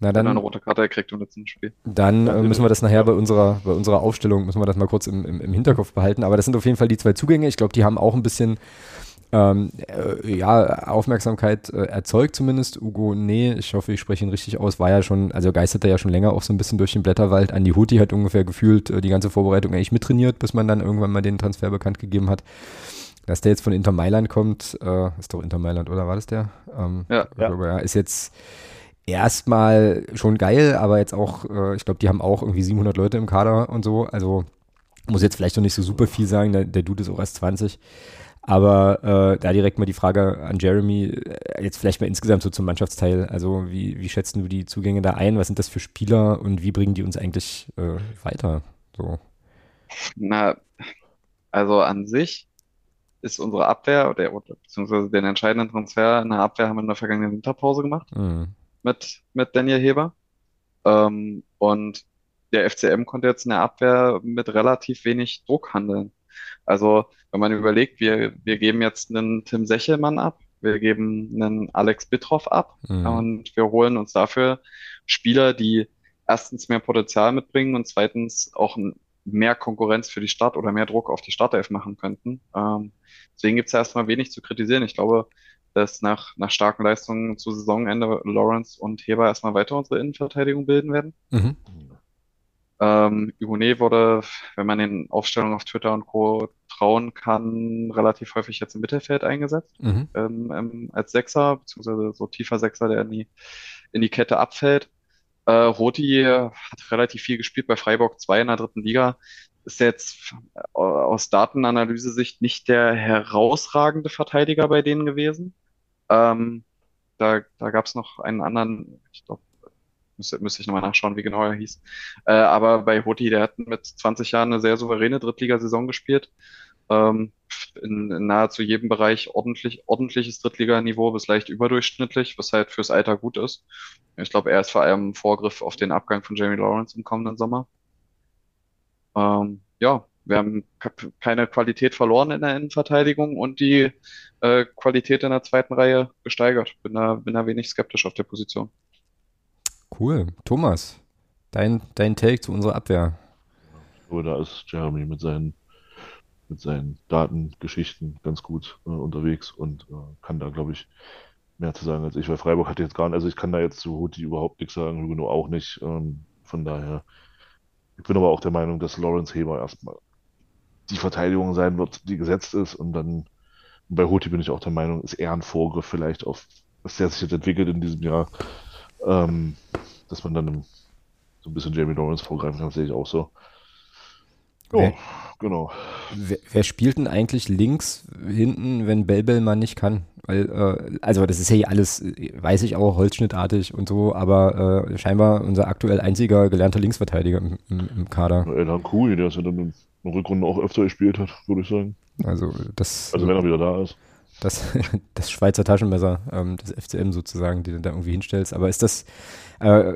Na dann, eine rote Karte gekriegt im letzten Spiel. Dann äh, müssen wir das nachher bei unserer, bei unserer Aufstellung, müssen wir das mal kurz im, im, im Hinterkopf behalten. Aber das sind auf jeden Fall die zwei Zugänge. Ich glaube, die haben auch ein bisschen ähm, äh, ja, Aufmerksamkeit äh, erzeugt zumindest. Ugo, nee, ich hoffe, ich spreche ihn richtig aus, war ja schon, also geisterte ja schon länger auch so ein bisschen durch den Blätterwald. Andi Huti hat ungefähr gefühlt äh, die ganze Vorbereitung eigentlich mittrainiert, bis man dann irgendwann mal den Transfer bekannt gegeben hat. Dass der jetzt von Inter Mailand kommt, äh, ist doch Inter Mailand, oder war das der? Ähm, ja, ja. Ist jetzt erstmal schon geil, aber jetzt auch, äh, ich glaube, die haben auch irgendwie 700 Leute im Kader und so. Also muss jetzt vielleicht noch nicht so super viel sagen, der, der Dude ist auch erst 20. Aber äh, da direkt mal die Frage an Jeremy, äh, jetzt vielleicht mal insgesamt so zum Mannschaftsteil. Also wie, wie schätzen du die Zugänge da ein? Was sind das für Spieler und wie bringen die uns eigentlich äh, weiter? So. Na, also an sich ist unsere Abwehr, oder, beziehungsweise den entscheidenden Transfer in der Abwehr haben wir in der vergangenen Winterpause gemacht. Mhm mit, mit Daniel Heber. Ähm, und der FCM konnte jetzt in der Abwehr mit relativ wenig Druck handeln. Also, wenn man überlegt, wir, wir geben jetzt einen Tim Sechelmann ab, wir geben einen Alex Bittroff ab mhm. und wir holen uns dafür Spieler, die erstens mehr Potenzial mitbringen und zweitens auch mehr Konkurrenz für die Stadt oder mehr Druck auf die Startelf machen könnten. Ähm, deswegen gibt es erstmal wenig zu kritisieren. Ich glaube, dass nach, nach starken Leistungen zu Saisonende Lawrence und Heber erstmal weiter unsere Innenverteidigung bilden werden. Mhm. Ähm, Ibone wurde, wenn man den Aufstellungen auf Twitter und Co. trauen kann, relativ häufig jetzt im Mittelfeld eingesetzt. Mhm. Ähm, ähm, als Sechser, beziehungsweise so tiefer Sechser, der in die, in die Kette abfällt. Äh, Roti hat relativ viel gespielt bei Freiburg 2 in der dritten Liga. Ist jetzt aus Datenanalyse-Sicht nicht der herausragende Verteidiger bei denen gewesen. Ähm, da da gab es noch einen anderen, ich glaube, müsste, müsste ich nochmal nachschauen, wie genau er hieß. Äh, aber bei Hoti, der hat mit 20 Jahren eine sehr souveräne Drittligasaison gespielt. Ähm, in, in nahezu jedem Bereich ordentlich, ordentliches Drittliganiveau bis leicht überdurchschnittlich, was halt fürs Alter gut ist. Ich glaube, er ist vor allem Vorgriff auf den Abgang von Jamie Lawrence im kommenden Sommer. Ähm, ja, wir haben keine Qualität verloren in der Innenverteidigung und die äh, Qualität in der zweiten Reihe gesteigert. Bin da, bin da wenig skeptisch auf der Position. Cool. Thomas, dein, dein Take zu unserer Abwehr. Ich da ist Jeremy mit seinen, mit seinen Datengeschichten ganz gut äh, unterwegs und äh, kann da, glaube ich, mehr zu sagen als ich, weil Freiburg hat jetzt gar nicht, also ich kann da jetzt zu Huti überhaupt nichts sagen, Hugo auch nicht. Ähm, von daher, ich bin aber auch der Meinung, dass Lawrence Heber erstmal die Verteidigung sein wird, die gesetzt ist. Und dann bei Hoti bin ich auch der Meinung, ist eher ein Vorgriff vielleicht auf, was der sich jetzt entwickelt in diesem Jahr, ähm, dass man dann so ein bisschen Jamie Lawrence vorgreifen kann, sehe ich auch so. Oh, wer, genau. Wer, wer, spielt denn eigentlich links hinten, wenn Belbel mal nicht kann? Weil, äh, also das ist ja hier alles, weiß ich auch, holzschnittartig und so, aber äh, scheinbar unser aktuell einziger gelernter Linksverteidiger im, im, im Kader. Elhan Kui, der ist ja dann Rückrunde auch öfter gespielt hat, würde ich sagen. Also das. Also wenn er wieder da ist. Das, (laughs) das Schweizer Taschenmesser ähm, des FCM sozusagen, die du da irgendwie hinstellst. Aber ist das, äh,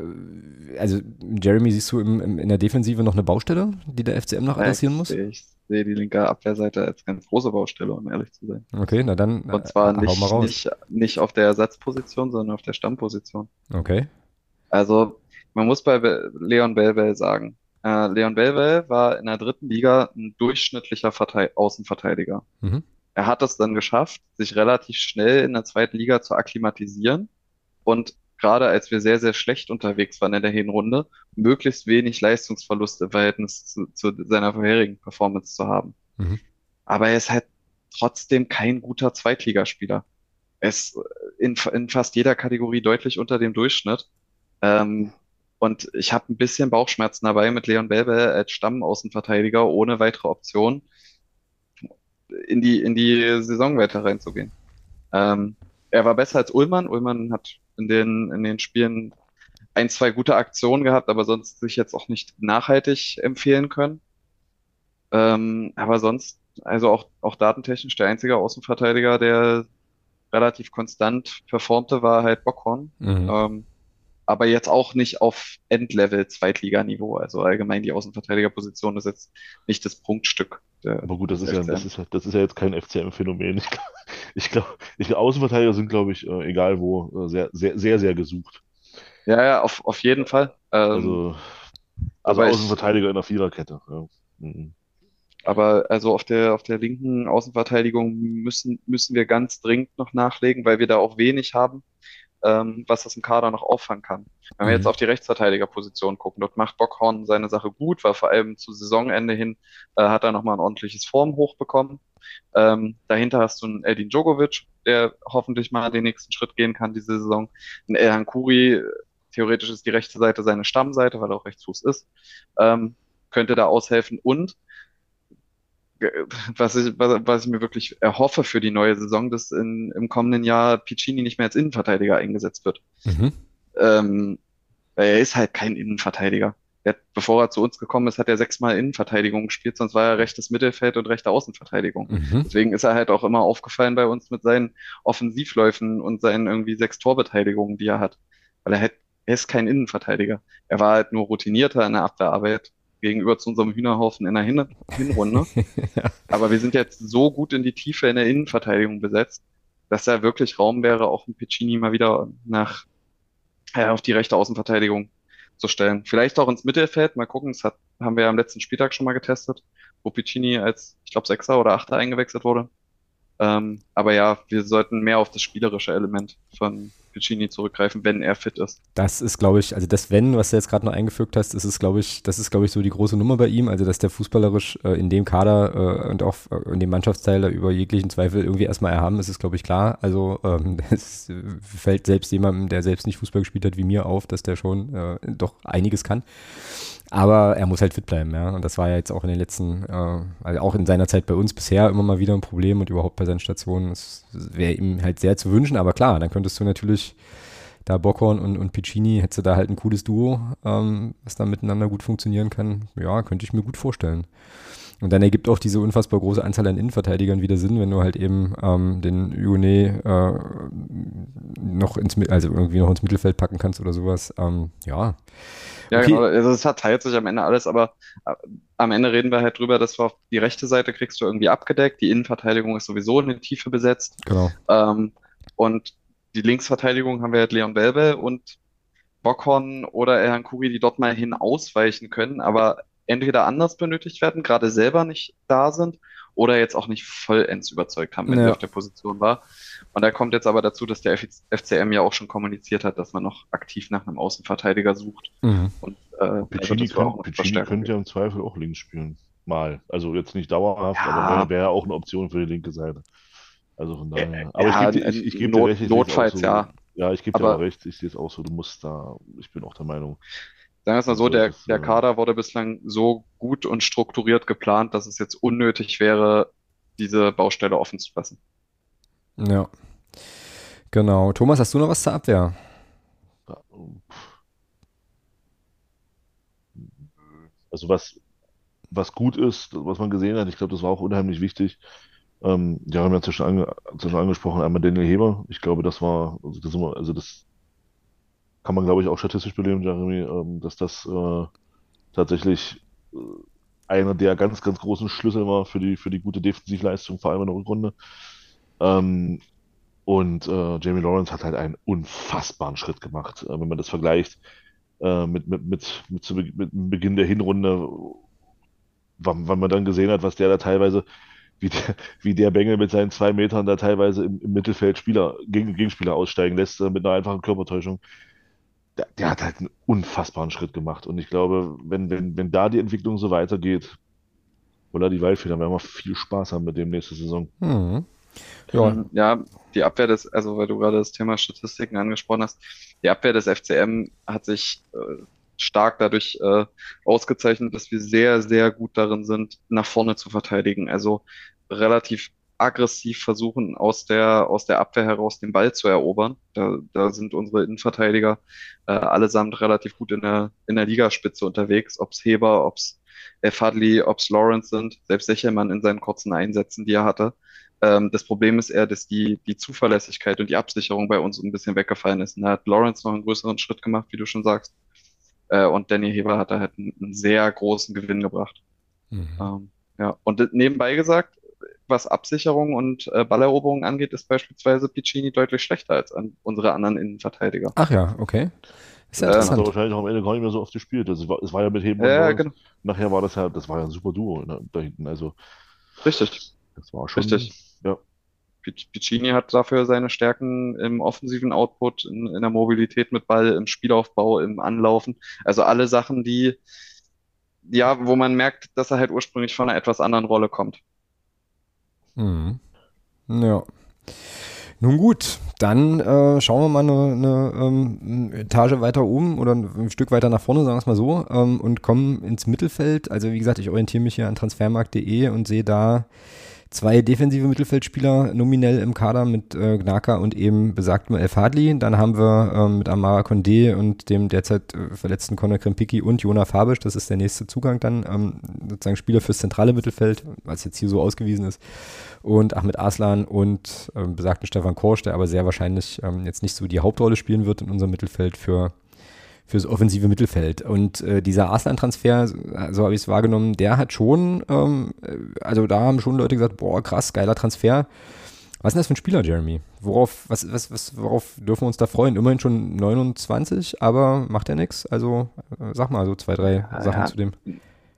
also Jeremy, siehst du im, im, in der Defensive noch eine Baustelle, die der FCM noch adressieren muss? Ich sehe die linke Abwehrseite als ganz große Baustelle, um ehrlich zu sein. Okay, na dann Und zwar äh, nicht, nicht, nicht auf der Ersatzposition, sondern auf der Stammposition. Okay. Also, man muss bei Be- Leon Belbel sagen, äh, Leon Belbel war in der dritten Liga ein durchschnittlicher Vertei Außenverteidiger. Mhm. Er hat es dann geschafft, sich relativ schnell in der zweiten Liga zu akklimatisieren und gerade als wir sehr, sehr schlecht unterwegs waren in der Hinrunde, möglichst wenig Leistungsverlust im Verhältnis zu, zu seiner vorherigen Performance zu haben. Mhm. Aber er ist halt trotzdem kein guter Zweitligaspieler. Er ist in, in fast jeder Kategorie deutlich unter dem Durchschnitt. Ähm, und ich habe ein bisschen Bauchschmerzen dabei, mit Leon Belbel als Stammaußenverteidiger ohne weitere Option in die, in die Saison weiter reinzugehen. Ähm, er war besser als Ullmann. Ullmann hat in den, in den Spielen ein, zwei gute Aktionen gehabt, aber sonst sich jetzt auch nicht nachhaltig empfehlen können. Ähm, aber sonst, also auch, auch datentechnisch, der einzige Außenverteidiger, der relativ konstant performte, war halt Bockhorn. Mhm. Ähm, aber jetzt auch nicht auf Endlevel Zweitliganiveau. Also allgemein die Außenverteidigerposition ist jetzt nicht das Prunkstück. Der, Aber gut, das ist ja, das ist ja, das ist ja jetzt kein FCM-Phänomen. Ich glaube, glaub, Außenverteidiger sind, glaube ich, äh, egal wo, äh, sehr, sehr, sehr, sehr gesucht. Ja, ja, auf, auf jeden Fall. Ähm, Also, also aber ich- Außenverteidiger in der Viererkette. Ja. Mhm. Aber also auf der, auf der linken Außenverteidigung müssen, müssen wir ganz dringend noch nachlegen, weil wir da auch wenig haben, ähm, was das im Kader noch auffangen kann. Wenn wir Mhm. jetzt auf die Rechtsverteidigerposition gucken, dort macht Bockhorn seine Sache gut, war vor allem zu Saisonende hin, äh, hat er nochmal ein ordentliches Formhoch bekommen. Ähm, dahinter hast du einen Edin Djokovic, der hoffentlich mal den nächsten Schritt gehen kann diese Saison. Ein Elhan Kuri, theoretisch ist die rechte Seite seine Stammseite, weil er auch Rechtsfuß ist, ähm, könnte da aushelfen. Und was ich, was, was ich mir wirklich erhoffe für die neue Saison, dass in, im kommenden Jahr Piccini nicht mehr als Innenverteidiger eingesetzt wird. Mhm. Ähm, er ist halt kein Innenverteidiger. Der, bevor er zu uns gekommen ist, hat er sechsmal Innenverteidigung gespielt, sonst war er rechtes Mittelfeld und rechte Außenverteidigung. Mhm. Deswegen ist er halt auch immer aufgefallen bei uns mit seinen Offensivläufen und seinen irgendwie sechs Torbeteiligungen, die er hat. Weil er halt, er ist kein Innenverteidiger. Er war halt nur routinierter in der Abwehrarbeit gegenüber zu unserem Hühnerhaufen in der Hin Hinrunde. (laughs) Aber wir sind jetzt so gut in die Tiefe in der Innenverteidigung besetzt, dass da wirklich Raum wäre, auch ein Piccini mal wieder nach, äh, auf die rechte Außenverteidigung zu stellen. Vielleicht auch ins Mittelfeld. Mal gucken, das hat, haben wir ja am letzten Spieltag schon mal getestet, wo Piccini als, ich glaube, Sechser oder Achter eingewechselt wurde. Ähm, aber ja, wir sollten mehr auf das spielerische Element von Piccini zurückgreifen, wenn er fit ist. Das ist, glaube ich, also das Wenn, was du jetzt gerade noch eingefügt hast, das ist, glaube ich, das ist, glaube ich, so die große Nummer bei ihm, also dass der fußballerisch äh, in dem Kader äh, und auch äh, in dem Mannschaftsteil da über jeglichen Zweifel irgendwie erstmal erhaben ist, ist, glaube ich, klar. Also ähm, (laughs) äh, fällt selbst jemandem, der selbst nicht Fußball gespielt hat wie mir auf, dass der schon äh, doch einiges kann. Aber er muss halt fit bleiben, ja. Und das war ja jetzt auch in den letzten, äh, also auch in seiner Zeit bei uns bisher immer mal wieder ein Problem und überhaupt bei seinen Stationen. Es wäre ihm halt sehr zu wünschen, aber klar, dann könntest du natürlich da Bockhorn und, und Piccini, hättest du da halt ein cooles Duo, ähm, was da miteinander gut funktionieren kann. Ja, könnte ich mir gut vorstellen. Und dann ergibt auch diese unfassbar große Anzahl an Innenverteidigern wieder Sinn, wenn du halt eben ähm, den Hugonet äh, noch ins, also irgendwie noch ins Mittelfeld packen kannst oder sowas. Ähm, ja. Ja, Okay. genau. Also es verteilt sich am Ende alles, aber äh, am Ende reden wir halt drüber, dass wir auf die rechte Seite kriegst du irgendwie abgedeckt. Die Innenverteidigung ist sowieso in die Tiefe besetzt. Genau. Ähm, und die Linksverteidigung haben wir halt Leon Belbel und Bockhorn oder Erhan Kuri, die dort mal hin ausweichen können, aber entweder anders benötigt werden, gerade selber nicht da sind oder jetzt auch nicht vollends überzeugt haben, wenn Ja. sie auf der Position war. Und da kommt jetzt aber dazu, dass der FCM ja auch schon kommuniziert hat, dass man noch aktiv nach einem Außenverteidiger sucht. Mhm. Und äh, also Piccini, kann, Piccini könnte ja im Zweifel auch links spielen. Mal. Also jetzt nicht dauerhaft, Ja. aber wäre wär ja auch eine Option für die linke Seite. Also von daher. Aber ja, ich gebe dir, ich, ich geb Not- dir recht, ich notfalls, so. ja. Ja, ich gebe dir Aber- auch recht, ich sehe es auch so. Du musst da, ich bin auch der Meinung. Sagen wir es mal so, der, der Kader wurde bislang so gut und strukturiert geplant, dass es jetzt unnötig wäre, diese Baustelle offen zu lassen. Ja. Genau. Thomas, hast du noch was zur Abwehr? Also was, was gut ist, was man gesehen hat, ich glaube, das war auch unheimlich wichtig. Ähm, ja, wir haben ja zwischen, ange, zwischen angesprochen, einmal Daniel Heber. Ich glaube, das war, also das, also das kann man, glaube ich, auch statistisch belegen, Jeremy, ähm, dass das äh, tatsächlich äh, einer der ganz, ganz großen Schlüssel war für die, für die gute Defensivleistung, vor allem in der Rückrunde. Ähm, und äh, Jamie Lawrence hat halt einen unfassbaren Schritt gemacht, äh, wenn man das vergleicht äh, mit, mit, mit, mit, zu, mit Beginn der Hinrunde, wann, wann man dann gesehen hat, was der da teilweise, wie der, wie der Bengel mit seinen zwei Metern da teilweise im, im Mittelfeld Spieler, gegen, Gegenspieler aussteigen lässt, äh, mit einer einfachen Körpertäuschung. Der, der, hat halt einen unfassbaren Schritt gemacht. Und ich glaube, wenn, wenn, wenn da die Entwicklung so weitergeht, oder die Waldfeder, werden wir viel Spaß haben mit dem nächste Saison. Mhm. Ja. Ähm, ja, die Abwehr des, also weil du gerade das Thema Statistiken angesprochen hast, die Abwehr des FCM hat sich äh, stark dadurch äh, ausgezeichnet, dass wir sehr, sehr gut darin sind, nach vorne zu verteidigen. Also relativ aggressiv versuchen, aus der, aus der Abwehr heraus den Ball zu erobern. Da, da sind unsere Innenverteidiger äh, allesamt relativ gut in der, in der Ligaspitze unterwegs, ob's Heber, ob's Fadli, ob's Lawrence sind, selbst Sechelmann in seinen kurzen Einsätzen, die er hatte. Ähm, das Problem ist eher, dass die, die Zuverlässigkeit und die Absicherung bei uns ein bisschen weggefallen ist. Und da hat Lawrence noch einen größeren Schritt gemacht, wie du schon sagst. Äh, und Danny Heber hat da halt einen, einen sehr großen Gewinn gebracht. Mhm. Ähm, ja, und nebenbei gesagt, was Absicherung und äh, Balleroberung angeht, ist beispielsweise Piccini deutlich schlechter als an unsere anderen Innenverteidiger. Ach ja, okay. Ist ja interessant. Hat wahrscheinlich auch am Ende gar nicht mehr so oft gespielt. Also, es, war, es war ja mit Heben ja, genau. Nachher war das ja, das war ja ein super Duo ne, da hinten. Also, Richtig. Das war schon. Richtig. Ja. Piccini hat dafür seine Stärken im offensiven Output, in, in der Mobilität mit Ball, im Spielaufbau, im Anlaufen. Also alle Sachen, die, ja, wo man merkt, dass er halt ursprünglich von einer etwas anderen Rolle kommt. Mhm. Ja. Nun gut, dann äh, schauen wir mal eine, eine ähm, Etage weiter oben oder ein Stück weiter nach vorne, sagen wir es mal so, ähm, und kommen ins Mittelfeld. Also wie gesagt, ich orientiere mich hier an transfermarkt.de und sehe da zwei defensive Mittelfeldspieler nominell im Kader mit äh, Gnaka und eben besagtem El Fadli. Dann haben wir ähm, mit Amara Condé und dem derzeit äh, verletzten Conor Krempicki und Jona Fabisch, das ist der nächste Zugang dann, ähm, sozusagen Spieler fürs zentrale Mittelfeld, was jetzt hier so ausgewiesen ist. Und Ahmed Aslan und ähm, besagten Stefan Korsch, der aber sehr wahrscheinlich ähm, jetzt nicht so die Hauptrolle spielen wird in unserem Mittelfeld für fürs offensive Mittelfeld. Und äh, dieser Arslan-Transfer, so habe ich es wahrgenommen, der hat schon, ähm, also da haben schon Leute gesagt, boah, krass, geiler Transfer. Was ist denn das für ein Spieler, Jeremy? Worauf, was, was, was, worauf dürfen wir uns da freuen? Immerhin schon 29, aber macht er nichts? Also äh, sag mal so zwei, drei ja, Sachen ja. zu dem.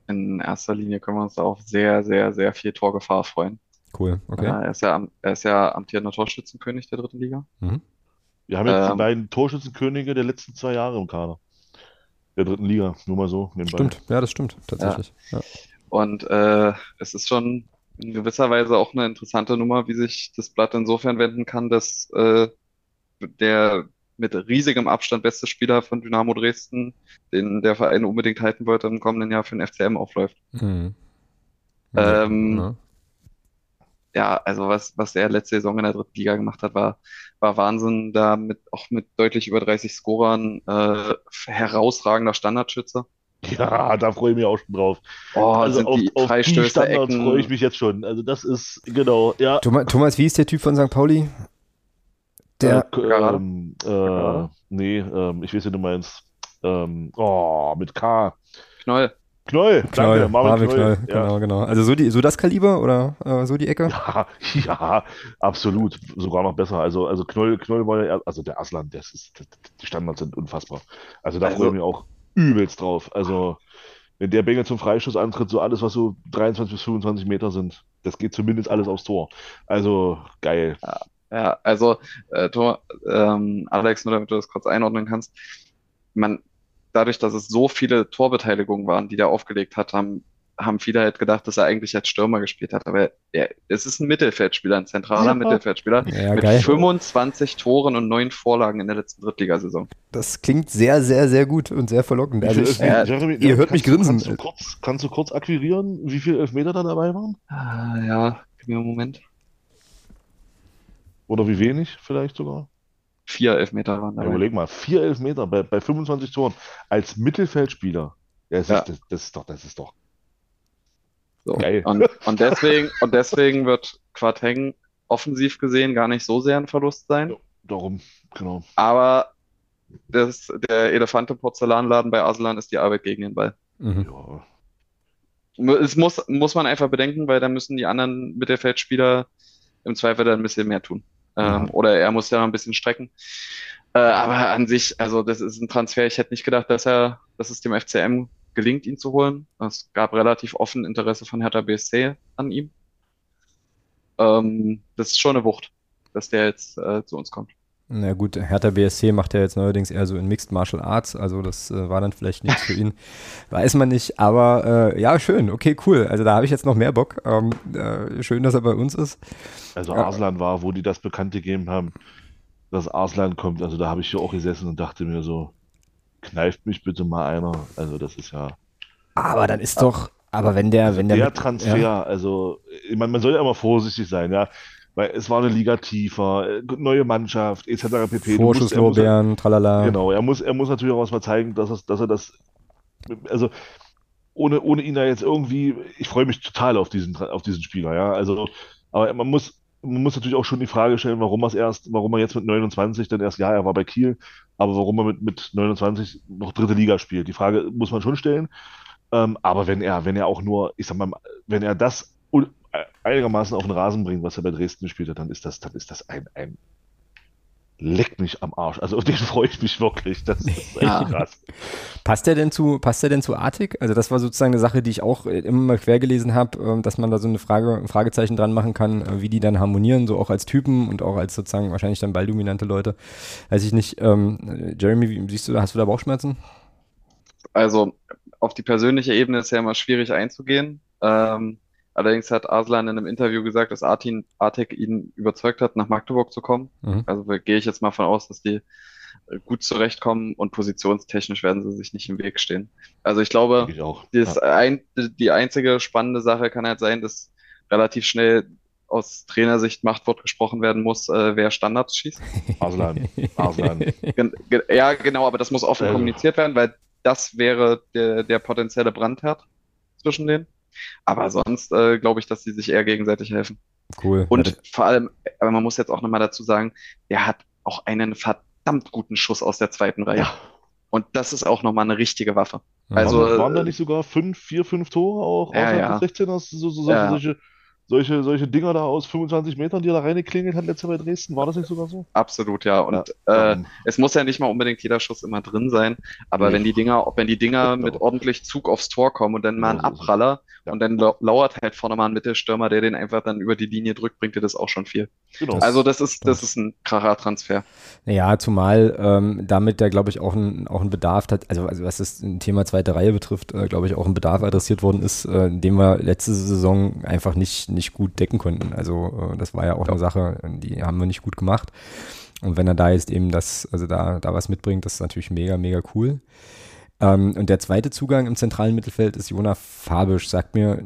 In erster Linie können wir uns da auf sehr, sehr, sehr viel Torgefahr freuen. Cool, okay. Ja, er, ist ja, er ist ja amtierender Torschützenkönig der dritten Liga. Mhm. Wir haben jetzt ähm, die beiden Torschützenkönige der letzten zwei Jahre im Kader. Der dritten Liga, nur mal so. Nebenbei. Stimmt, ja, das stimmt, tatsächlich. Ja. Ja. Und äh, es ist schon in gewisser Weise auch eine interessante Nummer, wie sich das Blatt insofern wenden kann, dass äh, der mit riesigem Abstand beste Spieler von Dynamo Dresden, den der Verein unbedingt halten wollte, im kommenden Jahr für den FCM aufläuft. Mhm. Ähm, ja ja, also was, was er letzte Saison in der dritten Liga gemacht hat, war, war Wahnsinn. Da mit, auch mit deutlich über 30 Scorern, äh, herausragender Standardschütze. Ja, da freue ich mich auch schon drauf. Oh, also auf, die auf die Standards freue ich mich jetzt schon. Also das ist, genau, ja. Thomas, Thomas wie ist der Typ von St. Pauli? Der, äh, ähm, äh, nee, ähm, ich weiß, wie du meinst. Ähm, oh, mit K. Knoll. Knoll, Knoll, danke, Marvin, Knoll, Knoll. Ja. genau, genau. Also so, die, so das Kaliber oder äh, so die Ecke? Ja, (laughs) ja, absolut, sogar noch besser. Also, also Knoll, Knoll war ja, also der Aslan, das ist, das, die Standards sind unfassbar. Also da also, freue ich mich auch übelst drauf. Also wenn der Bengel zum Freischuss antritt, so alles, was so 23 bis 25 Meter sind, das geht zumindest alles aufs Tor. Also geil. Ja, ja also äh, Tor, ähm, Alex, nur damit du das kurz einordnen kannst, man, dadurch, dass es so viele Torbeteiligungen waren, die der aufgelegt hat, haben, haben viele halt gedacht, dass er eigentlich als Stürmer gespielt hat. Aber er, es ist ein Mittelfeldspieler, ein zentraler ja. Mittelfeldspieler ja, mit geil. 25 Toren und neun Vorlagen in der letzten Drittligasaison. Das klingt sehr, sehr, sehr gut und sehr verlockend. Also ich, ja, ihr hört mich grinsen. Kannst du, kurz, kannst du kurz akquirieren, wie viele Elfmeter da dabei waren? Ah, ja, gib mir einen Moment. Oder wie wenig vielleicht sogar? Vier Elfmeter waren dabei. Ja, überleg mal, vier Elfmeter bei, bei 25 Toren als Mittelfeldspieler. Das, ja. Ist, das, das, ist doch, das ist doch. So. Geil. Und, und, deswegen, und deswegen wird Quateng offensiv gesehen gar nicht so sehr ein Verlust sein. Ja, darum, genau. Aber das, der Elefante Porzellanladen bei Aslan ist die Arbeit gegen den Ball. Mhm. Ja. Es muss, muss man einfach bedenken, weil da müssen die anderen Mittelfeldspieler im Zweifel dann ein bisschen mehr tun. Ähm, Oder er muss ja noch ein bisschen strecken. Äh, aber an sich, also das ist ein Transfer. Ich hätte nicht gedacht, dass er, dass es dem FCM gelingt, ihn zu holen. Es gab relativ offen Interesse von Hertha BSC an ihm. Ähm, das ist schon eine Wucht, dass der jetzt äh, zu uns kommt. Na gut, Hertha BSC macht ja jetzt neuerdings eher so in Mixed Martial Arts, also das äh, war dann vielleicht nichts für ihn, (laughs) weiß man nicht, aber äh, ja, schön, okay, cool, also da habe ich jetzt noch mehr Bock, ähm, äh, schön, dass er bei uns ist. Also Arslan war, wo die das bekannt gegeben haben, dass Arslan kommt, also da habe ich hier auch gesessen und dachte mir so, kneift mich bitte mal einer, also das ist ja... Aber dann ist doch, aber wenn der, also wenn der, der mit- Transfer, ja. also ich meine, man soll ja immer vorsichtig sein, ja, weil es war eine Liga tiefer, äh, neue Mannschaft, etc. pp. Er Vorschusslorbeeren, tralala. Genau, er muss, er muss natürlich auch erstmal zeigen, dass, es, dass er das, also ohne, ohne ihn da jetzt irgendwie, ich freue mich total auf diesen, auf diesen Spieler, ja, also, aber man muss, man muss natürlich auch schon die Frage stellen, warum er erst, warum er jetzt mit 29 dann erst, ja, er war bei Kiel, aber warum er mit, mit 29 noch dritte Liga spielt. Die Frage muss man schon stellen. Ähm, aber wenn er, wenn er auch nur, ich sag mal, wenn er das einigermaßen auf den Rasen bringt, was er bei Dresden gespielt hat, dann ist das, dann ist das ein, ein Leck mich am Arsch. Also auf den freue ich mich wirklich. Das ist echt (laughs) Ja. krass. Passt der denn zu, passt der denn zu Artig? Also das war sozusagen eine Sache, die ich auch äh, immer mal quer gelesen habe, ähm, dass man da so eine Frage, ein Fragezeichen dran machen kann, äh, wie die dann harmonieren, so auch als Typen und auch als sozusagen wahrscheinlich dann balldominante Leute. Weiß ich nicht. Ähm, äh, Jeremy, wie siehst du da, hast du da Bauchschmerzen? Also auf die persönliche Ebene ist ja immer schwierig einzugehen. Ähm, allerdings hat Arslan in einem Interview gesagt, dass Artin, Artek ihn überzeugt hat, nach Magdeburg zu kommen. Mhm. Also gehe ich jetzt mal von aus, dass die gut zurechtkommen und positionstechnisch werden sie sich nicht im Weg stehen. Also ich glaube, ich das ein, die einzige spannende Sache kann halt sein, dass relativ schnell aus Trainersicht Machtwort gesprochen werden muss, äh, wer Standards schießt. (laughs) Gen ge ja, genau, aber das muss offen Also. kommuniziert werden, weil das wäre der, der potenzielle Brandherd zwischen denen. Aber sonst äh, glaube ich, dass sie sich eher gegenseitig helfen. Cool. Und Ja, vor allem, aber man muss jetzt auch nochmal dazu sagen, der hat auch einen verdammt guten Schuss aus der zweiten Reihe. Ja. Und das ist auch nochmal eine richtige Waffe. also, waren, da äh, nicht sogar fünf, vier, fünf Tore auch Ja, außerhalb ja. des 16 So, so, Ja. solche, solche, solche Dinger da aus 25 Metern, die er da reingeklingelt hat letztes Jahr bei Dresden. War das nicht sogar so? Absolut, ja. Und Ja, äh, es muss ja nicht mal unbedingt jeder Schuss immer drin sein, aber Nee. wenn die Dinger, wenn die Dinger Genau. mit ordentlich Zug aufs Tor kommen und dann mal ein. Abpraller Ja. und dann lau- lauert halt vorne mal ein Mittelstürmer, der den einfach dann über die Linie drückt, bringt dir das auch schon viel. genau. Also das ist, das ist ein kracher Transfer. Ja, zumal ähm, damit der, glaube ich, auch ein, auch ein Bedarf hat, also, also was das Thema zweite Reihe betrifft, äh, glaube ich, auch ein Bedarf adressiert worden ist, äh, den wir letzte Saison einfach nicht, nicht gut decken konnten. Also äh, das war ja auch eine Sache, die haben wir nicht gut gemacht. Und wenn er da jetzt eben das, also da, da was mitbringt, das ist natürlich mega, mega cool. Ähm, und der zweite Zugang im zentralen Mittelfeld ist Jona Fabisch. Sagt mir,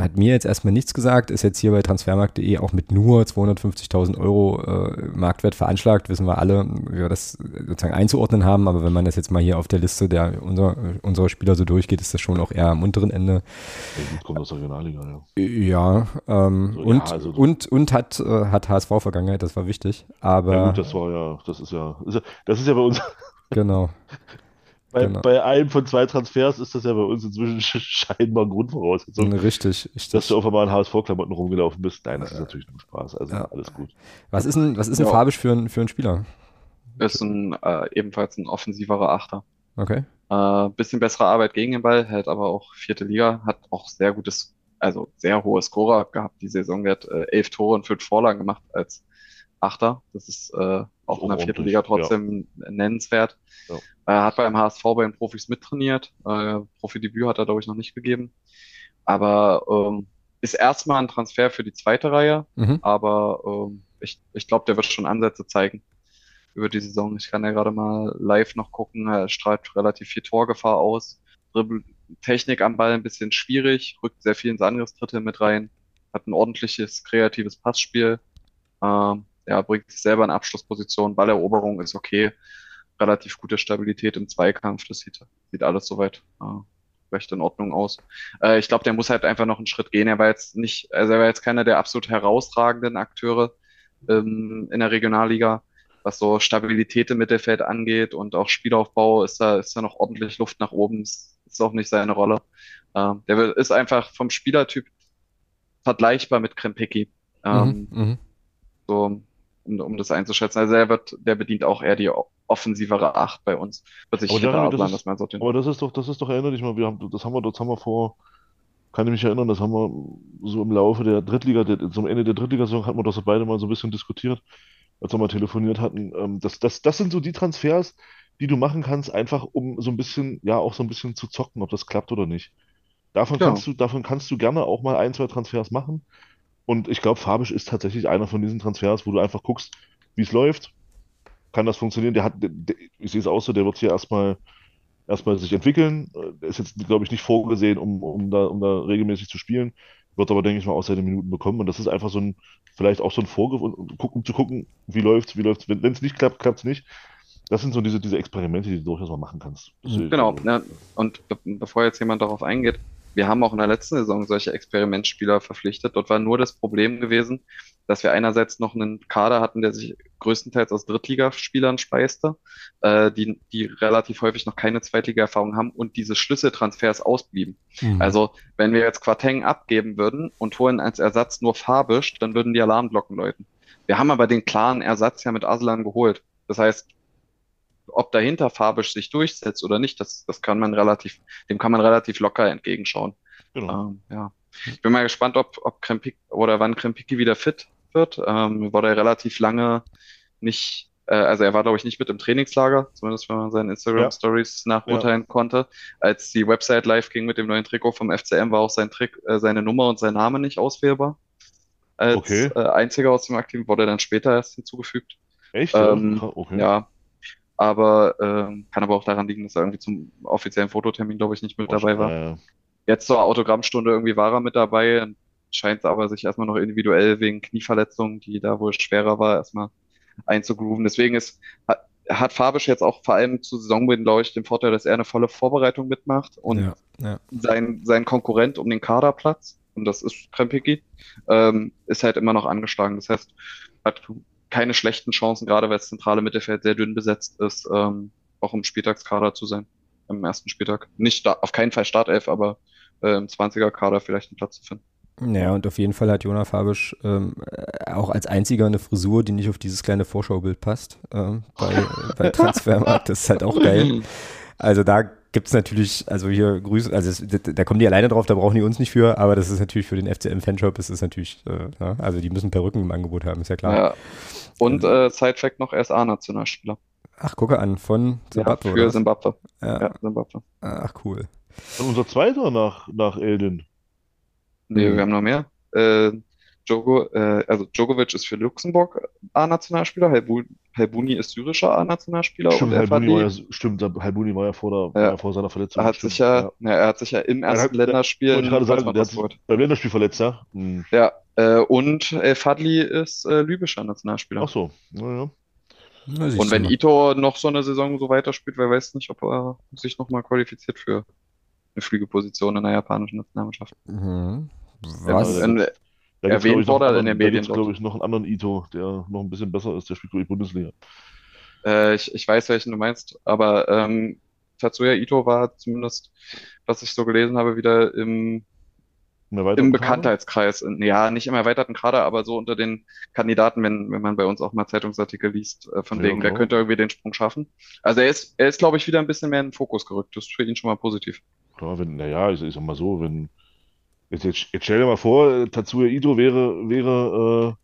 hat mir jetzt erstmal nichts gesagt, ist jetzt hier bei transfermarkt.de auch mit nur 250.000 Euro äh, Marktwert veranschlagt. Wissen wir alle, wie wir das sozusagen einzuordnen haben. Aber wenn man das jetzt mal hier auf der Liste der unserer, unserer Spieler so durchgeht, ist das schon auch eher am unteren Ende. Ja, kommt aus der Regionalliga, ja. Ja, ähm, So, ja, und, also- und, und hat, äh, hat HSV-Vergangenheit, das war wichtig. Aber Ja gut, das war ja, das ja, ist ja, das ist ja bei uns, genau. (laughs) bei, Genau. bei einem von zwei Transfers ist das ja bei uns inzwischen sch- (laughs) scheinbar Grundvoraussetzung, Richtig, dass richtig. du auf einmal in HSV-Klamotten rumgelaufen bist. Nein, das ist natürlich nur Spaß, also Ja. alles gut. Was ist ein, was ist ein Ja. Fabisch für ein, für ein Spieler? Ist ein, äh, ebenfalls ein offensiverer Achter. Okay. Äh, bisschen bessere Arbeit gegen den Ball, hält aber auch vierte Liga, hat auch sehr gutes, also sehr hohe Scorer gehabt die Saison. Der hat äh, elf Tore und fünf Vorlagen gemacht als Achter. Das ist äh, auch in der vierten Liga trotzdem nennenswert. Ja. Er hat beim HSV bei den Profis mittrainiert. Äh, Profidebüt hat er, glaube ich, noch nicht gegeben. Aber ähm, ist erstmal ein Transfer für die zweite Reihe. Mhm. Aber ähm, ich, ich glaube, der wird schon Ansätze zeigen über die Saison. Ich kann ja gerade mal live noch gucken. Er strahlt relativ viel Torgefahr aus. Dribbel Technik am Ball ein bisschen schwierig, rückt sehr viel ins Angriffsdrittel mit rein, hat ein ordentliches, kreatives Passspiel. Ähm, ja, bringt sich selber in Abschlussposition. Balleroberung ist okay. Relativ gute Stabilität im Zweikampf. Das sieht, sieht alles soweit äh, recht in Ordnung aus. Äh, ich glaube, der muss halt einfach noch einen Schritt gehen. Er war jetzt nicht, also er war jetzt keiner der absolut herausragenden Akteure ähm, in der Regionalliga. Was so Stabilität im Mittelfeld angeht und auch Spielaufbau ist da, ist da noch ordentlich Luft nach oben. Ist, ist auch nicht seine Rolle. Ähm, der ist einfach vom Spielertyp vergleichbar mit Krempicki. Ähm, Mhm, mhm. so, um, um das einzuschätzen. Also er wird, der bedient auch eher die offensivere Acht bei uns. Wird sich Aber das ist-. Aber das doch, das ist doch, erinnere dich mal, wir haben, das haben wir, das haben wir vor, kann ich mich erinnern, das haben wir so im Laufe der Drittliga, der, zum Ende der Drittligasaison hatten wir das so beide mal so ein bisschen diskutiert, als wir mal telefoniert hatten. Ähm, das, das, das sind so die Transfers, die du machen kannst, einfach um so ein bisschen, ja, auch so ein bisschen zu zocken, ob das klappt oder nicht. Davon Ja. kannst du, davon kannst du gerne auch mal ein, zwei Transfers machen. Und ich glaube, Fabisch ist tatsächlich einer von diesen Transfers, wo du einfach guckst, wie es läuft. Kann das funktionieren? Der hat, der, der, ich sehe es auch so, der wird hier erstmal erstmal sich entwickeln. Der ist jetzt, glaube ich, nicht vorgesehen, um, um da, um da regelmäßig zu spielen. Wird aber, denke ich mal, auch seine Minuten bekommen. Und das ist einfach so ein, vielleicht auch so ein Vorgriff, um, gucken- zu gucken, wie läuft's, wie läuft's. Wenn es nicht klappt, klappt's nicht. Das sind so diese, diese Experimente, die du durchaus mal machen kannst. Genau, ne? Und be bevor jetzt jemand darauf eingeht, wir haben auch in der letzten Saison solche Experimentspieler verpflichtet. Dort war nur das Problem gewesen, dass wir einerseits noch einen Kader hatten, der sich größtenteils aus Drittligaspielern speiste, äh, die, die relativ häufig noch keine Zweitliga-Erfahrung haben und diese Schlüsseltransfers ausblieben. Mhm. Also, wenn wir jetzt Quateng abgeben würden und holen als Ersatz nur Fabisch, dann würden die Alarmglocken läuten. Wir haben aber den klaren Ersatz ja mit Aslan geholt. Das heißt, ob dahinter Fabisch sich durchsetzt oder nicht, das, das kann man relativ, dem kann man relativ locker entgegenschauen. Genau. Ähm, ja. Ich bin mal gespannt, ob, ob Krempik oder wann Krempicki wieder fit wird. Ähm, war der relativ lange nicht, äh, also er war, glaube ich, nicht mit im Trainingslager, zumindest wenn man seinen Instagram-Stories nachurteilen konnte. Als die Website live ging mit dem neuen Trikot vom FCM, war auch sein Trick, äh, seine Nummer und sein Name nicht auswählbar. Als Okay. äh, einziger aus dem Aktiven wurde dann später erst hinzugefügt. Echt? ähm, Ja? Okay. Ja, aber ähm, kann aber auch daran liegen, dass er irgendwie zum offiziellen Fototermin, glaube ich, nicht mit dabei war. Ja. Jetzt zur Autogrammstunde irgendwie war er mit dabei, scheint aber sich erstmal noch individuell wegen Knieverletzungen, die da wohl schwerer war, erstmal einzugrooven. Deswegen ist, hat, hat Fabisch jetzt auch vor allem zu Saisonbeginn, glaube ich, den Vorteil, dass er eine volle Vorbereitung mitmacht und ja, ja. sein, sein Konkurrent um den Kaderplatz, und das ist Krempicki, ähm, ist halt immer noch angeschlagen. Das heißt, hat keine schlechten Chancen, gerade weil das zentrale Mittelfeld sehr dünn besetzt ist, ähm, auch im Spieltagskader zu sein, im ersten Spieltag. Nicht auf keinen Fall Startelf, aber äh, im 20er-Kader vielleicht einen Platz zu finden. Ja, und auf jeden Fall hat Jona Fabisch ähm, äh, auch als einziger eine Frisur, die nicht auf dieses kleine Vorschaubild passt ähm, bei, (laughs) bei Transfermarkt. Das ist halt auch geil. Also da gibt es natürlich, also hier Grüße, also es, da da kommen die alleine drauf, da brauchen die uns nicht für, aber das ist natürlich für den FCM-Fanshop, ist es natürlich, äh, ja, also die müssen Perücken im Angebot haben, ist ja klar. Ja. Und äh, Sidefact noch, er ist A-Nationalspieler. Ach, gucke an, von Zimbabwe, ja, für was? Simbabwe. Ja. Ja, Simbabwe. Ach, cool. Und unser zweiter nach, nach Eldin. Nee, Mhm. wir haben noch mehr. Äh, Djogo, äh, also Djokovic ist für Luxemburg A-Nationalspieler, Halbu Halbuni ist syrischer A-Nationalspieler Stimmt, Halbuni war ja, stimmt, Halbuni war ja vor, der, Ja. war ja vor seiner Verletzung. hat stimmt, sich ja, ja. ja, er hat sich ja im Er hat- ersten ja, Länderspiel Wollte ich gerade einen sagen, der hat sich geholt. beim Länderspiel verletzt, ja? Hm. Ja, äh, und El Fadli ist äh, libyscher Nationalspieler. Ach so, naja. Und wenn mal. Ito noch so eine Saison so weiterspielt, wer weiß nicht, ob er sich nochmal qualifiziert für eine Flügelposition in der japanischen Nationalmannschaft. Mhm. Was? aber Ähm, Da Erwähnt wurde einen in den da Medien gibt's, dort. glaube ich, noch einen anderen Ito, der noch ein bisschen besser ist, der spielt, glaube ich, Bundesliga. Äh, ich, ich weiß, welchen du meinst, aber ähm, Tatsuya Ito war zumindest, was ich so gelesen habe, wieder im, Im Kader? Bekanntheitskreis. In- Ja, nicht im erweiterten Kader, aber so unter den Kandidaten, wenn, wenn man bei uns auch mal Zeitungsartikel liest, äh, von Ja, wegen, der genau. könnte irgendwie den Sprung schaffen. Also er ist, er ist, glaube ich, wieder ein bisschen mehr in den Fokus gerückt. Das ist für ihn schon mal positiv. Klar, wenn, naja, ich, ich sag mal so, wenn, jetzt, jetzt, jetzt stell dir mal vor, äh, Tatsuya Ito wäre, wäre,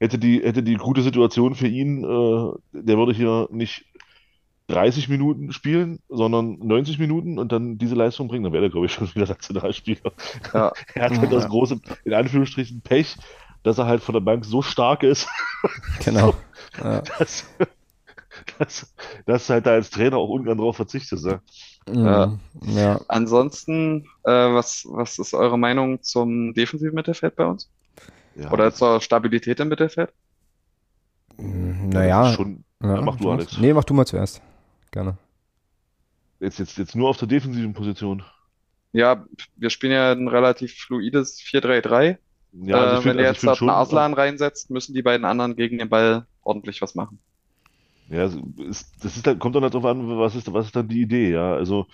äh, hätte die, hätte die gute Situation für ihn, äh, der würde hier nicht 30 Minuten spielen, sondern 90 Minuten und dann diese Leistung bringen, dann wäre der, glaube ich, schon wieder Nationalspieler. Ja. (laughs) Er hat halt das Ja. große, in Anführungsstrichen, Pech, dass er halt von der Bank so stark ist, (laughs) Genau. Ja. dass, (laughs) dass, dass halt da als Trainer auch ungern drauf verzichtest. Ne? Mhm. ja. Ansonsten, äh, was, was ist eure Meinung zum defensiven Mittelfeld bei uns? Ja, Oder zur Stabilität im Mittelfeld? Naja. ist schon, ja, mach du, Alex. Nee, mach du mal zuerst. Gerne. jetzt, jetzt, jetzt nur auf der defensiven Position. Ja, wir spielen ja ein relativ fluides 4-3-3. Ja, also äh, wenn ihr also jetzt einen Aslan reinsetzt, müssen die beiden anderen gegen den Ball ordentlich was machen. Ja, ist, das ist dann, kommt dann halt drauf an, was ist, was ist dann die Idee, ja. Also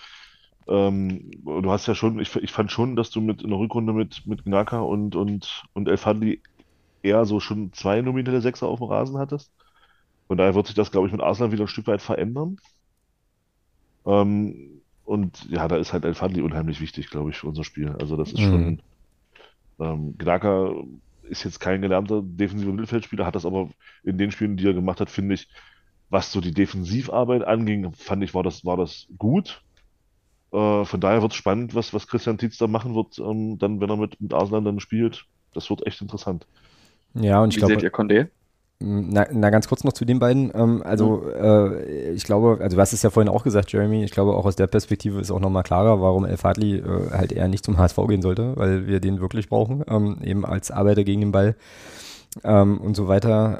Ähm, du hast ja schon, ich, ich fand schon, dass du mit in der Rückrunde mit, mit Gnaka und, und, und El Fadli eher so schon zwei nominelle Sechser auf dem Rasen hattest. Von daher wird sich das, glaube ich, mit Arsenal wieder ein Stück weit verändern. Ähm, und ja, da ist halt El Fadli unheimlich wichtig, glaube ich, für unser Spiel. Also das ist schon. Mhm. Ähm, Gnaka ist jetzt kein gelernter defensiver Mittelfeldspieler, hat das aber in den Spielen, die er gemacht hat, finde ich, was so die Defensivarbeit anging, fand ich, war das, war das gut. Äh, von daher wird es spannend, was, was Christian Tietz da machen wird, ähm, dann, wenn er mit, mit Arsenal dann spielt. Das wird echt interessant. Ja, und ich Wie glaube, seht ihr Condé? Na, na, ganz kurz noch zu den beiden. Ähm, also, äh, ich glaube, also du hast es ja vorhin auch gesagt, Jeremy, ich glaube auch aus der Perspektive ist auch nochmal klarer, warum El Fadli äh, halt eher nicht zum HSV gehen sollte, weil wir den wirklich brauchen, ähm, eben als Arbeiter gegen den Ball ähm, und so weiter.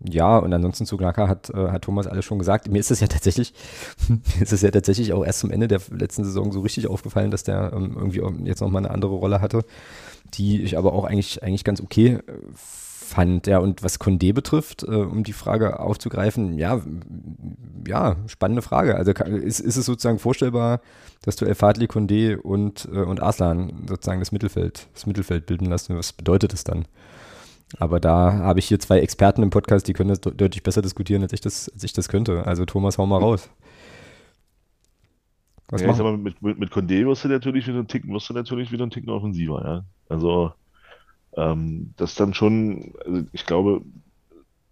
Ja, und ansonsten zu Gnaka hat, äh, hat Thomas alles schon gesagt. Mir ist es ja tatsächlich, (laughs) ist es ja tatsächlich auch erst zum Ende der letzten Saison so richtig aufgefallen, dass der ähm, irgendwie jetzt nochmal eine andere Rolle hatte, die ich aber auch eigentlich, eigentlich ganz okay äh, fand. Ja, und was Condé betrifft, äh, um die Frage aufzugreifen, ja, ja, spannende Frage. Also ist, ist es sozusagen vorstellbar, dass du El Fadli, Condé und, äh, und Arslan sozusagen das Mittelfeld, das Mittelfeld bilden lassen? Was bedeutet das dann? Aber da habe ich hier zwei Experten im Podcast, die können das de deutlich besser diskutieren, als ich das, als ich das könnte. Also Thomas, hau mal raus. Was ja, ich sag mal, mit, mit, mit Condé wirst du natürlich wieder einen Ticken, wirst du natürlich wieder einen Ticken offensiver, ja. Also, ähm, das dann schon, also ich glaube,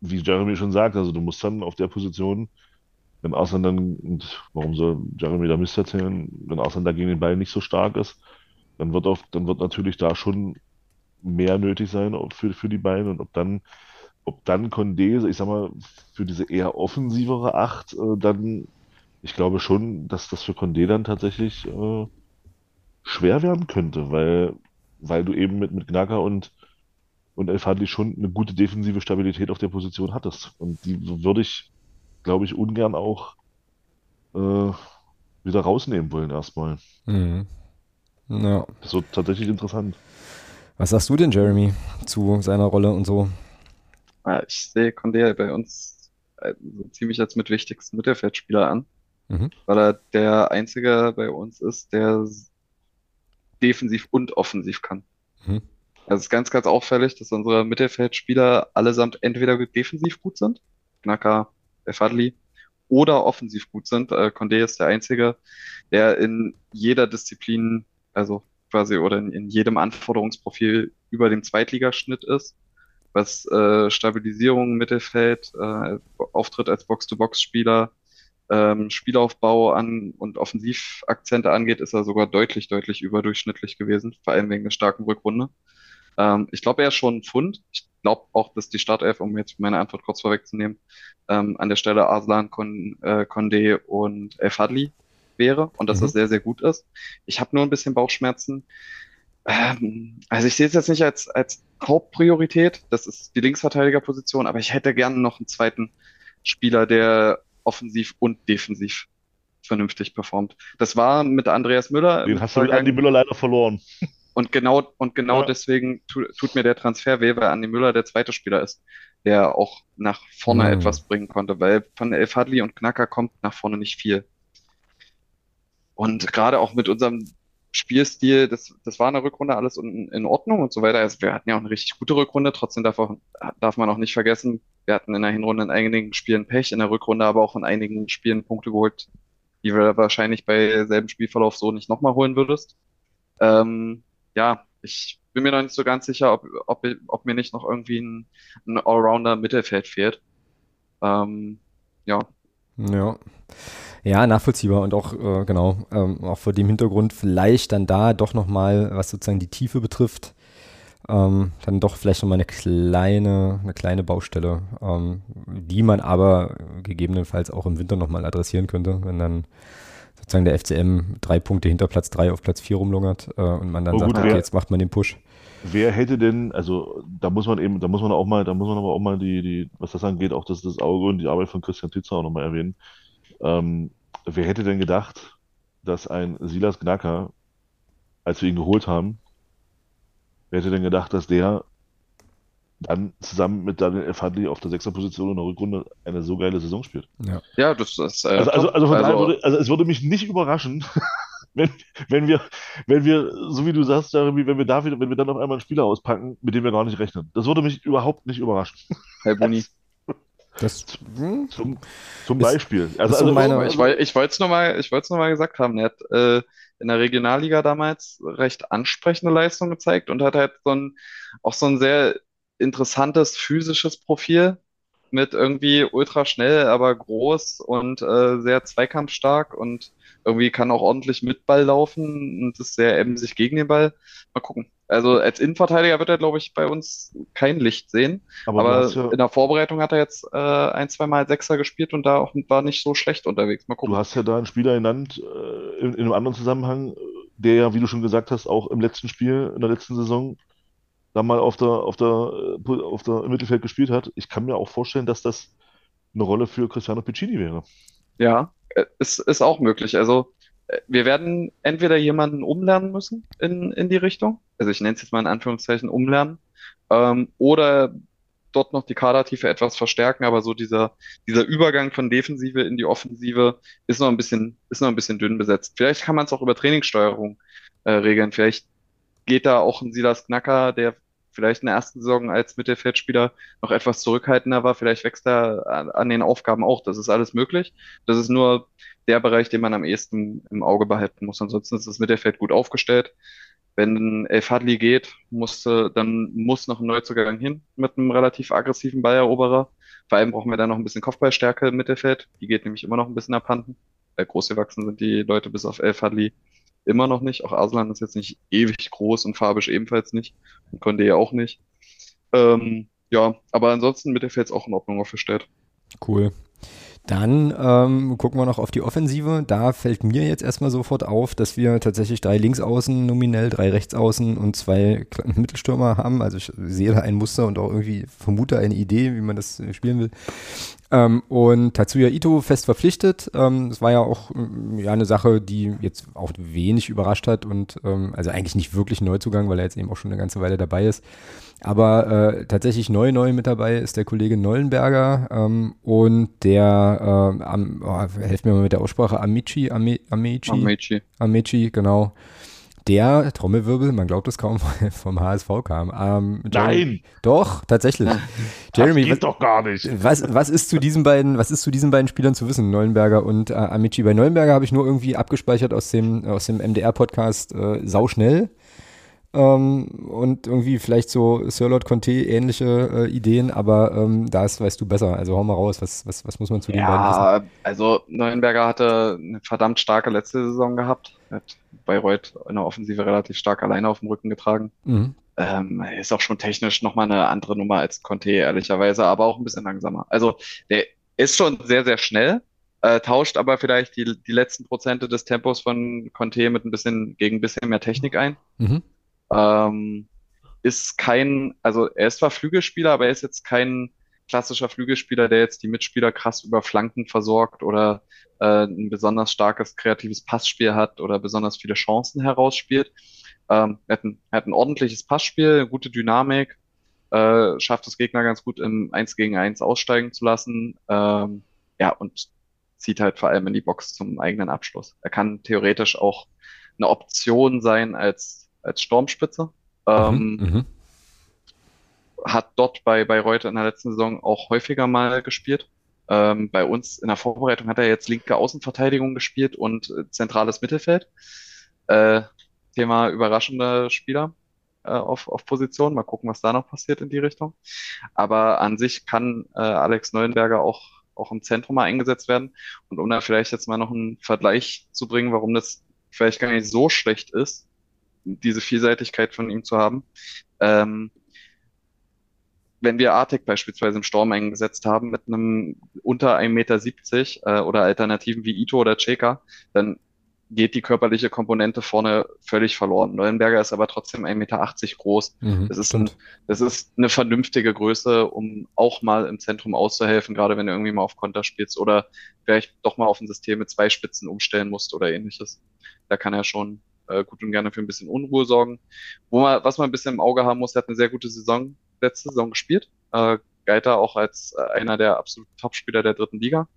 wie Jeremy schon sagt, also du musst dann auf der Position, wenn Arsenal dann, und warum soll Jeremy da Mist erzählen, wenn Arsenal da gegen den Ball nicht so stark ist, dann wird auf, dann wird natürlich da schon mehr nötig sein für, für die beiden und ob dann, ob dann Condé, ich sag mal, für diese eher offensivere Acht, äh, dann, ich glaube schon, dass das für Condé dann tatsächlich äh, schwer werden könnte, weil, weil du eben mit, mit Gnaka und, und El Fadli schon eine gute defensive Stabilität auf der Position hattest. Und die würde ich, glaube ich, ungern auch äh, wieder rausnehmen wollen erstmal. Mhm. Ja. Das wird tatsächlich interessant. Was sagst du denn, Jeremy, zu seiner Rolle und so? Ja, ich sehe Condé bei uns äh, so ziemlich als mit wichtigsten Mittelfeldspieler an, Mhm. weil er der Einzige bei uns ist, der defensiv und offensiv kann. Mhm. Also es ist ganz, ganz auffällig, dass unsere Mittelfeldspieler allesamt entweder defensiv gut sind, El Fadli, oder offensiv gut sind. Äh, Condé ist der Einzige, der in jeder Disziplin, also quasi oder in, in jedem Anforderungsprofil über dem Zweitligaschnitt ist, was äh, Stabilisierung im Mittelfeld, äh, Auftritt als Box-to-Box-Spieler, ähm, Spielaufbau an und Offensivakzente angeht, ist er sogar deutlich, deutlich überdurchschnittlich gewesen, vor allem wegen der starken Rückrunde. Ähm, ich glaube, er ist schon ein Pfund. Ich glaube auch, dass die Startelf, um jetzt meine Antwort kurz vorwegzunehmen, ähm, an der Stelle Arslan, Kon, äh, Condé und El Fadli wäre und dass Mhm. das sehr, sehr gut ist. Ich habe nur ein bisschen Bauchschmerzen. Ähm, also ich sehe es jetzt nicht als, als Hauptpriorität. Das ist die Linksverteidigerposition, aber ich hätte gerne noch einen zweiten Spieler, der offensiv und defensiv vernünftig performt. Das war mit Andreas Müller Den hast du mit Andi Müller leider verloren. und genau, und genau Ja. deswegen tu, tut mir der Transfer weh, weil Andi Müller der zweite Spieler ist, der auch nach vorne Mhm. etwas bringen konnte, weil von El Fadli und Knacker kommt nach vorne nicht viel. Und gerade auch mit unserem Spielstil, das, das war in der Rückrunde alles in, in Ordnung und so weiter. Also wir hatten ja auch eine richtig gute Rückrunde, trotzdem darf, auch, darf man auch nicht vergessen, wir hatten in der Hinrunde in einigen Spielen Pech, in der Rückrunde aber auch in einigen Spielen Punkte geholt, die wir wahrscheinlich bei selben Spielverlauf so nicht nochmal holen würdest. Ähm, ja, ich bin mir noch nicht so ganz sicher, ob, ob, ob mir nicht noch irgendwie ein, ein Allrounder Mittelfeld fehlt. Ähm, ja, Ja. Ja, nachvollziehbar und auch, äh, genau, ähm, auch vor dem Hintergrund vielleicht dann da doch nochmal, was sozusagen die Tiefe betrifft, ähm, dann doch vielleicht nochmal eine kleine, eine kleine Baustelle, ähm, die man aber gegebenenfalls auch im Winter nochmal adressieren könnte, wenn dann sozusagen der FCM drei Punkte hinter Platz drei auf Platz vier rumlungert äh, und man dann Oh, sagt, gut, okay, wer- jetzt macht man den Push. Wer hätte denn, also da muss man eben, da muss man auch mal, da muss man aber auch mal die, die, was das angeht, auch das, das Auge und die Arbeit von Christian Titzer auch nochmal erwähnen. Ähm, wer hätte denn gedacht, dass ein Silas Gnacker, als wir ihn geholt haben, wer hätte denn gedacht, dass der dann zusammen mit Daniel Elfadli auf der sechster Position in der Rückrunde eine so geile Saison spielt? Ja. ja, das ist äh, Also, also, also von daher Also- würde, also es würde mich nicht überraschen, (laughs) wenn, wenn wir, wenn wir, so wie du sagst, Jeremy, wenn wir da wieder, wenn wir dann auf einmal einen Spieler auspacken, mit dem wir gar nicht rechnen. Das würde mich überhaupt nicht überraschen. Herr Buni. (laughs) Das, hm? Zum, zum Ist- Beispiel. Also, ist so also meine- Ich, ich wollte es nochmal, ich wollte es noch mal gesagt haben. Er hat äh, in der Regionalliga damals recht ansprechende Leistung gezeigt und hat halt so ein, auch so ein sehr interessantes physisches Profil mit irgendwie ultra schnell, aber groß und äh, sehr zweikampfstark und irgendwie kann auch ordentlich mit Ball laufen und ist sehr emsig gegen den Ball. Mal gucken. Also als Innenverteidiger wird er, glaube ich, bei uns kein Licht sehen. aber Aber ja, in der Vorbereitung hat er jetzt äh, ein, zwei Mal Sechser gespielt und da auch war nicht so schlecht unterwegs. Mal gucken. du hast ja da einen Spieler genannt, äh, in, in einem anderen Zusammenhang, der ja, wie du schon gesagt hast, auch im letzten Spiel, in der letzten Saison, da mal auf der, auf der, äh, auf der, im Mittelfeld gespielt hat. Ich kann mir auch vorstellen, dass das eine Rolle für Cristiano Piccini wäre. Ja, äh, ist, ist auch möglich. Also wir werden entweder jemanden umlernen müssen in, in die Richtung, also ich nenne es jetzt mal in Anführungszeichen umlernen, ähm, oder dort noch die Kadertiefe etwas verstärken, aber so dieser, dieser Übergang von Defensive in die Offensive ist noch ein bisschen, ist noch ein bisschen dünn besetzt. Vielleicht kann man es auch über Trainingssteuerung äh, regeln. Vielleicht geht da auch ein Silas Knacker, der vielleicht in der ersten Saison als Mittelfeldspieler noch etwas zurückhaltender war, vielleicht wächst er an, den Aufgaben auch. Das ist alles möglich. Das ist nur der Bereich, den man am ehesten im Auge behalten muss. Ansonsten ist das Mittelfeld gut aufgestellt. Wenn El Fadli geht, musste, dann muss noch ein Neuzugang hin mit einem relativ aggressiven Balleroberer. Vor allem brauchen wir da noch ein bisschen Kopfballstärke im Mittelfeld. Die geht nämlich immer noch ein bisschen abhanden. Groß gewachsen sind die Leute bis auf El Fadli immer noch nicht. Auch Arslan ist jetzt nicht ewig groß und Fabisch ebenfalls nicht. Und Condé ja auch nicht. Ähm, ja, aber ansonsten Mittelfeld ist auch in Ordnung aufgestellt. Cool. Dann ähm, gucken wir noch auf die Offensive. Da fällt mir jetzt erstmal sofort auf, dass wir tatsächlich drei Linksaußen nominell, drei Rechtsaußen und zwei (laughs) Mittelstürmer haben. Also ich sehe da ein Muster und auch irgendwie vermute eine Idee, wie man das äh, spielen will. Ähm, und Tatsuya Ito fest verpflichtet. Ähm, das war ja auch ähm, ja eine Sache, die jetzt auch wenig überrascht hat und ähm, also eigentlich nicht wirklich Neuzugang, weil er jetzt eben auch schon eine ganze Weile dabei ist. Aber äh, tatsächlich neu, neu mit dabei ist der Kollege Nollenberger ähm, und der, ähm, am, oh, helft mir mal mit der Aussprache, Amici, Ame, Amici, Amici. Amici, genau. Der Trommelwirbel, man glaubt es kaum, (laughs) vom HSV kam. Ähm, Jeremy- Nein, Doch, tatsächlich. das Jeremy, geht doch gar nicht. was, was ist zu diesen beiden, was ist zu diesen beiden Spielern zu wissen, Neuenberger und äh, Amici? Bei Neuenberger habe ich nur irgendwie abgespeichert aus dem, aus dem MDR-Podcast äh, Sauschnell. Ähm, und irgendwie vielleicht so Sirlot Conte ähnliche äh, Ideen, aber ähm, das weißt du besser. Also hau mal raus, was, was, was muss man zu den beiden wissen? Also Neuenberger hatte eine verdammt starke letzte Saison gehabt. Hat Bayreuth in der Offensive relativ stark alleine auf dem Rücken getragen. Mhm. Ähm, ist auch schon technisch nochmal eine andere Nummer als Conte, ehrlicherweise, aber auch ein bisschen langsamer. Also der ist schon sehr, sehr schnell, äh, tauscht aber vielleicht die, die letzten Prozente des Tempos von Conte mit ein bisschen, gegen ein bisschen mehr Technik ein. Mhm. Ähm, ist kein, also er ist zwar Flügelspieler, aber er ist jetzt kein klassischer Flügelspieler, der jetzt die Mitspieler krass über Flanken versorgt oder äh, ein besonders starkes kreatives Passspiel hat oder besonders viele Chancen herausspielt. Ähm, er hat ein, er hat ein ordentliches Passspiel, gute Dynamik, äh, schafft es Gegner ganz gut im 1 gegen 1 aussteigen zu lassen. Ähm, ja, und zieht halt vor allem in die Box zum eigenen Abschluss. Er kann theoretisch auch eine Option sein als, als Sturmspitze. Ähm, Mhm. Mhm. hat dort bei, bei Reuter in der letzten Saison auch häufiger mal gespielt. Ähm, bei uns in der Vorbereitung hat er jetzt linke Außenverteidigung gespielt und äh, zentrales Mittelfeld. Äh, Thema überraschende Spieler äh, auf, auf Position. Mal gucken, was da noch passiert in die Richtung. Aber an sich kann äh, Alex Neuenberger auch, auch im Zentrum mal eingesetzt werden. Und um da vielleicht jetzt mal noch einen Vergleich zu bringen, warum das vielleicht gar nicht so schlecht ist, diese Vielseitigkeit von ihm zu haben. Ähm, wenn wir Artek beispielsweise im Sturm eingesetzt haben mit einem unter 1,70 Meter äh, oder Alternativen wie Ito oder Cheka, dann geht die körperliche Komponente vorne völlig verloren. Neuenberger ist aber trotzdem 1,80 Meter groß. Mhm. Das ist, ein, das ist eine vernünftige Größe, um auch mal im Zentrum auszuhelfen, gerade wenn du irgendwie mal auf Konter spielst oder vielleicht doch mal auf ein System mit zwei Spitzen umstellen musst oder ähnliches. Da kann er schon äh, gut und gerne für ein bisschen Unruhe sorgen. Wo man, was man ein bisschen im Auge haben muss, er hat eine sehr gute Saison, letzte Saison gespielt. Äh, da auch als äh, einer der absoluten Topspieler der dritten Liga.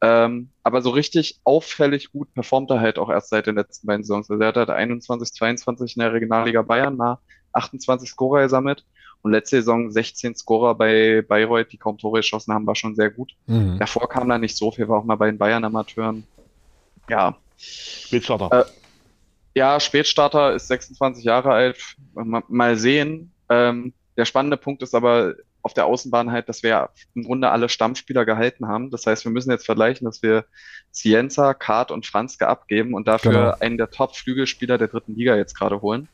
Ähm, aber so richtig auffällig gut performt er halt auch erst seit den letzten beiden Saisons. Also er hat halt 21, 22 in der Regionalliga Bayern mal 28 Scorer gesammelt und letzte Saison 16 Scorer bei Bayreuth, die kaum Tore geschossen haben, war schon sehr gut. Mhm. Davor kam da nicht so viel, war auch mal bei den Bayern-Amateuren. Ja. Spätstarter. Äh, ja, Spätstarter ist 26 Jahre alt. Mal sehen. Ähm, der spannende Punkt ist aber, auf der Außenbahn halt, dass wir im Grunde alle Stammspieler gehalten haben. Das heißt, wir müssen jetzt vergleichen, dass wir Cienza, Kart und Franzke abgeben und dafür genau. einen der Top-Flügelspieler der dritten Liga jetzt gerade holen.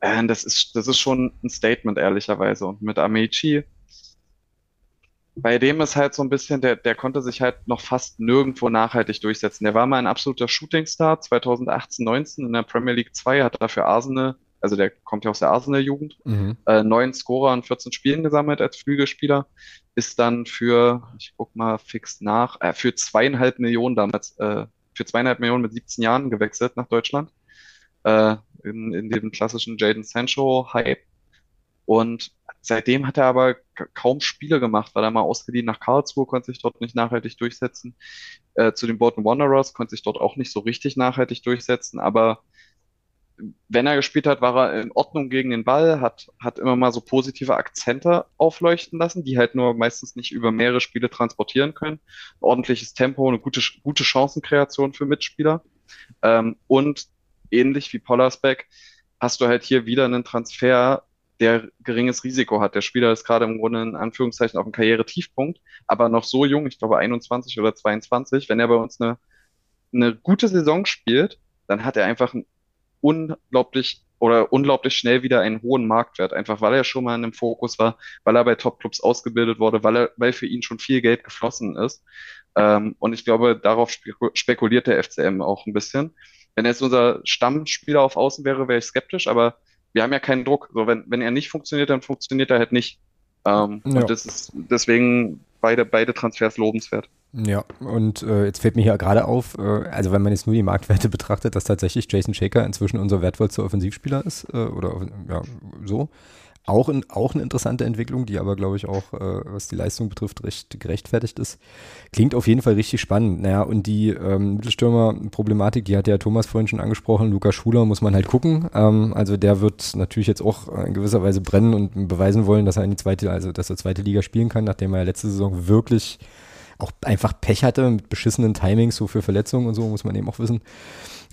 Äh, das ist, das ist schon ein Statement, ehrlicherweise. Und mit Amici, bei dem ist halt so ein bisschen, der, der konnte sich halt noch fast nirgendwo nachhaltig durchsetzen. Der war mal ein absoluter Shootingstar 2018, 19 in der Premier League 2, hat dafür Arsenal also der kommt ja aus der Arsenal-Jugend, mhm. äh, neun Scorer in 14 Spielen gesammelt als Flügelspieler, ist dann für, ich guck mal fix nach, äh, für zweieinhalb Millionen damals, äh, für zweieinhalb Millionen mit 17 Jahren gewechselt nach Deutschland, äh, in, in dem klassischen Jaden Sancho-Hype. Und seitdem hat er aber kaum Spiele gemacht, weil er mal ausgeliehen nach Karlsruhe, konnte sich dort nicht nachhaltig durchsetzen. Äh, zu den Bolton Wanderers konnte sich dort auch nicht so richtig nachhaltig durchsetzen, aber wenn er gespielt hat, war er in Ordnung gegen den Ball, hat, hat immer mal so positive Akzente aufleuchten lassen, die halt nur meistens nicht über mehrere Spiele transportieren können. ordentliches Tempo, eine gute, gute Chancenkreation für Mitspieler. Ähm, und ähnlich wie Pollersbeck hast du halt hier wieder einen Transfer, der geringes Risiko hat. Der Spieler ist gerade im Grunde in Anführungszeichen auf dem Karrieretiefpunkt, aber noch so jung, ich glaube 21 oder 22. Wenn er bei uns eine, eine gute Saison spielt, dann hat er einfach ein unglaublich oder unglaublich schnell wieder einen hohen Marktwert, einfach weil er schon mal in dem Fokus war, weil er bei Topclubs ausgebildet wurde, weil er, weil für ihn schon viel Geld geflossen ist. Ähm, und ich glaube, darauf spekuliert der FCM auch ein bisschen. Wenn er jetzt unser Stammspieler auf Außen wäre, wäre ich skeptisch, aber wir haben ja keinen Druck. So, wenn, wenn er nicht funktioniert, dann funktioniert er halt nicht. Ähm, ja. Und das ist deswegen beide, beide Transfers lobenswert. Ja, und äh, jetzt fällt mir hier gerade auf, äh, also wenn man jetzt nur die Marktwerte (laughs) betrachtet, dass tatsächlich Jason Shaker inzwischen unser wertvollster Offensivspieler ist, äh, oder ja, so. Auch, in, auch eine interessante Entwicklung, die aber, glaube ich, auch, äh, was die Leistung betrifft, recht gerechtfertigt ist. Klingt auf jeden Fall richtig spannend. Naja, und die ähm, Mittelstürmer-Problematik, die hat ja Thomas vorhin schon angesprochen. Lukas Schuler muss man halt gucken. Ähm, also der wird natürlich jetzt auch in gewisser Weise brennen und beweisen wollen, dass er in die zweite, also dass er zweite Liga spielen kann, nachdem er letzte Saison wirklich auch einfach Pech hatte mit beschissenen Timings, so für Verletzungen und so, muss man eben auch wissen.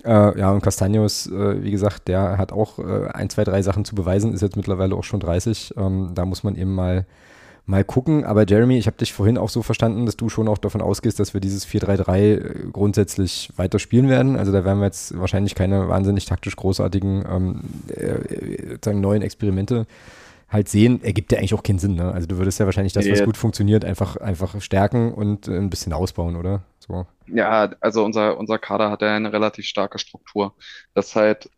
Äh, ja, und Castanios, äh, wie gesagt, der hat auch äh, ein, zwei, drei Sachen zu beweisen, ist jetzt mittlerweile auch schon 30. Ähm, da muss man eben mal, mal gucken. Aber Jeremy, ich habe dich vorhin auch so verstanden, dass du schon auch davon ausgehst, dass wir dieses 4-3-3 äh, grundsätzlich weiter spielen werden. Also da werden wir jetzt wahrscheinlich keine wahnsinnig taktisch großartigen ähm, äh, neuen Experimente halt sehen, ergibt ja eigentlich auch keinen Sinn. Ne? Also du würdest ja wahrscheinlich das, was gut funktioniert, einfach, einfach stärken und äh, ein bisschen ausbauen, oder? So. Ja, also unser, unser Kader hat ja eine relativ starke Struktur. Das halt,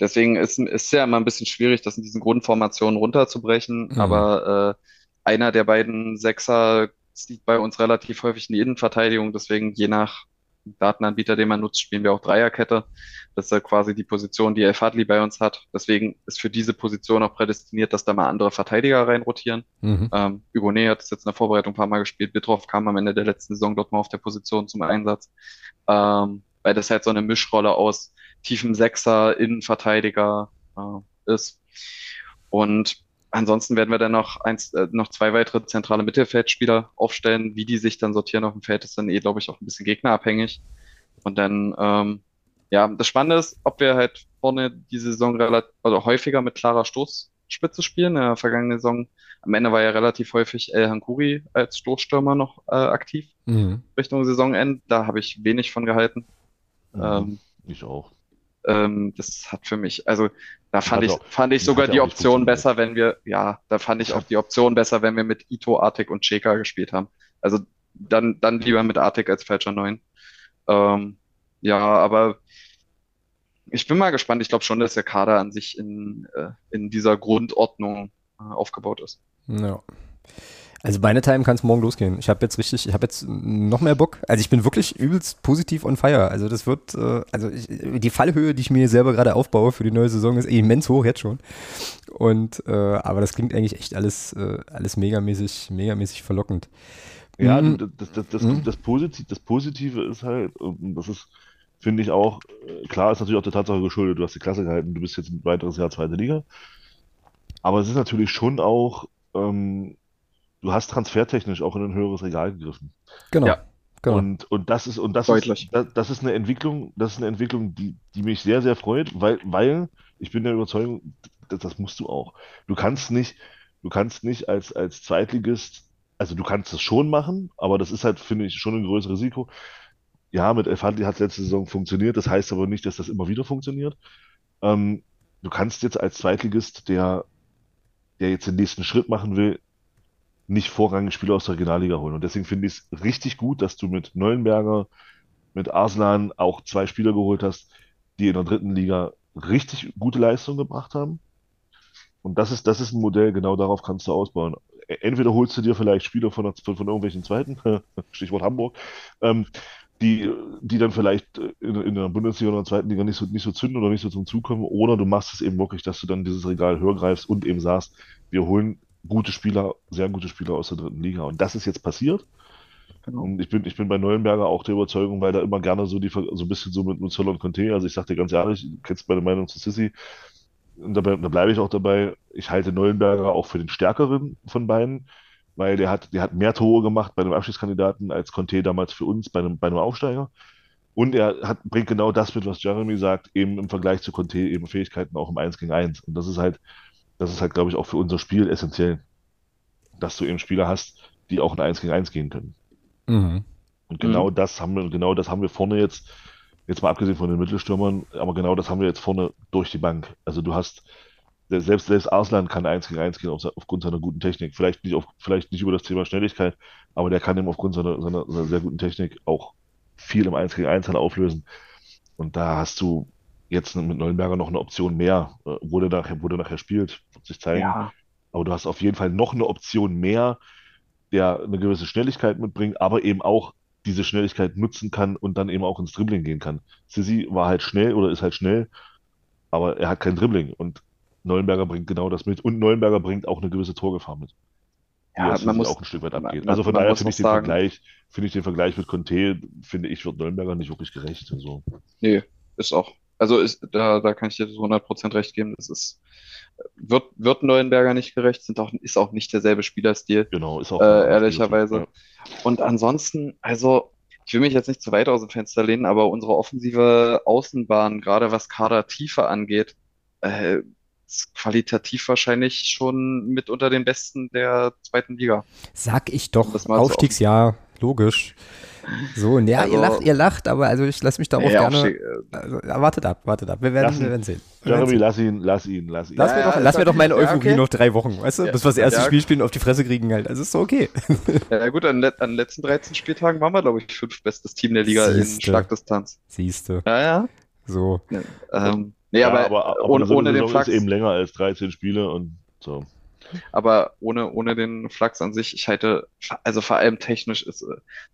deswegen ist es ja immer ein bisschen schwierig, das in diesen Grundformationen runterzubrechen, mhm. aber äh, einer der beiden Sechser liegt bei uns relativ häufig in die Innenverteidigung, deswegen je nach Datenanbieter, den man nutzt, spielen wir auch Dreierkette. Das ist ja quasi die Position, die El Fadli bei uns hat. Deswegen ist für diese Position auch prädestiniert, dass da mal andere Verteidiger reinrotieren. Mhm. Ähm, Hugonet hat es jetzt in der Vorbereitung ein paar Mal gespielt. Bitroff kam am Ende der letzten Saison dort mal auf der Position zum Einsatz. Ähm, weil das halt so eine Mischrolle aus tiefem Sechser, Innenverteidiger äh, ist. Und ansonsten werden wir dann noch eins, äh, noch zwei weitere zentrale Mittelfeldspieler aufstellen. Wie die sich dann sortieren auf dem Feld, ist dann eh, glaube ich, auch ein bisschen gegnerabhängig. Und dann, ähm, ja, das Spannende ist, ob wir halt vorne die Saison relativ, also häufiger mit klarer Stoßspitze spielen. In der vergangenen Saison, am Ende war ja relativ häufig El Hankuri als Stoßstürmer noch äh, aktiv mhm. Richtung Saisonende. Da habe ich wenig von gehalten. Mhm, ähm, ich auch. Ähm, das hat für mich, also da fand ich, auch, fand ich sogar die Option besser, wenn wir, ja, da fand ich auch die Option besser, wenn wir mit Ito, Artik und Cheka gespielt haben. Also dann, dann lieber mit Artik als Falscher 9. Ähm, ja, aber ich bin mal gespannt. Ich glaube schon, dass der Kader an sich in, äh, in dieser Grundordnung äh, aufgebaut ist. Ja. Also meine Time kann es morgen losgehen. Ich habe jetzt richtig, ich habe jetzt noch mehr Bock. Also ich bin wirklich übelst positiv on fire. Also das wird, äh, also ich, die Fallhöhe, die ich mir selber gerade aufbaue für die neue Saison, ist immens hoch jetzt schon. Und äh, aber das klingt eigentlich echt alles, äh, alles megamäßig, megamäßig verlockend. Ja, mhm. das, das, das, mhm. das, Positiv, das Positive ist halt, und das ist, finde ich auch, äh, klar ist natürlich auch der Tatsache geschuldet, du hast die Klasse gehalten, du bist jetzt ein weiteres Jahr zweite Liga. Aber es ist natürlich schon auch, ähm, du hast transfertechnisch auch in ein höheres Regal gegriffen. Genau. Ja. Genau. Und, und das ist, und das Deutlich. ist, das, das, ist eine Entwicklung, das ist eine Entwicklung, die, die mich sehr, sehr freut, weil, weil ich bin der Überzeugung, das, das musst du auch. Du kannst nicht, du kannst nicht als, als Zweitligist, also du kannst es schon machen, aber das ist halt, finde ich, schon ein größeres Risiko. Ja, mit Elfandi hat letzte Saison funktioniert, das heißt aber nicht, dass das immer wieder funktioniert. Ähm, du kannst jetzt als Zweitligist, der, der jetzt den nächsten Schritt machen will, nicht vorrangig Spieler aus der Regionalliga holen. Und deswegen finde ich es richtig gut, dass du mit Neuenberger, mit Arslan auch zwei Spieler geholt hast, die in der dritten Liga richtig gute Leistungen gebracht haben. Und das ist, das ist ein Modell, genau darauf kannst du ausbauen. E, entweder holst du dir vielleicht Spieler von, von, von irgendwelchen Zweiten, (laughs) Stichwort Hamburg, ähm, die, die dann vielleicht in, in der Bundesliga oder der zweiten Liga nicht so, nicht so zünden oder nicht so zum Zug kommen, oder du machst es eben wirklich, dass du dann dieses Regal höher greifst und eben sagst, wir holen gute Spieler, sehr gute Spieler aus der dritten Liga. Und das ist jetzt passiert. Genau. Und ich bin, ich bin bei Neuenberger auch der Überzeugung, weil da immer gerne so die, so ein bisschen so mit, Zoll und Conte, also ich sag dir ganz ehrlich, du kennst meine Meinung zu Sissi, und da, da bleibe ich auch dabei, ich halte Neuenberger auch für den stärkeren von beiden, weil der hat, der hat mehr Tore gemacht bei einem Abschiedskandidaten als Conte damals für uns bei einem, bei einem Aufsteiger. Und er hat, bringt genau das mit, was Jeremy sagt, eben im Vergleich zu Conte, eben Fähigkeiten auch im 1 gegen 1. Und das ist halt, das ist halt, glaube ich, auch für unser Spiel essentiell, dass du eben Spieler hast, die auch in 1 gegen 1 gehen können. Mhm. Und genau mhm. das haben wir, genau das haben wir vorne jetzt, jetzt mal abgesehen von den Mittelstürmern, aber genau das haben wir jetzt vorne durch die Bank. Also du hast, selbst, selbst Arslan kann 1 gegen 1 gehen auf, aufgrund seiner guten Technik. Vielleicht nicht, auf, vielleicht nicht über das Thema Schnelligkeit, aber der kann eben aufgrund seiner, seiner, seiner sehr guten Technik auch viel im 1 gegen 1 halt auflösen. Und da hast du jetzt mit Neuenberger noch eine Option mehr, äh, der nachher, der nachher spielt, wird sich zeigen. Ja. Aber du hast auf jeden Fall noch eine Option mehr, der eine gewisse Schnelligkeit mitbringt, aber eben auch diese Schnelligkeit nutzen kann und dann eben auch ins Dribbling gehen kann. Sissi war halt schnell oder ist halt schnell, aber er hat kein Dribbling und Neuenberger bringt genau das mit und Neuenberger bringt auch eine gewisse Torgefahr mit. Ja, man muss auch ein Stück weit abgeht. Man, also von daher finde ich den sagen, Vergleich, finde ich den Vergleich mit Conte, finde ich, wird Neuenberger nicht wirklich gerecht. Also. Nee, ist auch also ist, da, da kann ich dir 100% recht geben. Das ist, wird, wird Neuenberger nicht gerecht, sind auch, ist auch nicht derselbe Spielerstil. Genau, ist auch. Äh, ehrlicherweise. Ja. Und ansonsten, also, ich will mich jetzt nicht zu weit aus dem Fenster lehnen, aber unsere offensive Außenbahn, gerade was Kadertiefe angeht, äh, ist qualitativ wahrscheinlich schon mit unter den besten der zweiten Liga. Sag ich doch, Aufstiegsjahr, logisch. So, ja, also, ihr lacht, ihr lacht, aber also ich lasse mich darauf ja, gerne. Also, wartet ab, wartet ab. Wir werden, wir werden sehen. Jeremy, lass ihn, lass ihn, lass ihn. Lass, ja, mir, doch, lass mir doch meine Euphorie okay. noch drei Wochen, weißt du? Bis wir das erste Spiel spielen und auf die Fresse kriegen halt. Also ist doch okay. (laughs) Ja, gut, an, an den letzten 13 Spieltagen waren wir, glaube ich, fünf bestes Team der Liga Siehste. in Schlagdistanz. Siehst du. Ja, ja. So. Ähm, nee, aber, aber, aber ohne, ohne den Flachs. ist eben länger als 13 Spiele und so. Aber ohne, ohne den Flachs an sich, ich halte, also vor allem technisch ist,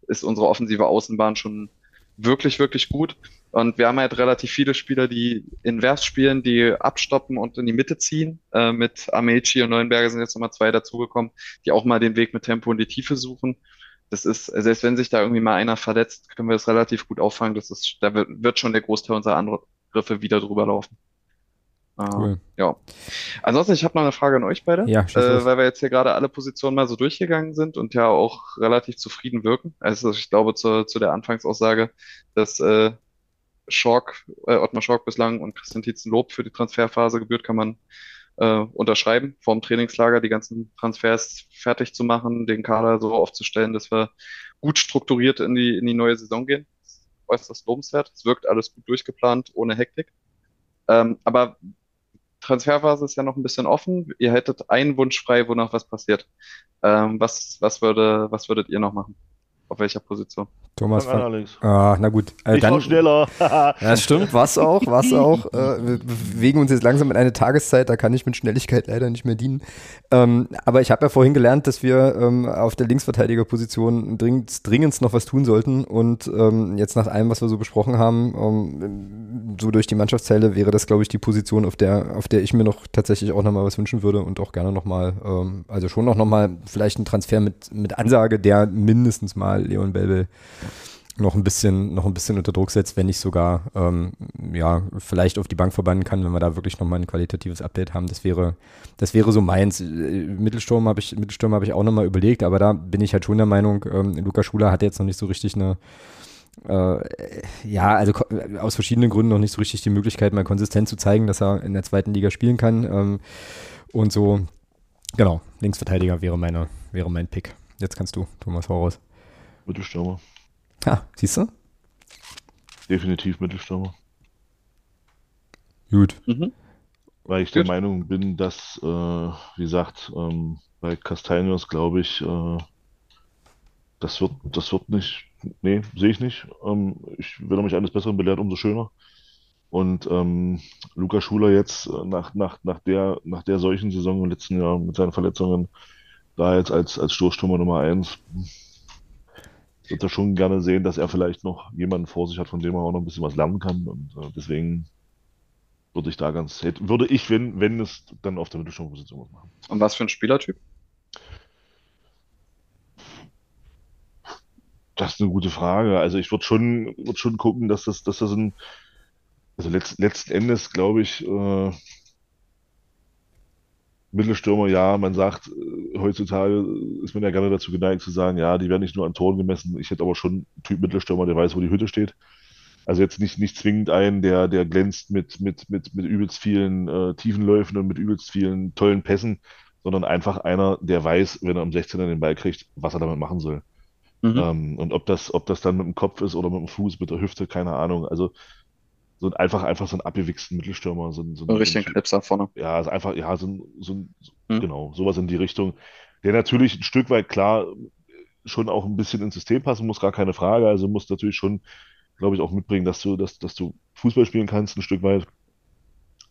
ist unsere offensive Außenbahn schon wirklich, wirklich gut. Und wir haben halt relativ viele Spieler, die invers spielen, die abstoppen und in die Mitte ziehen. Äh, mit Amici und Neuenberger sind jetzt nochmal zwei dazugekommen, die auch mal den Weg mit Tempo in die Tiefe suchen. Das ist, selbst wenn sich da irgendwie mal einer verletzt, können wir das relativ gut auffangen. Das ist, da wird schon der Großteil unserer Angriffe wieder drüber laufen. Cool. ja. Ansonsten, ich habe noch eine Frage an euch beide, ja, äh, weil wir jetzt hier gerade alle Positionen mal so durchgegangen sind und ja auch relativ zufrieden wirken. Also ich glaube zu, zu der Anfangsaussage, dass äh, Schork, äh, Ottmar Schork bislang und Christian Tietzen Lob für die Transferphase gebührt, kann man äh, unterschreiben, vorm Trainingslager die ganzen Transfers fertig zu machen, den Kader so aufzustellen, dass wir gut strukturiert in die, in die neue Saison gehen. Äußerst lobenswert. Es wirkt alles gut durchgeplant, ohne Hektik. Ähm, aber Transferphase ist ja noch ein bisschen offen. Ihr hättet einen Wunsch frei, wonach was passiert. Ähm, was, was, würde, was würdet ihr noch machen? Auf welcher Position? Thomas von, ah, na gut. Äh, ich dann, schneller. (laughs) das stimmt, was auch, was auch. Äh, wir bewegen uns jetzt langsam in eine Tageszeit, da kann ich mit Schnelligkeit leider nicht mehr dienen. Ähm, aber ich habe ja vorhin gelernt, dass wir ähm, auf der so durch die Mannschaftsteile wäre das, glaube ich, die Position, auf der, auf der ich mir noch tatsächlich auch nochmal was wünschen würde und auch gerne nochmal, ähm, also schon noch nochmal vielleicht ein Transfer mit, mit Ansage, der mindestens mal Leon Belbel noch ein bisschen, noch ein bisschen unter Druck setzt, wenn nicht sogar, ähm, ja, vielleicht auf die Bank verbannen kann, wenn wir da wirklich nochmal ein qualitatives Update haben. Das wäre, das wäre so meins. Äh, Mittelsturm habe ich, Mittelsturm habe ich auch nochmal überlegt, aber da bin ich halt schon der Meinung, ähm, Luca Schuler hat jetzt noch nicht so richtig eine, äh, ja, also aus verschiedenen Gründen noch nicht so richtig die Möglichkeit, mal konsistent zu zeigen, dass er in der zweiten Liga spielen kann. Ähm, und so, genau, Linksverteidiger wäre meine, wäre mein Pick. Jetzt kannst du, Thomas Horus. Mittelstürmer. Ja, siehst du? Definitiv Mittelstürmer. Gut. Mhm. Weil ich Gut. der Meinung bin, dass, äh, wie gesagt, ähm, bei Castaños glaube ich, äh, das wird, das wird nicht, nee, sehe ich nicht. Ähm, ich, wenn er mich eines Besseren belehrt, umso schöner. Und ähm, Luca Schuler jetzt äh, nach, nach, nach, der, nach der solchen Saison im letzten Jahr mit seinen Verletzungen da jetzt als, als Stoßstürmer Nummer eins würde er schon gerne sehen, dass er vielleicht noch jemanden vor sich hat, von dem er auch noch ein bisschen was lernen kann. Und äh, deswegen würde ich da ganz, würde ich, wenn, wenn es dann auf der Mittelstürmerposition machen. Und was für ein Spielertyp? Das ist eine gute Frage. Also ich würde schon, würd schon gucken, dass das, dass das ein, also letzt, letzten Endes glaube ich, äh, Mittelstürmer, ja, man sagt, äh, heutzutage ist man ja gerne dazu geneigt zu sagen, ja, die werden nicht nur an Toren gemessen. Ich hätte aber schon einen Typ Mittelstürmer, der weiß, wo die Hütte steht. Also jetzt nicht, nicht zwingend einen, der, der glänzt mit, mit, mit, mit übelst vielen äh, Tiefenläufen und mit übelst vielen tollen Pässen, sondern einfach einer, der weiß, wenn er am 16er den Ball kriegt, was er damit machen soll. Mhm. Ähm, und ob das, ob das dann mit dem Kopf ist oder mit dem Fuß, mit der Hüfte, keine Ahnung. Also so ein, einfach, einfach so ein abgewichsten Mittelstürmer. So, so ein, richtigen Knipser vorne. Ja, ist einfach, ja, so ein, so ein hm. genau, sowas in die Richtung. Der natürlich ein Stück weit klar schon auch ein bisschen ins System passen muss, gar keine Frage. Also muss natürlich schon, glaube ich, auch mitbringen, dass du, dass, dass du Fußball spielen kannst, ein Stück weit.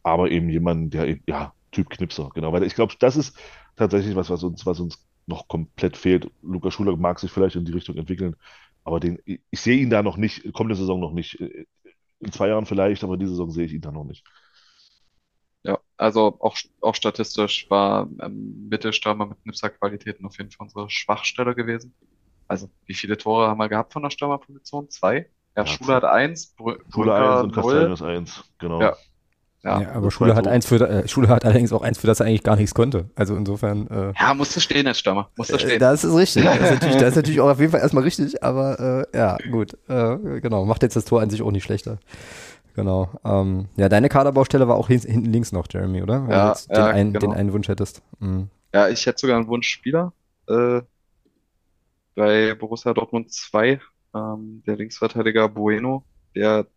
Aber eben jemand, der, ja, Typ Knipser, genau. Weil ich glaube, das ist tatsächlich was, was uns, was uns noch komplett fehlt. Lukas Schuler mag sich vielleicht in die Richtung entwickeln, aber den, ich sehe ihn da noch nicht, kommende Saison noch nicht in zwei Jahren vielleicht, aber diese Saison sehe ich ihn da noch nicht. Ja, also auch, auch statistisch war ähm, Mittelstürmer mit Nipser-Qualitäten auf jeden Fall unsere Schwachstelle gewesen. Also, wie viele Tore haben wir gehabt von der Stürmerposition? Zwei? Ja, ja Schule hat eins, Brü Schule eins und Castellanos eins, genau. Ja, ja, ja aber Schule hat, eins für, äh, Schule hat allerdings auch eins, für das er eigentlich gar nichts konnte. Also insofern. Äh, ja, musste stehen als Stürmer. Musste äh, stehen. Das ist richtig. Das ist, natürlich, das ist natürlich auch auf jeden Fall erstmal richtig, aber äh, ja, gut. Äh, genau. Macht jetzt das Tor an sich auch nicht schlechter. Genau. Ähm, ja, deine Kaderbaustelle war auch hinten links noch, Jeremy, oder? Wenn ja, du ja, den, einen, genau. den einen Wunsch hättest. Mhm. Ja, ich hätte sogar einen Wunschspieler äh, bei Borussia Dortmund 2, ähm, der Linksverteidiger Bueno, der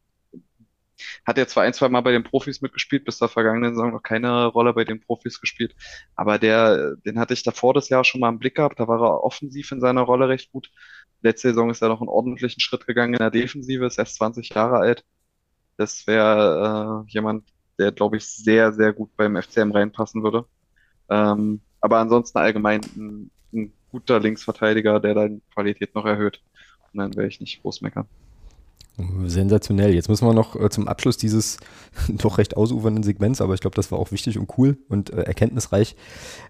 hat ja zwar ein, zwei Mal bei den Profis mitgespielt, bis zur vergangenen Saison noch keine Rolle bei den Profis gespielt, aber der, den hatte ich davor das Jahr schon mal im Blick gehabt, da war er offensiv in seiner Rolle recht gut. Letzte Saison ist er noch einen ordentlichen Schritt gegangen in der Defensive, ist erst 20 Jahre alt. Das wäre äh, jemand, der, glaube ich, sehr, sehr gut beim FCM reinpassen würde. Ähm, aber ansonsten allgemein ein, ein guter Linksverteidiger, der dann Qualität noch erhöht. Und dann wäre ich nicht groß meckern. Sensationell. Jetzt müssen wir noch äh, zum Abschluss dieses (laughs) doch recht ausufernden Segments, aber ich glaube, das war auch wichtig und cool und äh, erkenntnisreich,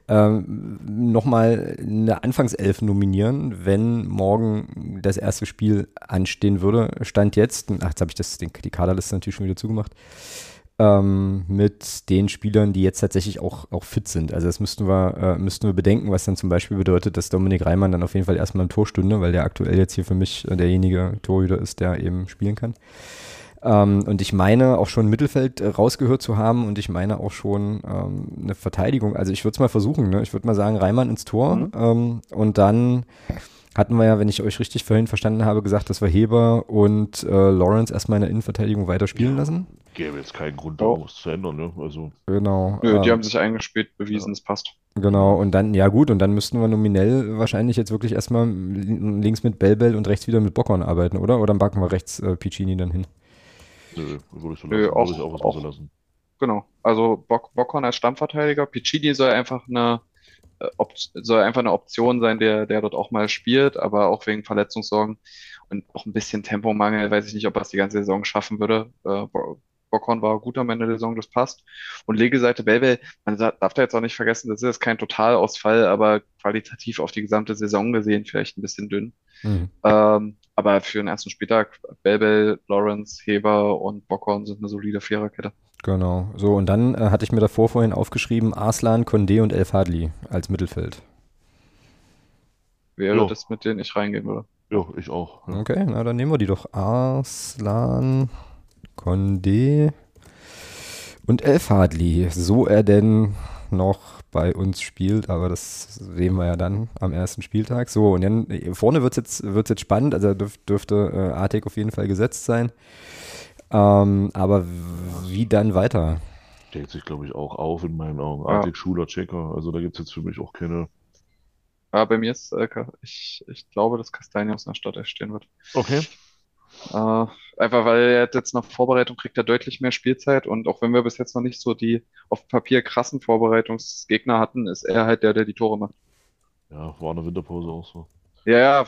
ähm, nochmal eine Anfangself nominieren, wenn morgen das erste Spiel anstehen würde. Stand jetzt, ach, jetzt habe ich das, den, die Kaderliste natürlich schon wieder zugemacht ähm, mit den Spielern, die jetzt tatsächlich auch, auch fit sind. Also das müssten wir, äh, müssten wir bedenken, was dann zum Beispiel bedeutet, dass Dominik Reimann dann auf jeden Fall erstmal im Tor stünde, weil der aktuell jetzt hier für mich äh, derjenige Torhüter ist, der eben spielen kann. Ähm, und ich meine auch schon Mittelfeld äh, rausgehört zu haben und ich meine auch schon ähm, eine Verteidigung. Also ich würde es mal versuchen. Ne? Ich würde mal sagen, Reimann ins Tor mhm. ähm, und dann hatten wir ja, wenn ich euch richtig vorhin verstanden habe, gesagt, dass wir Heber und äh, Lawrence erstmal in der Innenverteidigung weiter spielen lassen. Gäbe jetzt keinen Grund, oh. was zu ändern, ne? Also. Genau. Nö, die ähm, haben sich eingespielt, bewiesen, es passt. Genau, und dann, ja gut, und dann müssten wir nominell wahrscheinlich jetzt wirklich erstmal links mit Bellbell und rechts wieder mit Bockhorn arbeiten, oder? Oder backen wir rechts äh, Piccini dann hin? Nö, würde ich so lassen. Nö, auch, ich auch, auch lassen. Genau, also Bock, Bockhorn als Stammverteidiger, Piccini soll einfach eine soll einfach eine Option sein, der, der dort auch mal spielt, aber auch wegen Verletzungssorgen und auch ein bisschen Tempomangel, weiß ich nicht, ob er es die ganze Saison schaffen würde. Äh, Bockhorn war gut am Ende der Saison, das passt. Und Legeseite Belbel, man darf da jetzt auch nicht vergessen, das ist jetzt kein Totalausfall, aber qualitativ auf die gesamte Saison gesehen vielleicht ein bisschen dünn. Mhm. Ähm, aber für den ersten Spieltag, Belbel, Lawrence, Heber und Bockhorn sind eine solide Viererkette. Genau. So, und dann äh, hatte ich mir davor vorhin aufgeschrieben, Arslan, Condé und El Fadli als Mittelfeld. Wäre jo. das, mit denen ich reingehen würde. Ja, ich auch. Ja. Okay, na dann nehmen wir die doch. Arslan, Condé und El Fadli. So er denn noch bei uns spielt, aber das sehen wir ja dann am ersten Spieltag. So, und dann vorne wird es jetzt, wird's jetzt spannend, also dürf, dürfte äh, Artek auf jeden Fall gesetzt sein. Ähm, aber wie dann weiter? Stellt sich, glaube ich, auch auf in meinen Augen. Ja. Artik, Schuler, Checker. Also da gibt es jetzt für mich auch keine. Ja, bei mir ist, äh, ich, ich glaube, dass Castanios in der Stadt stehen wird. Okay. Äh, einfach weil er jetzt nach Vorbereitung kriegt er deutlich mehr Spielzeit und auch wenn wir bis jetzt noch nicht so die auf Papier krassen Vorbereitungsgegner hatten, ist er halt der, der die Tore macht. Ja, war eine Winterpause auch so. Ja, ja,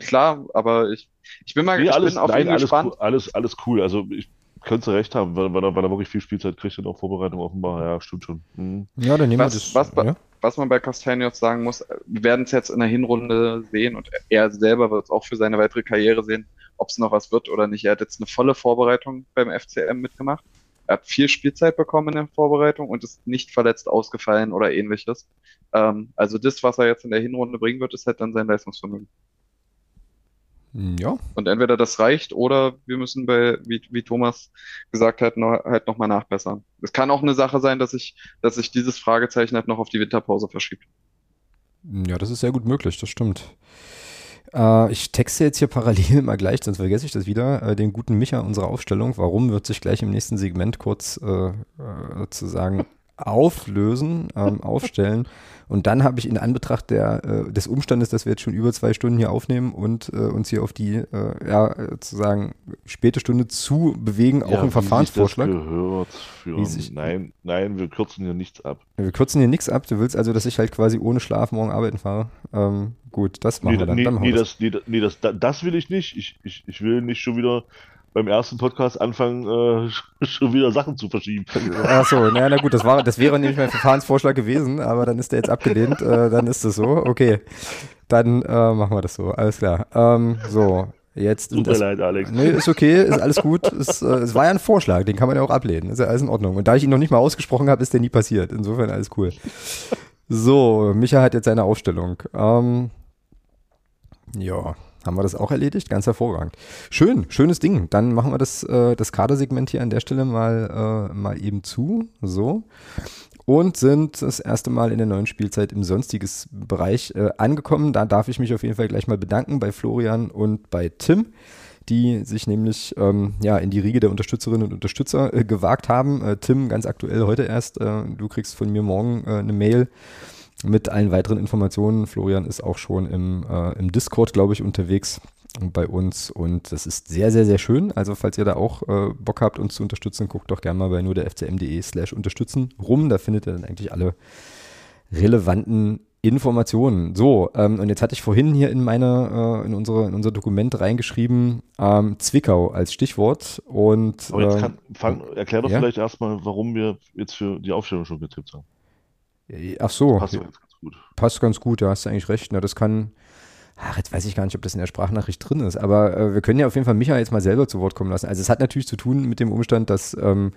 klar, aber ich, ich bin mal nee, ich alles, bin auf nein, ihn alles gespannt. Cool, alles, alles cool. Also ich könnte recht haben, weil, weil, er, weil er wirklich viel Spielzeit kriegt und auch Vorbereitung offenbar. Ja, stimmt schon. Mhm. Ja, dann nehmen was, wir das. Was, ja? was man bei Castanios sagen muss, wir werden es jetzt in der Hinrunde sehen und er selber wird es auch für seine weitere Karriere sehen, ob es noch was wird oder nicht. Er hat jetzt eine volle Vorbereitung beim FCM mitgemacht. Er hat viel Spielzeit bekommen in der Vorbereitung und ist nicht verletzt ausgefallen oder ähnliches. Ähm, also das, was er jetzt in der Hinrunde bringen wird, ist halt dann sein Leistungsvermögen. Ja. Und entweder das reicht oder wir müssen bei, wie, wie Thomas gesagt hat, noch, halt nochmal nachbessern. Es kann auch eine Sache sein, dass ich, dass sich dieses Fragezeichen halt noch auf die Winterpause verschiebt. Ja, das ist sehr gut möglich, das stimmt. Äh, ich texte jetzt hier parallel (laughs) mal gleich, sonst vergesse ich das wieder, äh, den guten Micha unserer Aufstellung. Warum wird sich gleich im nächsten Segment kurz äh, sozusagen auflösen, ähm, (laughs) aufstellen. Und dann habe ich in Anbetracht der, äh, des Umstandes, dass wir jetzt schon über zwei Stunden hier aufnehmen und äh, uns hier auf die, äh, ja, sozusagen späte Stunde zu bewegen, auch ja, im Verfahrensvorschlag. gehört für, sich, nein, nein, wir kürzen hier nichts ab. Wir kürzen hier nichts ab. Du willst also, dass ich halt quasi ohne Schlaf morgen arbeiten fahre? Ähm, gut, das machen nee, wir dann. Nee, dann nee, das, nee das, das will ich nicht. Ich, ich, ich will nicht schon wieder beim ersten Podcast anfangen, äh, (laughs) schon wieder Sachen zu verschieben. Ach so, naja, na gut, das, war, das wäre nämlich mein Verfahrensvorschlag gewesen, aber dann ist der jetzt abgelehnt, äh, dann ist das so, okay. Dann äh, machen wir das so, alles klar. Ähm, so, jetzt. Tut mir leid, Alex. Nee, ist okay, ist alles gut. es, äh, es war ja ein Vorschlag, den kann man ja auch ablehnen, ist ja alles in Ordnung. Und da ich ihn noch nicht mal ausgesprochen habe, ist der nie passiert. Insofern alles cool. So, Micha hat jetzt seine Aufstellung. Ähm, ja, haben wir das auch erledigt. Ganz hervorragend. Schön, schönes Ding. Dann machen wir das, äh, das Kadersegment hier an der Stelle mal, äh, mal eben zu. So. Und sind das erste Mal in der neuen Spielzeit im sonstiges Bereich äh, angekommen. Da darf ich mich auf jeden Fall gleich mal bedanken bei Florian und bei Tim die sich nämlich ähm, ja, in die Riege der Unterstützerinnen und Unterstützer äh, gewagt haben. Äh, Tim, ganz aktuell heute erst, äh, du kriegst von mir morgen äh, eine Mail mit allen weiteren Informationen. Florian ist auch schon im, äh, im Discord, glaube ich, unterwegs bei uns und das ist sehr, sehr, sehr schön. Also falls ihr da auch äh, Bock habt, uns zu unterstützen, guckt doch gerne mal bei nur der fcm.de slash unterstützen rum. Da findet ihr dann eigentlich alle relevanten Informationen. So, ähm, und jetzt hatte ich vorhin hier in meine, äh, in unsere, in unser Dokument reingeschrieben, ähm, Zwickau als Stichwort. Und, Aber jetzt kann, fang, erklär doch ja? vielleicht erstmal, warum wir jetzt für die Aufstellung schon getippt haben. Ach so. Passt ganz gut. Passt ganz gut, ja, hast du eigentlich recht. Na, das kann. Ach, jetzt weiß ich gar nicht, ob das in der Sprachnachricht drin ist, aber äh, wir können ja auf jeden Fall Micha jetzt mal selber zu Wort kommen lassen. Also es hat natürlich zu tun mit dem Umstand, dass, ähm,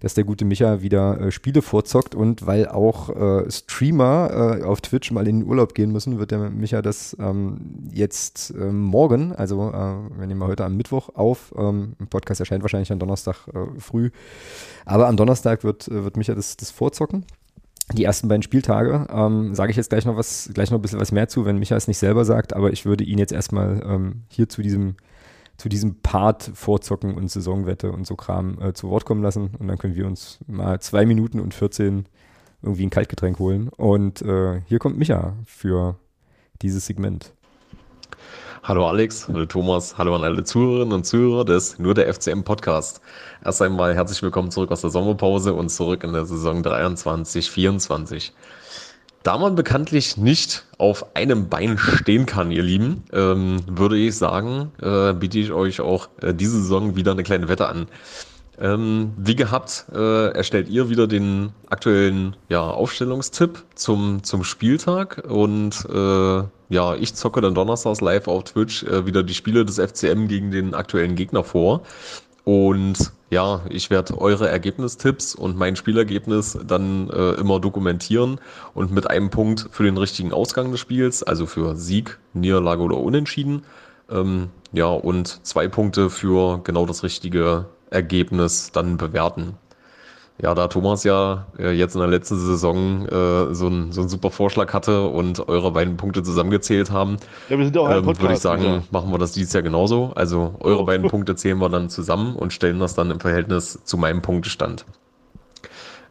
dass der gute Micha wieder äh, Spiele vorzockt und weil auch äh, Streamer äh, auf Twitch mal in den Urlaub gehen müssen, wird der Micha das ähm, jetzt ähm, morgen, also äh, wir nehmen heute am Mittwoch auf, ähm, ein Podcast erscheint wahrscheinlich am Donnerstag äh, früh, aber am Donnerstag wird, wird Micha das, das vorzocken die ersten beiden Spieltage. Ähm, Sage ich jetzt gleich noch was, gleich noch ein bisschen was mehr zu, wenn Micha es nicht selber sagt, aber ich würde ihn jetzt erstmal ähm, hier zu diesem, zu diesem Part vorzocken und Saisonwette und so Kram äh, zu Wort kommen lassen. Und dann können wir uns mal zwei Minuten und 14 irgendwie ein Kaltgetränk holen. Und äh, hier kommt Micha für dieses Segment. Hallo Alex, hallo Thomas, hallo an alle Zuhörerinnen und Zuhörer des Nur der FCM Podcast. Erst einmal herzlich willkommen zurück aus der Sommerpause und zurück in der Saison 23, 24. Da man bekanntlich nicht auf einem Bein stehen kann, ihr Lieben, ähm, würde ich sagen, äh, biete ich euch auch äh, diese Saison wieder eine kleine Wette an. Ähm, wie gehabt, äh, erstellt ihr wieder den aktuellen ja, Aufstellungstipp zum, zum Spieltag und äh, ja, ich zocke dann donnerstags live auf Twitch äh, wieder die Spiele des FCM gegen den aktuellen Gegner vor. Und ja, ich werde eure Ergebnistipps und mein Spielergebnis dann äh, immer dokumentieren und mit einem Punkt für den richtigen Ausgang des Spiels, also für Sieg, Niederlage oder Unentschieden. Ähm, ja, und zwei Punkte für genau das richtige Ergebnis dann bewerten. Ja, da Thomas ja äh, jetzt in der letzten Saison äh, so, ein, so einen super Vorschlag hatte und eure beiden Punkte zusammengezählt haben, ja, ähm, würde ich sagen, also. machen wir das dieses Jahr genauso. Also eure oh. beiden Punkte zählen wir dann zusammen und stellen das dann im Verhältnis zu meinem Punktestand.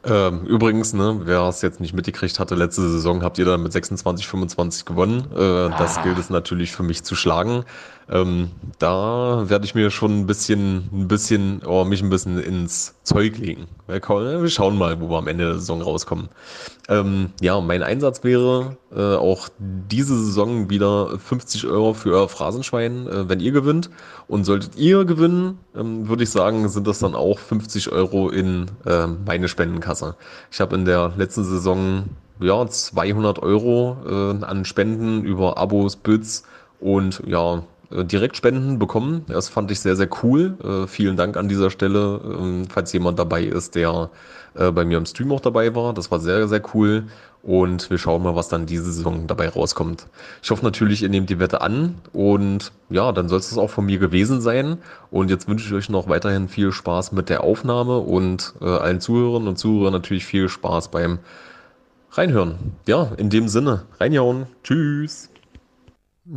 Ähm, übrigens, ne, wer es jetzt nicht mitgekriegt hatte, letzte Saison habt ihr dann mit 26, 25 gewonnen. Äh, das ah. gilt es natürlich für mich zu schlagen. Ähm, da werde ich mir schon ein bisschen, ein bisschen, oh, mich ein bisschen ins Zeug legen. Wir schauen mal, wo wir am Ende der Saison rauskommen. Ähm, ja, mein Einsatz wäre äh, auch diese Saison wieder 50 Euro für euer Phrasenschwein, äh, wenn ihr gewinnt. Und solltet ihr gewinnen, ähm, würde ich sagen, sind das dann auch 50 Euro in äh, meine Spendenkasse. Ich habe in der letzten Saison ja 200 Euro äh, an Spenden über Abos, Bits und ja Direktspenden bekommen. Das fand ich sehr, sehr cool. Äh, vielen Dank an dieser Stelle, ähm, falls jemand dabei ist, der äh, bei mir im Stream auch dabei war. Das war sehr, sehr cool. Und wir schauen mal, was dann diese Saison dabei rauskommt. Ich hoffe natürlich, ihr nehmt die Wette an. Und ja, dann soll es auch von mir gewesen sein. Und jetzt wünsche ich euch noch weiterhin viel Spaß mit der Aufnahme und äh, allen Zuhörern und Zuhörern natürlich viel Spaß beim Reinhören. Ja, in dem Sinne, reinjauen. Tschüss.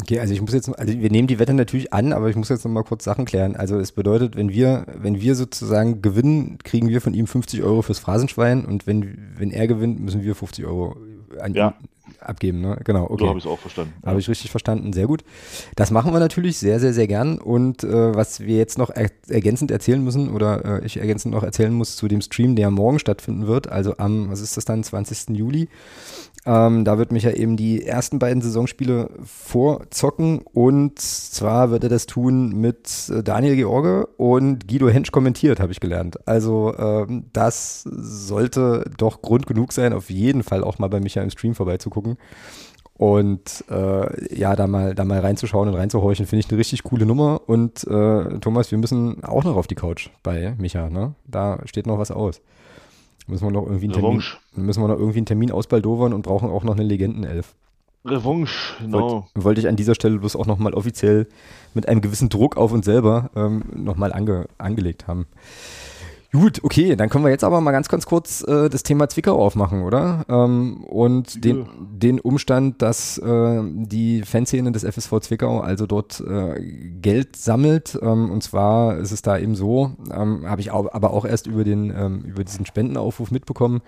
Okay, also ich muss jetzt, also wir nehmen die Wette natürlich an, aber ich muss jetzt noch mal kurz Sachen klären. Also es bedeutet, wenn wir, wenn wir sozusagen gewinnen, kriegen wir von ihm 50 Euro fürs Phrasenschwein und wenn, wenn er gewinnt, müssen wir 50 Euro an ja. ihn abgeben, ne? Genau, okay. So habe ich es auch verstanden. Habe ja. ich richtig verstanden, sehr gut. Das machen wir natürlich sehr, sehr, sehr gern und äh, was wir jetzt noch er ergänzend erzählen müssen oder äh, ich ergänzend noch erzählen muss zu dem Stream, der morgen stattfinden wird, also am, was ist das dann, 20. Juli, ähm, da wird mich ja eben die ersten beiden Saisonspiele vorzocken und zwar wird er das tun mit äh, Daniel George und Guido Hensch kommentiert, habe ich gelernt. Also ähm, das sollte doch Grund genug sein, auf jeden Fall auch mal bei Micha im Stream vorbeizugucken. Und äh, ja, da mal, da mal reinzuschauen und reinzuhorchen, finde ich eine richtig coole Nummer. Und äh, Thomas, wir müssen auch noch auf die Couch bei Micha, ne? Da steht noch was aus. Müssen wir noch irgendwie einen Termin, müssen wir noch irgendwie einen Termin ausbaldowern und brauchen auch noch eine Legendenelf. Revanche, genau. Wollte, wollte ich an dieser Stelle bloß auch nochmal offiziell mit einem gewissen Druck auf uns selber ähm, nochmal ange, angelegt haben. Gut, okay, dann können wir jetzt aber mal ganz, ganz kurz äh, das Thema Zwickau aufmachen, oder? Ähm, und den, den Umstand, dass äh, die Fanszene des FSV Zwickau also dort äh, Geld sammelt. Ähm, und zwar ist es da eben so, ähm, habe ich aber auch erst über, den, ähm, über diesen Spendenaufruf mitbekommen.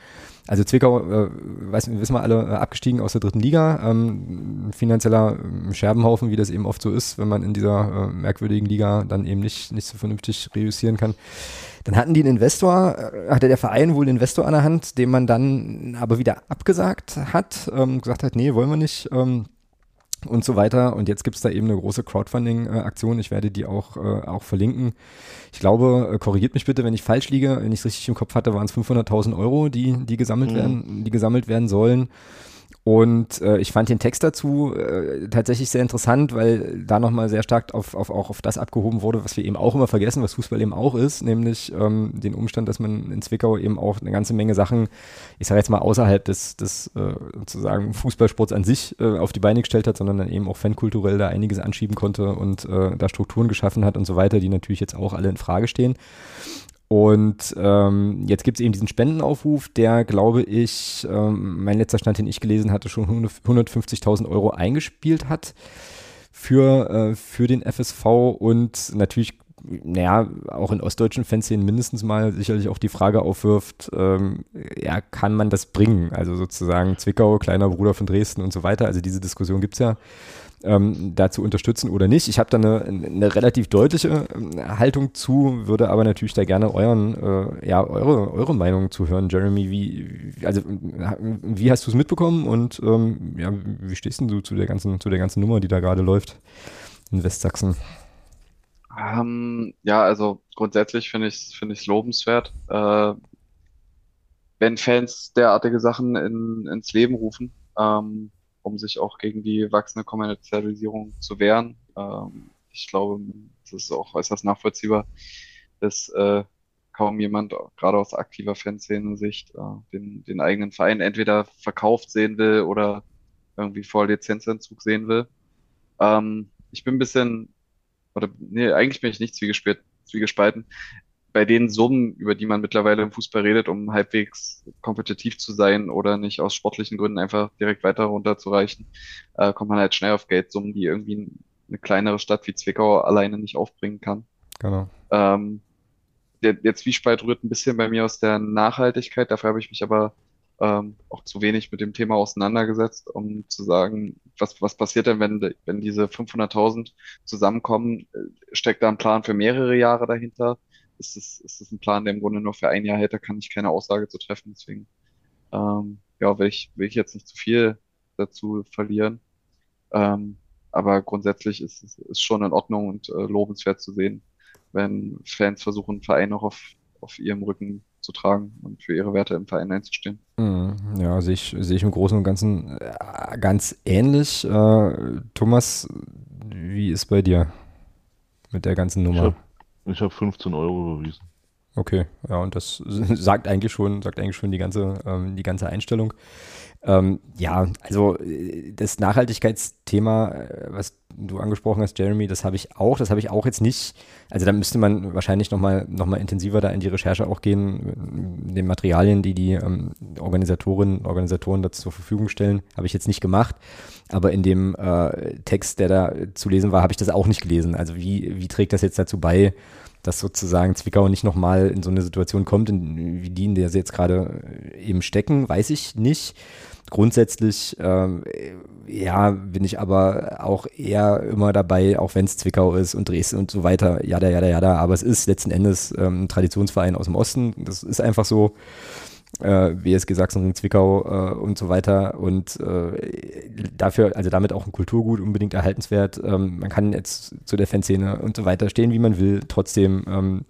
Also Zwickau, äh, weiß, wissen wir alle, äh, abgestiegen aus der dritten Liga. Ähm, finanzieller ähm, Scherbenhaufen, wie das eben oft so ist, wenn man in dieser äh, merkwürdigen Liga dann eben nicht, nicht so vernünftig reüssieren kann. Dann hatten die einen Investor, äh, hatte der Verein wohl einen Investor an der Hand, den man dann aber wieder abgesagt hat, ähm, gesagt hat, nee, wollen wir nicht. Ähm, und so weiter. Und jetzt gibt es da eben eine große Crowdfunding-Aktion. Ich werde die auch, äh, auch verlinken. Ich glaube, äh, korrigiert mich bitte, wenn ich falsch liege. Wenn ich es richtig im Kopf hatte, waren es 500.000 Euro, die, die gesammelt mhm. werden, die gesammelt werden sollen. Und äh, ich fand den Text dazu äh, tatsächlich sehr interessant, weil da nochmal sehr stark auf, auf, auch auf das abgehoben wurde, was wir eben auch immer vergessen, was Fußball eben auch ist, nämlich ähm, den Umstand, dass man in Zwickau eben auch eine ganze Menge Sachen, ich sage jetzt mal außerhalb des, des äh, sozusagen Fußballsports an sich äh, auf die Beine gestellt hat, sondern dann eben auch fankulturell da einiges anschieben konnte und äh, da Strukturen geschaffen hat und so weiter, die natürlich jetzt auch alle in Frage stehen. Und ähm, jetzt gibt es eben diesen Spendenaufruf, der, glaube ich, ähm, mein letzter Stand, den ich gelesen hatte, schon 150.000 Euro eingespielt hat für, äh, für den FSV und natürlich, naja, auch in ostdeutschen Fanszenen mindestens mal sicherlich auch die Frage aufwirft, ähm, ja, kann man das bringen? Also sozusagen Zwickau, kleiner Bruder von Dresden und so weiter. Also diese Diskussion gibt es ja ähm, dazu unterstützen oder nicht. Ich habe da eine, eine relativ deutliche ähm, Haltung zu, würde aber natürlich da gerne euren, äh, ja, eure, eure Meinung zu hören, Jeremy. Wie, also wie hast du es mitbekommen und ähm, ja, wie stehst du zu der ganzen, zu der ganzen Nummer, die da gerade läuft in Westsachsen? Ähm, ja, also grundsätzlich finde ich es finde ich lobenswert, äh, wenn Fans derartige Sachen in, ins Leben rufen, ähm, um sich auch gegen die wachsende Kommerzialisierung zu wehren. Ähm, ich glaube, es ist auch äußerst nachvollziehbar, dass äh, kaum jemand, gerade aus aktiver Fanszene-Sicht, äh, den, den eigenen Verein entweder verkauft sehen will oder irgendwie vor Lizenzentzug sehen will. Ähm, ich bin ein bisschen, oder nee, eigentlich bin ich nicht zwiegespalten. Bei den Summen, über die man mittlerweile im Fußball redet, um halbwegs kompetitiv zu sein oder nicht aus sportlichen Gründen einfach direkt weiter runterzureichen, äh, kommt man halt schnell auf Geldsummen, die irgendwie eine kleinere Stadt wie Zwickau alleine nicht aufbringen kann. Genau. Ähm, der, der Zwiespalt rührt ein bisschen bei mir aus der Nachhaltigkeit. Dafür habe ich mich aber ähm, auch zu wenig mit dem Thema auseinandergesetzt, um zu sagen, was, was passiert denn, wenn, wenn diese 500.000 zusammenkommen? Steckt da ein Plan für mehrere Jahre dahinter? Ist es, ist es ein Plan, der im Grunde nur für ein Jahr hält? Da kann ich keine Aussage zu treffen. Deswegen ähm, ja, will ich, will ich jetzt nicht zu viel dazu verlieren. Ähm, aber grundsätzlich ist es ist schon in Ordnung und äh, lobenswert zu sehen, wenn Fans versuchen, Verein auch auf, auf ihrem Rücken zu tragen und für ihre Werte im Verein einzustehen. Mhm. Ja, sehe ich, sehe ich im Großen und Ganzen äh, ganz ähnlich. Äh, Thomas, wie ist bei dir mit der ganzen Nummer? Ich habe hab 15 Euro überwiesen. Okay, ja, und das (laughs) sagt eigentlich schon, sagt eigentlich schon die ganze, ähm, die ganze Einstellung. Ähm, ja, also äh, das Nachhaltigkeitsthema, äh, was du angesprochen hast, Jeremy, das habe ich auch. Das habe ich auch jetzt nicht. Also da müsste man wahrscheinlich nochmal noch mal intensiver da in die Recherche auch gehen. Den Materialien, die die ähm, Organisatorinnen Organisatoren dazu zur Verfügung stellen, habe ich jetzt nicht gemacht. Aber in dem äh, Text, der da zu lesen war, habe ich das auch nicht gelesen. Also wie, wie trägt das jetzt dazu bei, dass sozusagen Zwickau nicht nochmal in so eine Situation kommt, in, wie die, in der sie jetzt gerade eben stecken, weiß ich nicht. Grundsätzlich, ähm, ja, bin ich aber auch eher immer dabei, auch wenn es Zwickau ist und Dresden und so weiter, jada, jada, jada. Aber es ist letzten Endes ähm, ein Traditionsverein aus dem Osten. Das ist einfach so. Äh, WSG Sachsen, Zwickau äh, und so weiter. Und äh, dafür, also damit auch ein Kulturgut unbedingt erhaltenswert. Ähm, man kann jetzt zu der Fanszene und so weiter stehen, wie man will. Trotzdem ähm,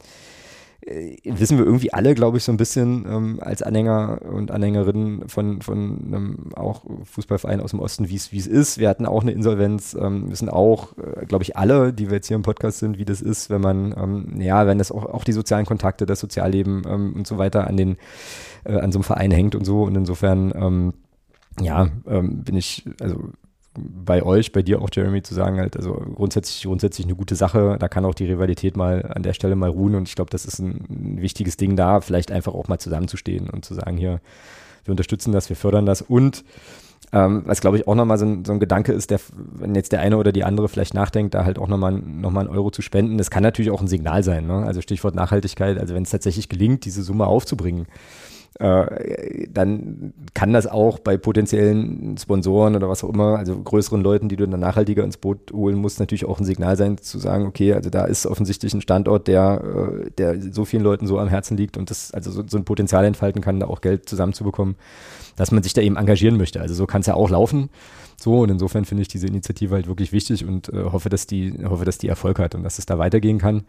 äh, wissen wir irgendwie alle, glaube ich, so ein bisschen ähm, als Anhänger und Anhängerinnen von, von einem auch Fußballverein aus dem Osten, wie es ist. Wir hatten auch eine Insolvenz, ähm, wissen auch, äh, glaube ich, alle, die wir jetzt hier im Podcast sind, wie das ist, wenn man, ähm, ja, wenn das auch, auch die sozialen Kontakte, das Sozialleben ähm, und so weiter an den, äh, an so einem Verein hängt und so. Und insofern, ähm, ja, ähm, bin ich, also bei euch, bei dir auch, Jeremy, zu sagen, halt, also grundsätzlich, grundsätzlich eine gute Sache. Da kann auch die Rivalität mal an der Stelle mal ruhen und ich glaube, das ist ein, ein, wichtiges Ding da, vielleicht einfach auch mal zusammenzustehen und zu sagen, hier, wir unterstützen das, wir fördern das und ähm, was glaube ich auch nochmal so ein, so ein Gedanke ist, der, wenn jetzt der eine oder die andere vielleicht nachdenkt, da halt auch nochmal noch mal einen Euro zu spenden, das kann natürlich auch ein Signal sein. Ne? Also Stichwort Nachhaltigkeit, also wenn es tatsächlich gelingt, diese Summe aufzubringen, äh, dann kann das auch bei potenziellen Sponsoren oder was auch immer, also größeren Leuten, die du dann nachhaltiger ins Boot holen musst, natürlich auch ein Signal sein, zu sagen, okay, also da ist offensichtlich ein Standort, der, äh, der so vielen Leuten so am Herzen liegt und das also so, so ein Potenzial entfalten kann, da auch Geld zusammenzubekommen, dass man sich da eben engagieren möchte. Also so kann es ja auch laufen. So, und insofern finde ich diese Initiative halt wirklich wichtig und äh, hoffe, dass die, hoffe, dass die Erfolg hat und dass es da weitergehen kann.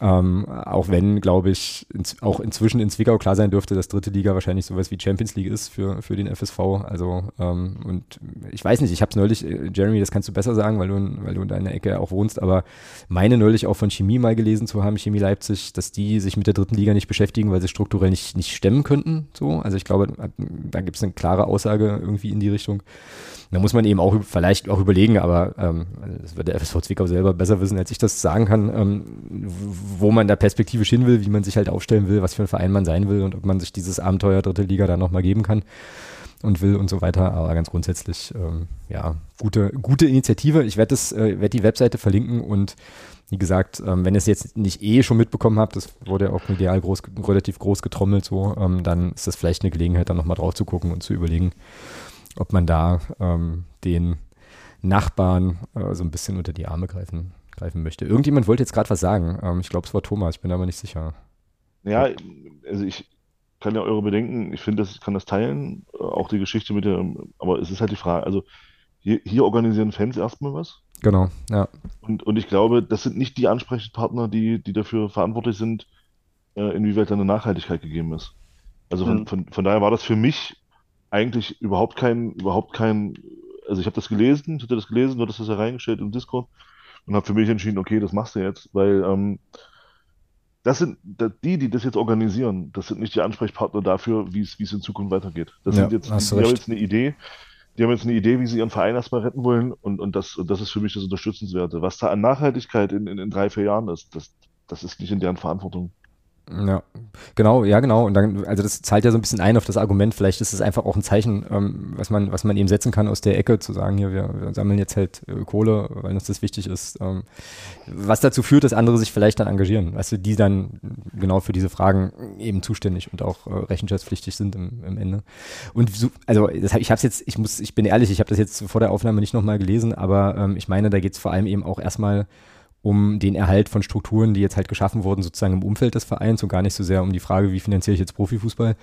Ähm, auch wenn, glaube ich, in, auch inzwischen in Zwickau klar sein dürfte, dass dritte Liga wahrscheinlich sowas wie Champions League ist für, für den FSV. Also, ähm, und ich weiß nicht, ich habe es neulich, äh, Jeremy, das kannst du besser sagen, weil du, in, weil du in deiner Ecke auch wohnst, aber meine neulich auch von Chemie mal gelesen zu haben, Chemie Leipzig, dass die sich mit der dritten Liga nicht beschäftigen, weil sie strukturell nicht, nicht stemmen könnten. So. Also ich glaube, da gibt es eine klare Aussage irgendwie in die Richtung. Da muss man eben auch vielleicht auch überlegen, aber ähm, das wird der FSV Zwickau selber besser wissen, als ich das sagen kann, ähm, wo man da perspektivisch hin will, wie man sich halt aufstellen will, was für ein Verein man sein will und ob man sich dieses Abenteuer dritte Liga dann nochmal geben kann und will und so weiter. Aber ganz grundsätzlich, ähm, ja, gute, gute Initiative. Ich werde äh, werd die Webseite verlinken und wie gesagt, ähm, wenn ihr es jetzt nicht eh schon mitbekommen habt, das wurde ja auch medial groß, relativ groß getrommelt, so, ähm, dann ist das vielleicht eine Gelegenheit, da nochmal drauf zu gucken und zu überlegen, ob man da ähm, den Nachbarn äh, so ein bisschen unter die Arme greifen, greifen möchte. Irgendjemand wollte jetzt gerade was sagen. Ähm, ich glaube, es war Thomas, ich bin aber nicht sicher. Ja, also ich kann ja eure Bedenken, ich finde, ich kann das teilen, äh, auch die Geschichte mit der, aber es ist halt die Frage, also hier, hier organisieren Fans erstmal was. Genau, ja. Und, und ich glaube, das sind nicht die Ansprechpartner, die, die dafür verantwortlich sind, äh, inwieweit eine Nachhaltigkeit gegeben ist. Also von, Mhm. von, von daher war das für mich eigentlich überhaupt kein, überhaupt kein, also ich habe das gelesen, ich hatte das gelesen, du hattest das ja reingestellt im Discord und habe für mich entschieden, okay, das machst du jetzt, weil ähm, das sind die, die das jetzt organisieren, das sind nicht die Ansprechpartner dafür, wie es, wie es in Zukunft weitergeht. Das Ja, sind jetzt, die, die haben jetzt eine Idee, die haben jetzt eine Idee, wie sie ihren Verein erstmal retten wollen und, und das, und das ist für mich das Unterstützenswerte. Was da an Nachhaltigkeit in, in, in drei, vier Jahren ist, das, das ist nicht in deren Verantwortung. Ja, genau, ja, genau. Und dann, also das zahlt ja so ein bisschen ein auf das Argument. Vielleicht ist es einfach auch ein Zeichen, ähm, was man, was man eben setzen kann aus der Ecke, zu sagen, hier, wir, wir sammeln jetzt halt äh, Kohle, weil uns das wichtig ist. Ähm, was dazu führt, dass andere sich vielleicht dann engagieren, weißt du, die dann genau für diese Fragen eben zuständig und auch äh, rechenschaftspflichtig sind im, im Ende. Und so, also hab, ich habe es jetzt, ich muss, ich bin ehrlich, ich habe das jetzt vor der Aufnahme nicht nochmal gelesen, aber ähm, ich meine, da geht es vor allem eben auch erstmal um den Erhalt von Strukturen, die jetzt halt geschaffen wurden, sozusagen im Umfeld des Vereins und gar nicht so sehr um die Frage, wie finanziere ich jetzt Profifußball.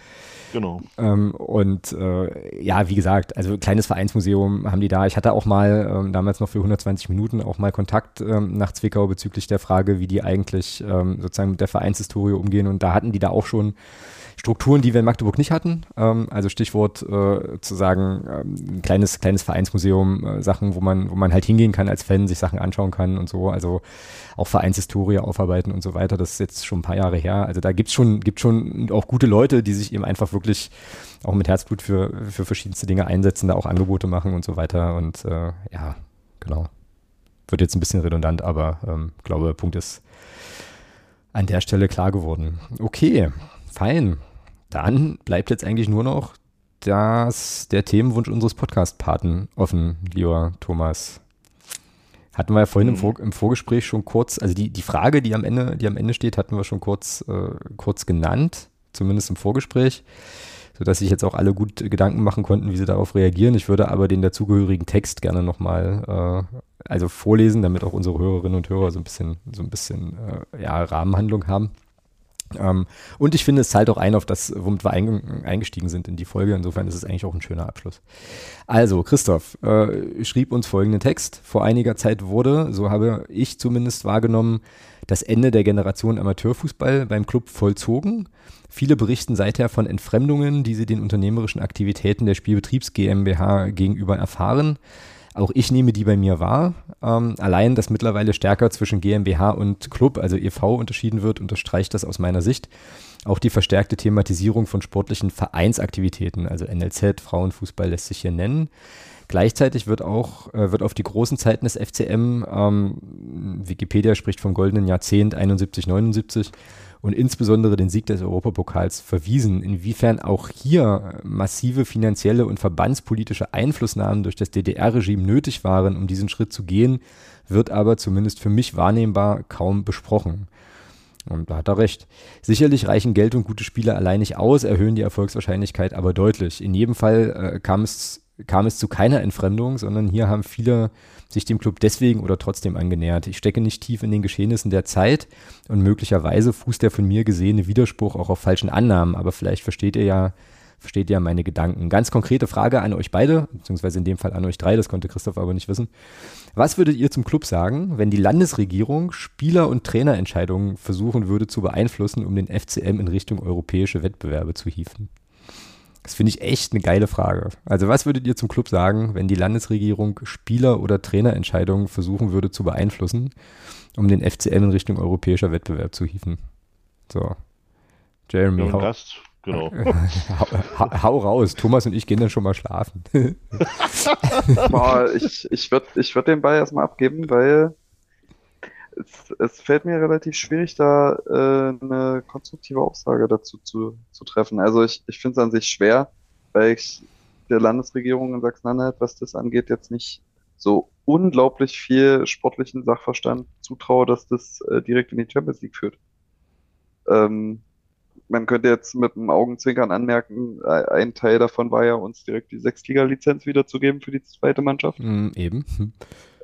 Genau. Ähm, und äh, ja, wie gesagt, also kleines Vereinsmuseum haben die da. Ich hatte auch mal ähm, damals noch für 120 Minuten auch mal Kontakt ähm, nach Zwickau bezüglich der Frage, wie die eigentlich ähm, sozusagen mit der Vereinshistorie umgehen. Und da hatten die da auch schon Strukturen, die wir in Magdeburg nicht hatten. Ähm, also Stichwort äh, zu sagen, ähm, ein kleines, kleines Vereinsmuseum, äh, Sachen, wo man, wo man halt hingehen kann als Fan, sich Sachen anschauen kann und so. Also auch Vereinshistorie aufarbeiten und so weiter. Das ist jetzt schon ein paar Jahre her. Also da gibt's schon, gibt schon auch gute Leute, die sich eben einfach wirklich auch mit Herzblut für, für verschiedenste Dinge einsetzen, da auch Angebote machen und so weiter. Und äh, ja, genau. Wird jetzt ein bisschen redundant, aber ähm, glaube, Punkt ist an der Stelle klar geworden. Okay, fein. Dann bleibt jetzt eigentlich nur noch das, der Themenwunsch unseres Podcast-Paten offen, lieber Thomas. Hatten wir ja vorhin im, Mhm. Vor im Vorgespräch schon kurz, also die, die Frage, die am Ende, die am Ende steht, hatten wir schon kurz, äh, kurz genannt, zumindest im Vorgespräch, sodass sich jetzt auch alle gut Gedanken machen konnten, wie sie darauf reagieren. Ich würde aber den dazugehörigen Text gerne nochmal äh, also vorlesen, damit auch unsere Hörerinnen und Hörer so ein bisschen, so ein bisschen äh, ja, Rahmenhandlung haben. Ähm, und ich finde, es zahlt auch ein auf das, womit wir einge eingestiegen sind in die Folge. Insofern ist es eigentlich auch ein schöner Abschluss. Also, Christoph äh, schrieb uns folgenden Text. Vor einiger Zeit wurde, so habe ich zumindest wahrgenommen, das Ende der Generation Amateurfußball beim Club vollzogen. Viele berichten seither von Entfremdungen, die sie den unternehmerischen Aktivitäten der Spielbetriebs GmbH gegenüber erfahren. Auch ich nehme die bei mir wahr. Ähm, allein, dass mittlerweile stärker zwischen GmbH und Club, also e.V., unterschieden wird, unterstreicht das aus meiner Sicht. Auch die verstärkte Thematisierung von sportlichen Vereinsaktivitäten, also NLZ, Frauenfußball lässt sich hier nennen. Gleichzeitig wird auch äh, wird auf die großen Zeiten des FCM, ähm, Wikipedia spricht vom goldenen Jahrzehnt 71, 79 und insbesondere den Sieg des Europapokals verwiesen. Inwiefern auch hier massive finanzielle und verbandspolitische Einflussnahmen durch das DDR-Regime nötig waren, um diesen Schritt zu gehen, wird aber zumindest für mich wahrnehmbar kaum besprochen. Und da hat er recht. Sicherlich reichen Geld und gute Spiele allein nicht aus, erhöhen die Erfolgswahrscheinlichkeit aber deutlich. In jedem Fall äh, kam, es, kam es zu keiner Entfremdung, sondern hier haben viele sich dem Club deswegen oder trotzdem angenähert. Ich stecke nicht tief in den Geschehnissen der Zeit und möglicherweise fußt der von mir gesehene Widerspruch auch auf falschen Annahmen, aber vielleicht versteht ihr ja, versteht ihr meine Gedanken. Ganz konkrete Frage an euch beide, beziehungsweise in dem Fall an euch drei, das konnte Christoph aber nicht wissen. Was würdet ihr zum Club sagen, wenn die Landesregierung Spieler- und Trainerentscheidungen versuchen würde zu beeinflussen, um den FCM in Richtung europäische Wettbewerbe zu hieven? Das finde ich echt eine geile Frage. Also was würdet ihr zum Club sagen, wenn die Landesregierung Spieler- oder Trainerentscheidungen versuchen würde zu beeinflussen, um den FCM in Richtung europäischer Wettbewerb zu hieven? So. Jeremy, Ja, hau, Gast, genau. (laughs) hau, hau, hau raus. Thomas und ich gehen dann schon mal schlafen. (laughs) Boah, ich ich würde ich würd den Ball erstmal abgeben, weil es, es fällt mir relativ schwierig, da äh, eine konstruktive Aussage dazu zu, zu treffen. Also ich, ich finde es an sich schwer, weil ich der Landesregierung in Sachsen-Anhalt, was das angeht, jetzt nicht so unglaublich viel sportlichen Sachverstand zutraue, dass das äh, direkt in die Champions League führt. Ähm, man könnte jetzt mit dem Augenzwinkern anmerken, äh, ein Teil davon war ja, uns direkt die Sechstliga-Lizenz wiederzugeben für die zweite Mannschaft, Mm, eben.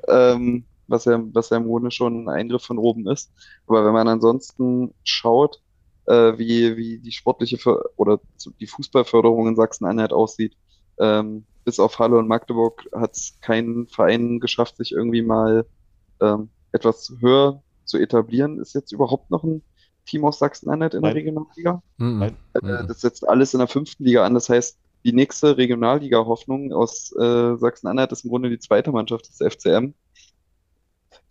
ähm, was ja, was ja im Grunde schon ein Eingriff von oben ist. Aber wenn man ansonsten schaut, äh, wie, wie die sportliche Ver oder die Fußballförderung in Sachsen-Anhalt aussieht, ähm, bis auf Halle und Magdeburg hat es kein Verein geschafft, sich irgendwie mal ähm, etwas höher zu etablieren. Ist jetzt überhaupt noch ein Team aus Sachsen-Anhalt in der Nein. Regionalliga? Mhm. Äh, Mhm. das setzt alles in der fünften Liga an. Das heißt, die nächste Regionalliga-Hoffnung aus äh, Sachsen-Anhalt ist im Grunde die zweite Mannschaft des FCM.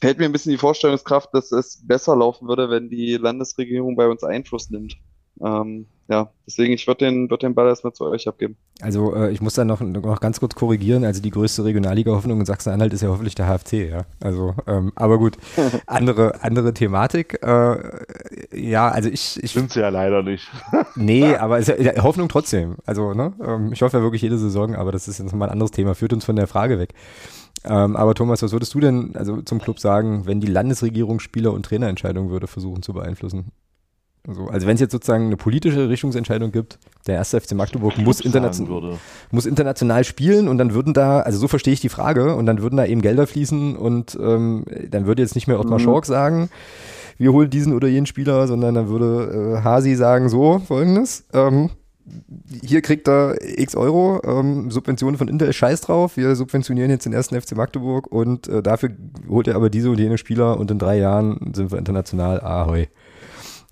Fällt mir ein bisschen die Vorstellungskraft, dass es besser laufen würde, wenn die Landesregierung bei uns Einfluss nimmt. Ähm, ja, deswegen, ich würde den, würd den Ball erstmal zu euch abgeben. Also äh, ich muss da noch, noch ganz kurz korrigieren. Also die größte Regionalliga-Hoffnung in Sachsen-Anhalt ist ja hoffentlich der HFC, ja. Also, ähm, aber gut, (laughs) andere, andere Thematik. Äh, ja, also ich, ich Sind sie ja leider nicht. (laughs) Nee, aber es ist ja, Hoffnung trotzdem. Also, ne? ähm, Ich hoffe ja wirklich jede Saison, aber das ist jetzt nochmal ein anderes Thema, führt uns von der Frage weg. Ähm, aber Thomas, was würdest du denn also zum Club sagen, wenn die Landesregierung Spieler- und Trainerentscheidungen würde versuchen zu beeinflussen? Also, also wenn es jetzt sozusagen eine politische Richtungsentscheidung gibt, der erste FC Magdeburg muss, würde. muss international spielen und dann würden da, also so verstehe ich die Frage, und dann würden da eben Gelder fließen und ähm, dann würde jetzt nicht mehr Ottmar Mhm. Schork sagen, wir holen diesen oder jenen Spieler, sondern dann würde äh, Hasi sagen, so, folgendes, ähm, hier kriegt er x Euro, ähm, Subventionen von Intel, scheiß drauf, wir subventionieren jetzt den ersten FC Magdeburg und äh, dafür holt er aber diese und jene Spieler und in drei Jahren sind wir international, ahoi.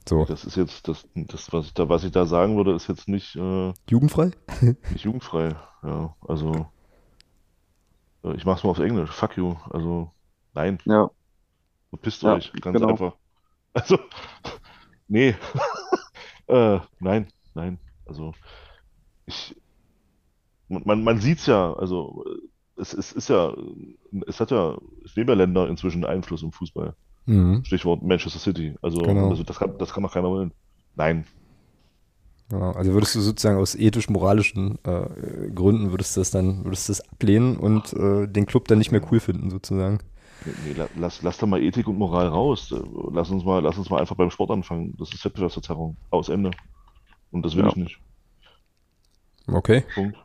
So, Das ist jetzt, das, das was, ich da, was ich da sagen würde, ist jetzt nicht, äh, jugendfrei? (laughs) nicht jugendfrei. Ja, also, äh, ich mach's mal auf Englisch. Fuck you. Also, nein, Ja, verpisst Ja, euch. Ganz genau. einfach. Also, (laughs) nee. (laughs) äh, nein, nein. Also, ich, man, man, man sieht's ja, also, es, es ist ja, es hat ja, es nehmen ja Länder inzwischen Einfluss im Fußball. Mhm. Stichwort Manchester City. Also, Genau. also das kann, das kann doch keiner wollen. Nein. Genau, also würdest du sozusagen aus ethisch-moralischen äh, Gründen würdest du das dann, würdest du das ablehnen und äh, den Club dann nicht mehr cool finden, sozusagen. Nee, nee, la- lass, lass da mal Ethik und Moral raus. Lass uns mal, lass uns mal einfach beim Sport anfangen. Das ist Wettbewerbsverzerrung. Aus Ende. Und das will Ja. ich nicht. Okay. Punkt.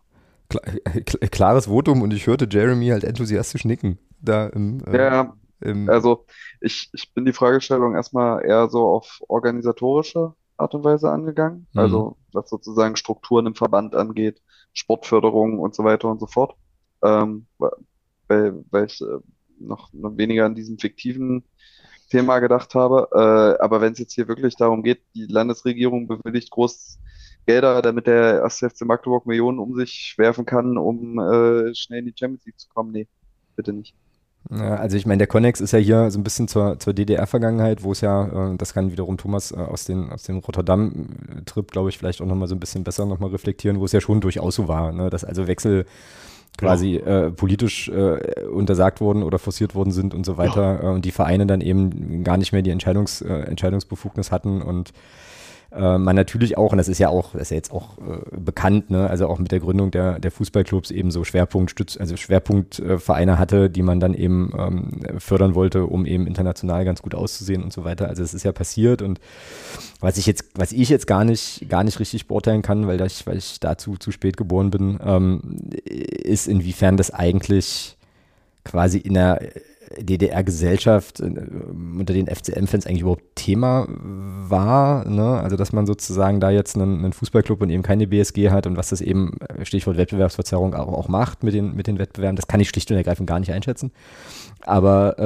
Kla kl- klares Votum und ich hörte Jeremy halt enthusiastisch nicken. Da im, äh, ja, im also ich, ich bin die Fragestellung erstmal eher so auf organisatorische Art und Weise angegangen. Mhm. Also was sozusagen Strukturen im Verband angeht, Sportförderung und so weiter und so fort. Ähm, weil, weil ich äh, noch, noch weniger an diesem fiktiven Thema gedacht habe. Äh, aber wenn es jetzt hier wirklich darum geht, die Landesregierung bewilligt groß Gelder, damit der 1. FC Magdeburg Millionen um sich werfen kann, um äh, schnell in die Champions League zu kommen. Nee, bitte nicht. Ja, also ich meine, der Connex ist ja hier so ein bisschen zur, zur DDR-Vergangenheit, wo es ja, äh, das kann wiederum Thomas äh, aus, den, aus dem Rotterdam-Trip, glaube ich, vielleicht auch nochmal so ein bisschen besser nochmal reflektieren, wo es ja schon durchaus so war, ne? dass also Wechsel quasi äh, politisch äh, untersagt wurden oder forciert worden sind und so weiter äh, und die Vereine dann eben gar nicht mehr die Entscheidungs, äh, Entscheidungsbefugnis hatten und äh, man natürlich auch, und das ist ja auch, das ist ja jetzt auch äh, bekannt, ne, also auch mit der Gründung der, der Fußballclubs eben so Schwerpunktstütz, also Schwerpunktvereine hatte, die man dann eben ähm, fördern wollte, um eben international ganz gut auszusehen und so weiter. Also es ist ja passiert und was ich jetzt, was ich jetzt gar nicht, gar nicht richtig beurteilen kann, weil ich, weil ich dazu zu spät geboren bin, ähm, ist inwiefern das eigentlich quasi in der DDR-Gesellschaft äh, unter den FCM-Fans eigentlich überhaupt Thema war. Ne? Also, dass man sozusagen da jetzt einen, einen, Fußballclub und eben keine BSG hat und was das eben, äh, Stichwort Wettbewerbsverzerrung, auch, auch macht mit den, mit den Wettbewerben, das kann ich schlicht und ergreifend gar nicht einschätzen. Aber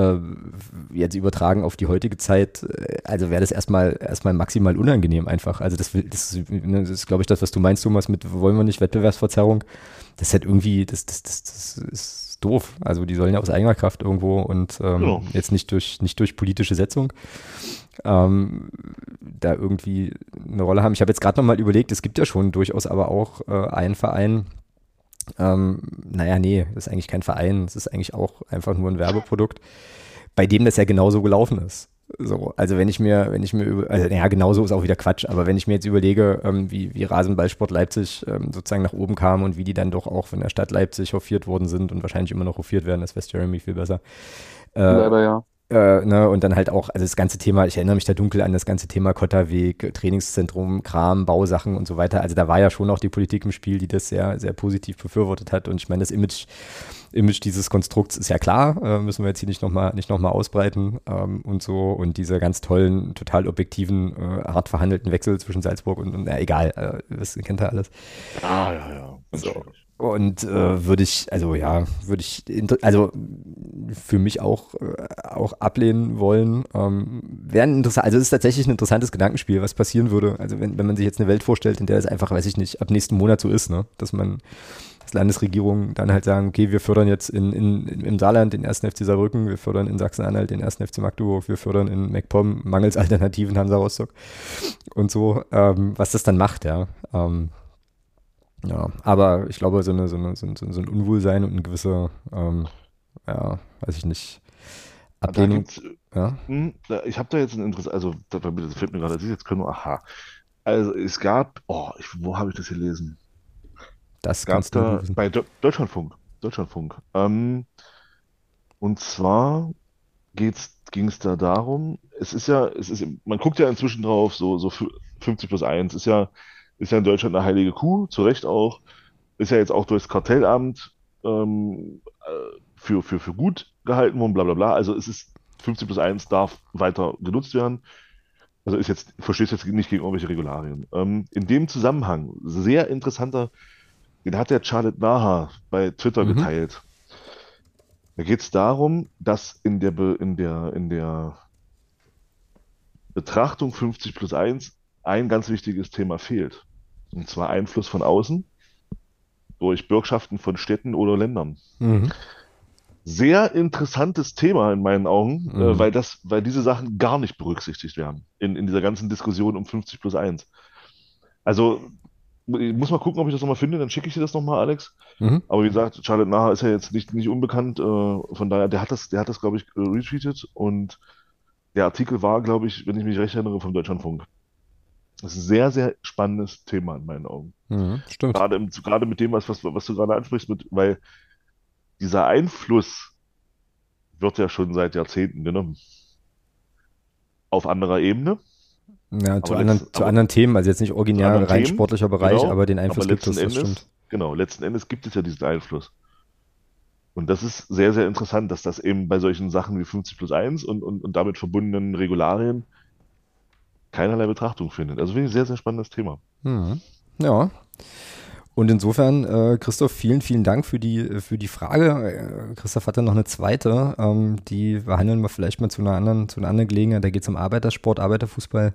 äh, jetzt übertragen auf die heutige Zeit, äh, also wäre das erstmal erstmal maximal unangenehm einfach. Also das, will, das, ist, ne, das glaube ich, das, was du meinst, Thomas, mit wollen wir nicht Wettbewerbsverzerrung. Das ist halt irgendwie, das, das, das, das ist doof. Also die sollen ja aus eigener Kraft irgendwo und ähm, ja. jetzt nicht durch, nicht durch politische Setzung ähm, da irgendwie eine Rolle haben. Ich habe jetzt gerade nochmal überlegt, es gibt ja schon durchaus aber auch äh, einen Verein, ähm, naja, nee, das ist eigentlich kein Verein, es ist eigentlich auch einfach nur ein Werbeprodukt, bei dem das ja genauso gelaufen ist. So, also wenn ich mir, wenn ich mir über, also ja, genauso ist auch wieder Quatsch, aber wenn ich mir jetzt überlege, ähm, wie, wie Rasenballsport Leipzig ähm, sozusagen nach oben kam und wie die dann doch auch von der Stadt Leipzig hofiert worden sind und wahrscheinlich immer noch hofiert werden, das weiß Jeremy viel besser. Äh, Leider ja. Äh, ne, und dann halt auch, also das ganze Thema, ich erinnere mich da dunkel an das ganze Thema Kotterweg, Trainingszentrum, Kram, Bausachen und so weiter. Also da war ja schon auch die Politik im Spiel, die das sehr, sehr positiv befürwortet hat. Und ich meine, das Image, Image dieses Konstrukts ist ja klar, äh, müssen wir jetzt hier nicht nochmal nicht noch mal ausbreiten ähm, und so. Und diese ganz tollen, total objektiven, äh, hart verhandelten Wechsel zwischen Salzburg und, und na, egal, äh, das kennt ihr alles. Ah, ja, ja. So. Und äh, würde ich, also ja, würde ich, also für mich auch, äh, auch ablehnen wollen. Ähm, wäre interessant, also es ist tatsächlich ein interessantes Gedankenspiel, was passieren würde. Also wenn, wenn man sich jetzt eine Welt vorstellt, in der es einfach, weiß ich nicht, ab nächsten Monat so ist, ne? dass man dass Landesregierungen dann halt sagen, okay, wir fördern jetzt in, in, im Saarland den ersten FC Saarbrücken, wir fördern in Sachsen-Anhalt den ersten FC Magdeburg, wir fördern in MacPom mangels Alternativen Hansa Rostock und so, ähm, was das dann macht, ja. Ähm, ja, aber ich glaube, so, eine, so, eine, so, ein, so ein Unwohlsein und eine gewisse, ähm, ja, weiß ich nicht, Ablehnung. Ja? Hm, ich habe da jetzt ein Interesse, also das fällt mir gerade, das ist jetzt können wir, aha. Also es gab, oh, ich, wo habe ich das gelesen? Das gab da bei Deutschlandfunk. Deutschlandfunk. Ähm, und zwar ging es da darum, es ist ja, es ist, man guckt ja inzwischen drauf, so, so 50 plus 1 ist ja, ist ja in Deutschland eine heilige Kuh, zu Recht auch, ist ja jetzt auch durchs Kartellamt ähm, äh, für, für, für gut gehalten worden, bla bla bla. Also es ist 50 plus 1 darf weiter genutzt werden. Also ist jetzt, verstehst jetzt nicht gegen irgendwelche Regularien. Ähm, in dem Zusammenhang, sehr interessanter den hat der Charlotte Naha bei Twitter mhm. geteilt. Da geht es darum, dass in der, Be in, der, in der Betrachtung 50 plus 1 ein ganz wichtiges Thema fehlt. Und zwar Einfluss von außen durch Bürgschaften von Städten oder Ländern. Mhm. Sehr interessantes Thema in meinen Augen, äh, mhm. äh, weil, das, weil diese Sachen gar nicht berücksichtigt werden in, in dieser ganzen Diskussion um 50 plus 1. Also ich muss mal gucken, ob ich das nochmal finde, dann schicke ich dir das nochmal, Alex. Mhm. Aber wie gesagt, Charlotte Naha ist ja jetzt nicht, nicht unbekannt, äh, von daher, der hat das, der hat das, glaube ich, retweetet und der Artikel war, glaube ich, wenn ich mich recht erinnere, vom Deutschlandfunk. Das ist ein sehr, sehr spannendes Thema in meinen Augen. Mhm, stimmt. Gerade, im, gerade mit dem, was, was, was du gerade ansprichst, mit, weil dieser Einfluss wird ja schon seit Jahrzehnten genommen. Auf anderer Ebene. Ja, zu, anderen, letzten, zu anderen Themen, also jetzt nicht original rein Themen, sportlicher Bereich, genau, aber den Einfluss aber gibt es, das stimmt. Genau, letzten Endes gibt es ja diesen Einfluss. Und das ist sehr, sehr interessant, dass das eben bei solchen Sachen wie 50 plus 1 und, und, und damit verbundenen Regularien keinerlei Betrachtung findet. Also finde ich ein sehr, sehr spannendes Thema. Hm. Ja. Und insofern, äh, Christoph, vielen, vielen Dank für die, für die Frage. Äh, Christoph hatte noch eine zweite, ähm, die behandeln wir vielleicht mal zu einer anderen, zu einer anderen Gelegenheit. Da geht es um Arbeitersport, Arbeiterfußball.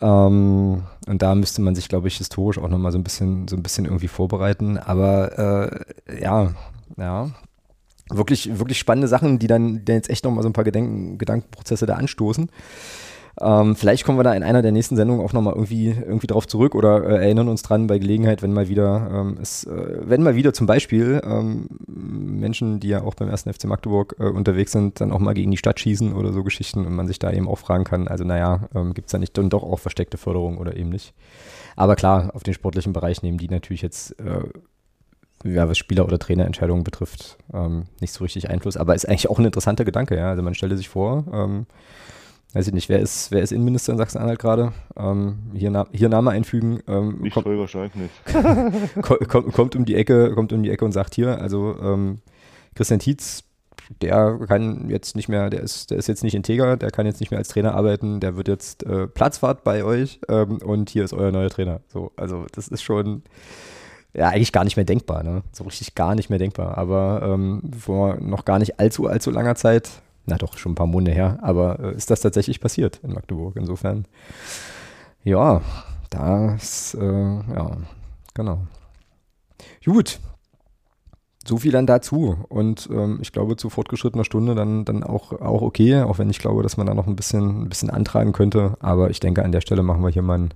Ähm, und da müsste man sich, glaube ich, historisch auch nochmal so ein bisschen, so ein bisschen irgendwie vorbereiten. Aber äh, ja, ja. Wirklich, wirklich spannende Sachen, die dann, die jetzt echt nochmal so ein paar Gedenken, Gedankenprozesse da anstoßen. Ähm, vielleicht kommen wir da in einer der nächsten Sendungen auch nochmal irgendwie, irgendwie drauf zurück oder äh, erinnern uns dran bei Gelegenheit, wenn mal wieder ähm, es, äh, wenn mal wieder zum Beispiel ähm, Menschen, die ja auch beim ersten FC Magdeburg äh, unterwegs sind, dann auch mal gegen die Stadt schießen oder so Geschichten und man sich da eben auch fragen kann, also naja, ähm, gibt es da nicht dann doch auch versteckte Förderung oder eben nicht. Aber klar, auf den sportlichen Bereich nehmen die natürlich jetzt äh, ja, was Spieler- oder Trainerentscheidungen betrifft, ähm, nicht so richtig Einfluss. Aber ist eigentlich auch ein interessanter Gedanke, ja. Also man stelle sich vor, ähm, weiß ich nicht, wer ist, wer ist Innenminister in Sachsen-Anhalt gerade? Ähm, hier, hier Name einfügen. Ähm, nicht kommt, Holger Schalk nicht. (laughs) kommt, kommt, um die Ecke, kommt um die Ecke und sagt hier, also ähm, Christian Tietz, der kann jetzt nicht mehr, der ist, der ist jetzt nicht integer, der kann jetzt nicht mehr als Trainer arbeiten, der wird jetzt äh, Platzfahrt bei euch ähm, und hier ist euer neuer Trainer. So, also das ist schon ja eigentlich gar nicht mehr denkbar, ne? So richtig gar nicht mehr denkbar. Aber ähm, vor noch gar nicht allzu, allzu langer Zeit na doch, schon ein paar Monate her, aber äh, ist das tatsächlich passiert in Magdeburg. Insofern, ja, das, äh, ja, genau. Gut, so viel dann dazu. Und ähm, ich glaube, zu fortgeschrittener Stunde dann, dann auch, auch okay, auch wenn ich glaube, dass man da noch ein bisschen, ein bisschen antragen könnte. Aber ich denke, an der Stelle machen wir hier mal einen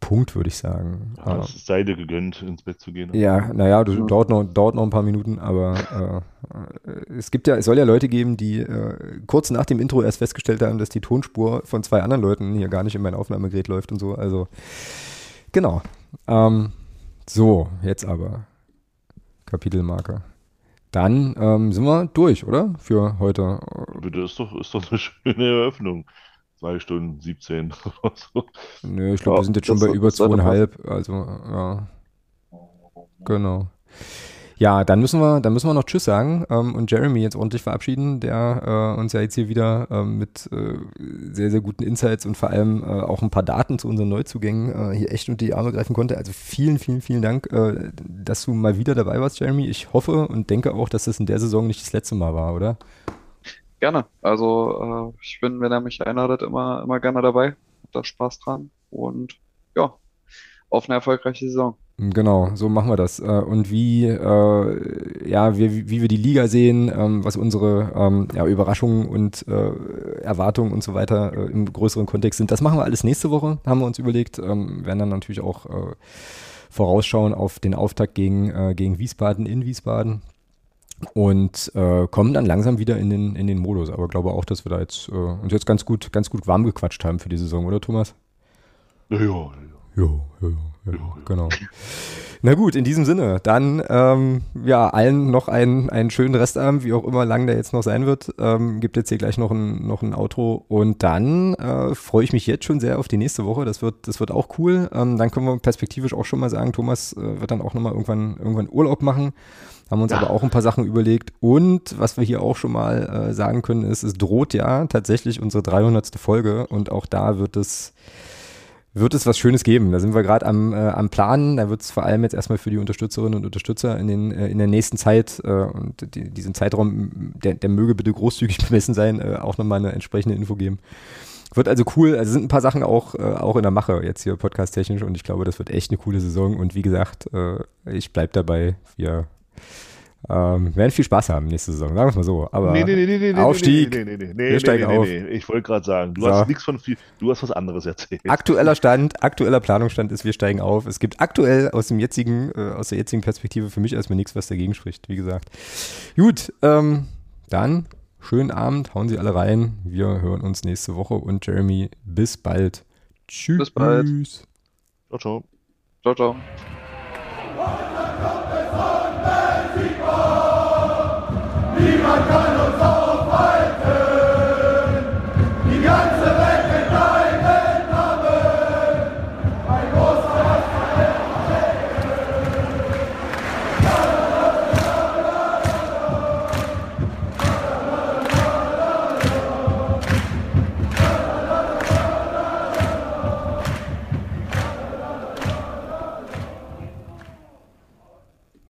Punkt, würde ich sagen. Ja, es ist Seide gegönnt, ins Bett zu gehen. Ja, naja, das ja. dauert, noch, dauert noch ein paar Minuten, aber äh, es gibt ja, es soll ja Leute geben, die äh, kurz nach dem Intro erst festgestellt haben, dass die Tonspur von zwei anderen Leuten hier gar nicht in mein Aufnahmegerät läuft und so. Also, genau. Ähm, so, jetzt aber. Kapitelmarker. Dann ähm, sind wir durch, oder? Für heute. Das ist doch, ist doch eine (laughs) schöne Eröffnung. Zwei Stunden 17 (laughs) oder so. Nö, ich glaube, ja, wir sind jetzt schon bei über zweieinhalb. Also, ja. Genau. Ja, dann müssen wir, dann müssen wir noch Tschüss sagen ähm, und Jeremy jetzt ordentlich verabschieden, der äh, uns ja jetzt hier wieder ähm, mit äh, sehr, sehr guten Insights und vor allem äh, auch ein paar Daten zu unseren Neuzugängen äh, hier echt unter die Arme greifen konnte. Also vielen, vielen, vielen Dank, äh, dass du mal wieder dabei warst, Jeremy. Ich hoffe und denke auch, dass das in der Saison nicht das letzte Mal war, oder? Gerne. Also äh, ich bin, wenn er mich einladet, immer, immer gerne dabei. Hab da Spaß dran und ja, auf eine erfolgreiche Saison. Genau, so machen wir das. Äh, und wie, äh, ja, wie, wie wir die Liga sehen, ähm, was unsere ähm, ja, Überraschungen und äh, Erwartungen und so weiter äh, im größeren Kontext sind, das machen wir alles nächste Woche, haben wir uns überlegt. Ähm, werden dann natürlich auch äh, vorausschauen auf den Auftakt gegen, äh, gegen Wiesbaden in Wiesbaden und äh, kommen dann langsam wieder in den, in den Modus. Aber glaube auch, dass wir da jetzt äh, uns jetzt ganz gut, ganz gut warm gequatscht haben für die Saison, oder Thomas? Ja, ja, ja. Jo, jo, genau. Na gut, in diesem Sinne, dann ähm, ja, allen noch einen, einen schönen Restabend, wie auch immer lang der jetzt noch sein wird. Ähm, gibt jetzt hier gleich noch ein, noch ein Outro und dann äh, freue ich mich jetzt schon sehr auf die nächste Woche. Das wird, das wird auch cool. Ähm, dann können wir perspektivisch auch schon mal sagen, Thomas äh, wird dann auch nochmal irgendwann, irgendwann Urlaub machen. Haben uns Ja. aber auch ein paar Sachen überlegt. Und was wir hier auch schon mal äh, sagen können, ist, es droht ja tatsächlich unsere 300. Folge und auch da wird es wird es was Schönes geben. Da sind wir gerade am, äh, am Planen. Da wird es vor allem jetzt erstmal für die Unterstützerinnen und Unterstützer in, den, äh, in der nächsten Zeit äh, und die, diesen Zeitraum, der, der möge bitte großzügig (laughs) bemessen sein, äh, auch nochmal eine entsprechende Info geben. Wird also cool. Also sind ein paar Sachen auch, äh, auch in der Mache jetzt hier podcast-technisch und ich glaube, das wird echt eine coole Saison. Und wie gesagt, äh, ich bleib dabei. Wir ähm, werden viel Spaß haben nächste Saison, sagen wir es mal so. Aber Nee, nee, nee, nee, nee, nee, Aufstieg. Nee, nee, nee, nee, Wir steigen auf. Ich wollte gerade sagen, du So. hast nichts von viel, du hast was anderes erzählt. Aktueller Stand, aktueller Planungsstand ist, wir steigen auf. Es gibt aktuell aus dem jetzigen, äh, aus der jetzigen Perspektive für mich erstmal nichts, was dagegen spricht, wie gesagt. Gut, ähm, dann schönen Abend, hauen Sie alle rein. Wir hören uns nächste Woche und Jeremy, bis bald. Tschüss. Bis bald. Ciao, ciao. Ciao, ciao. Niemand kann uns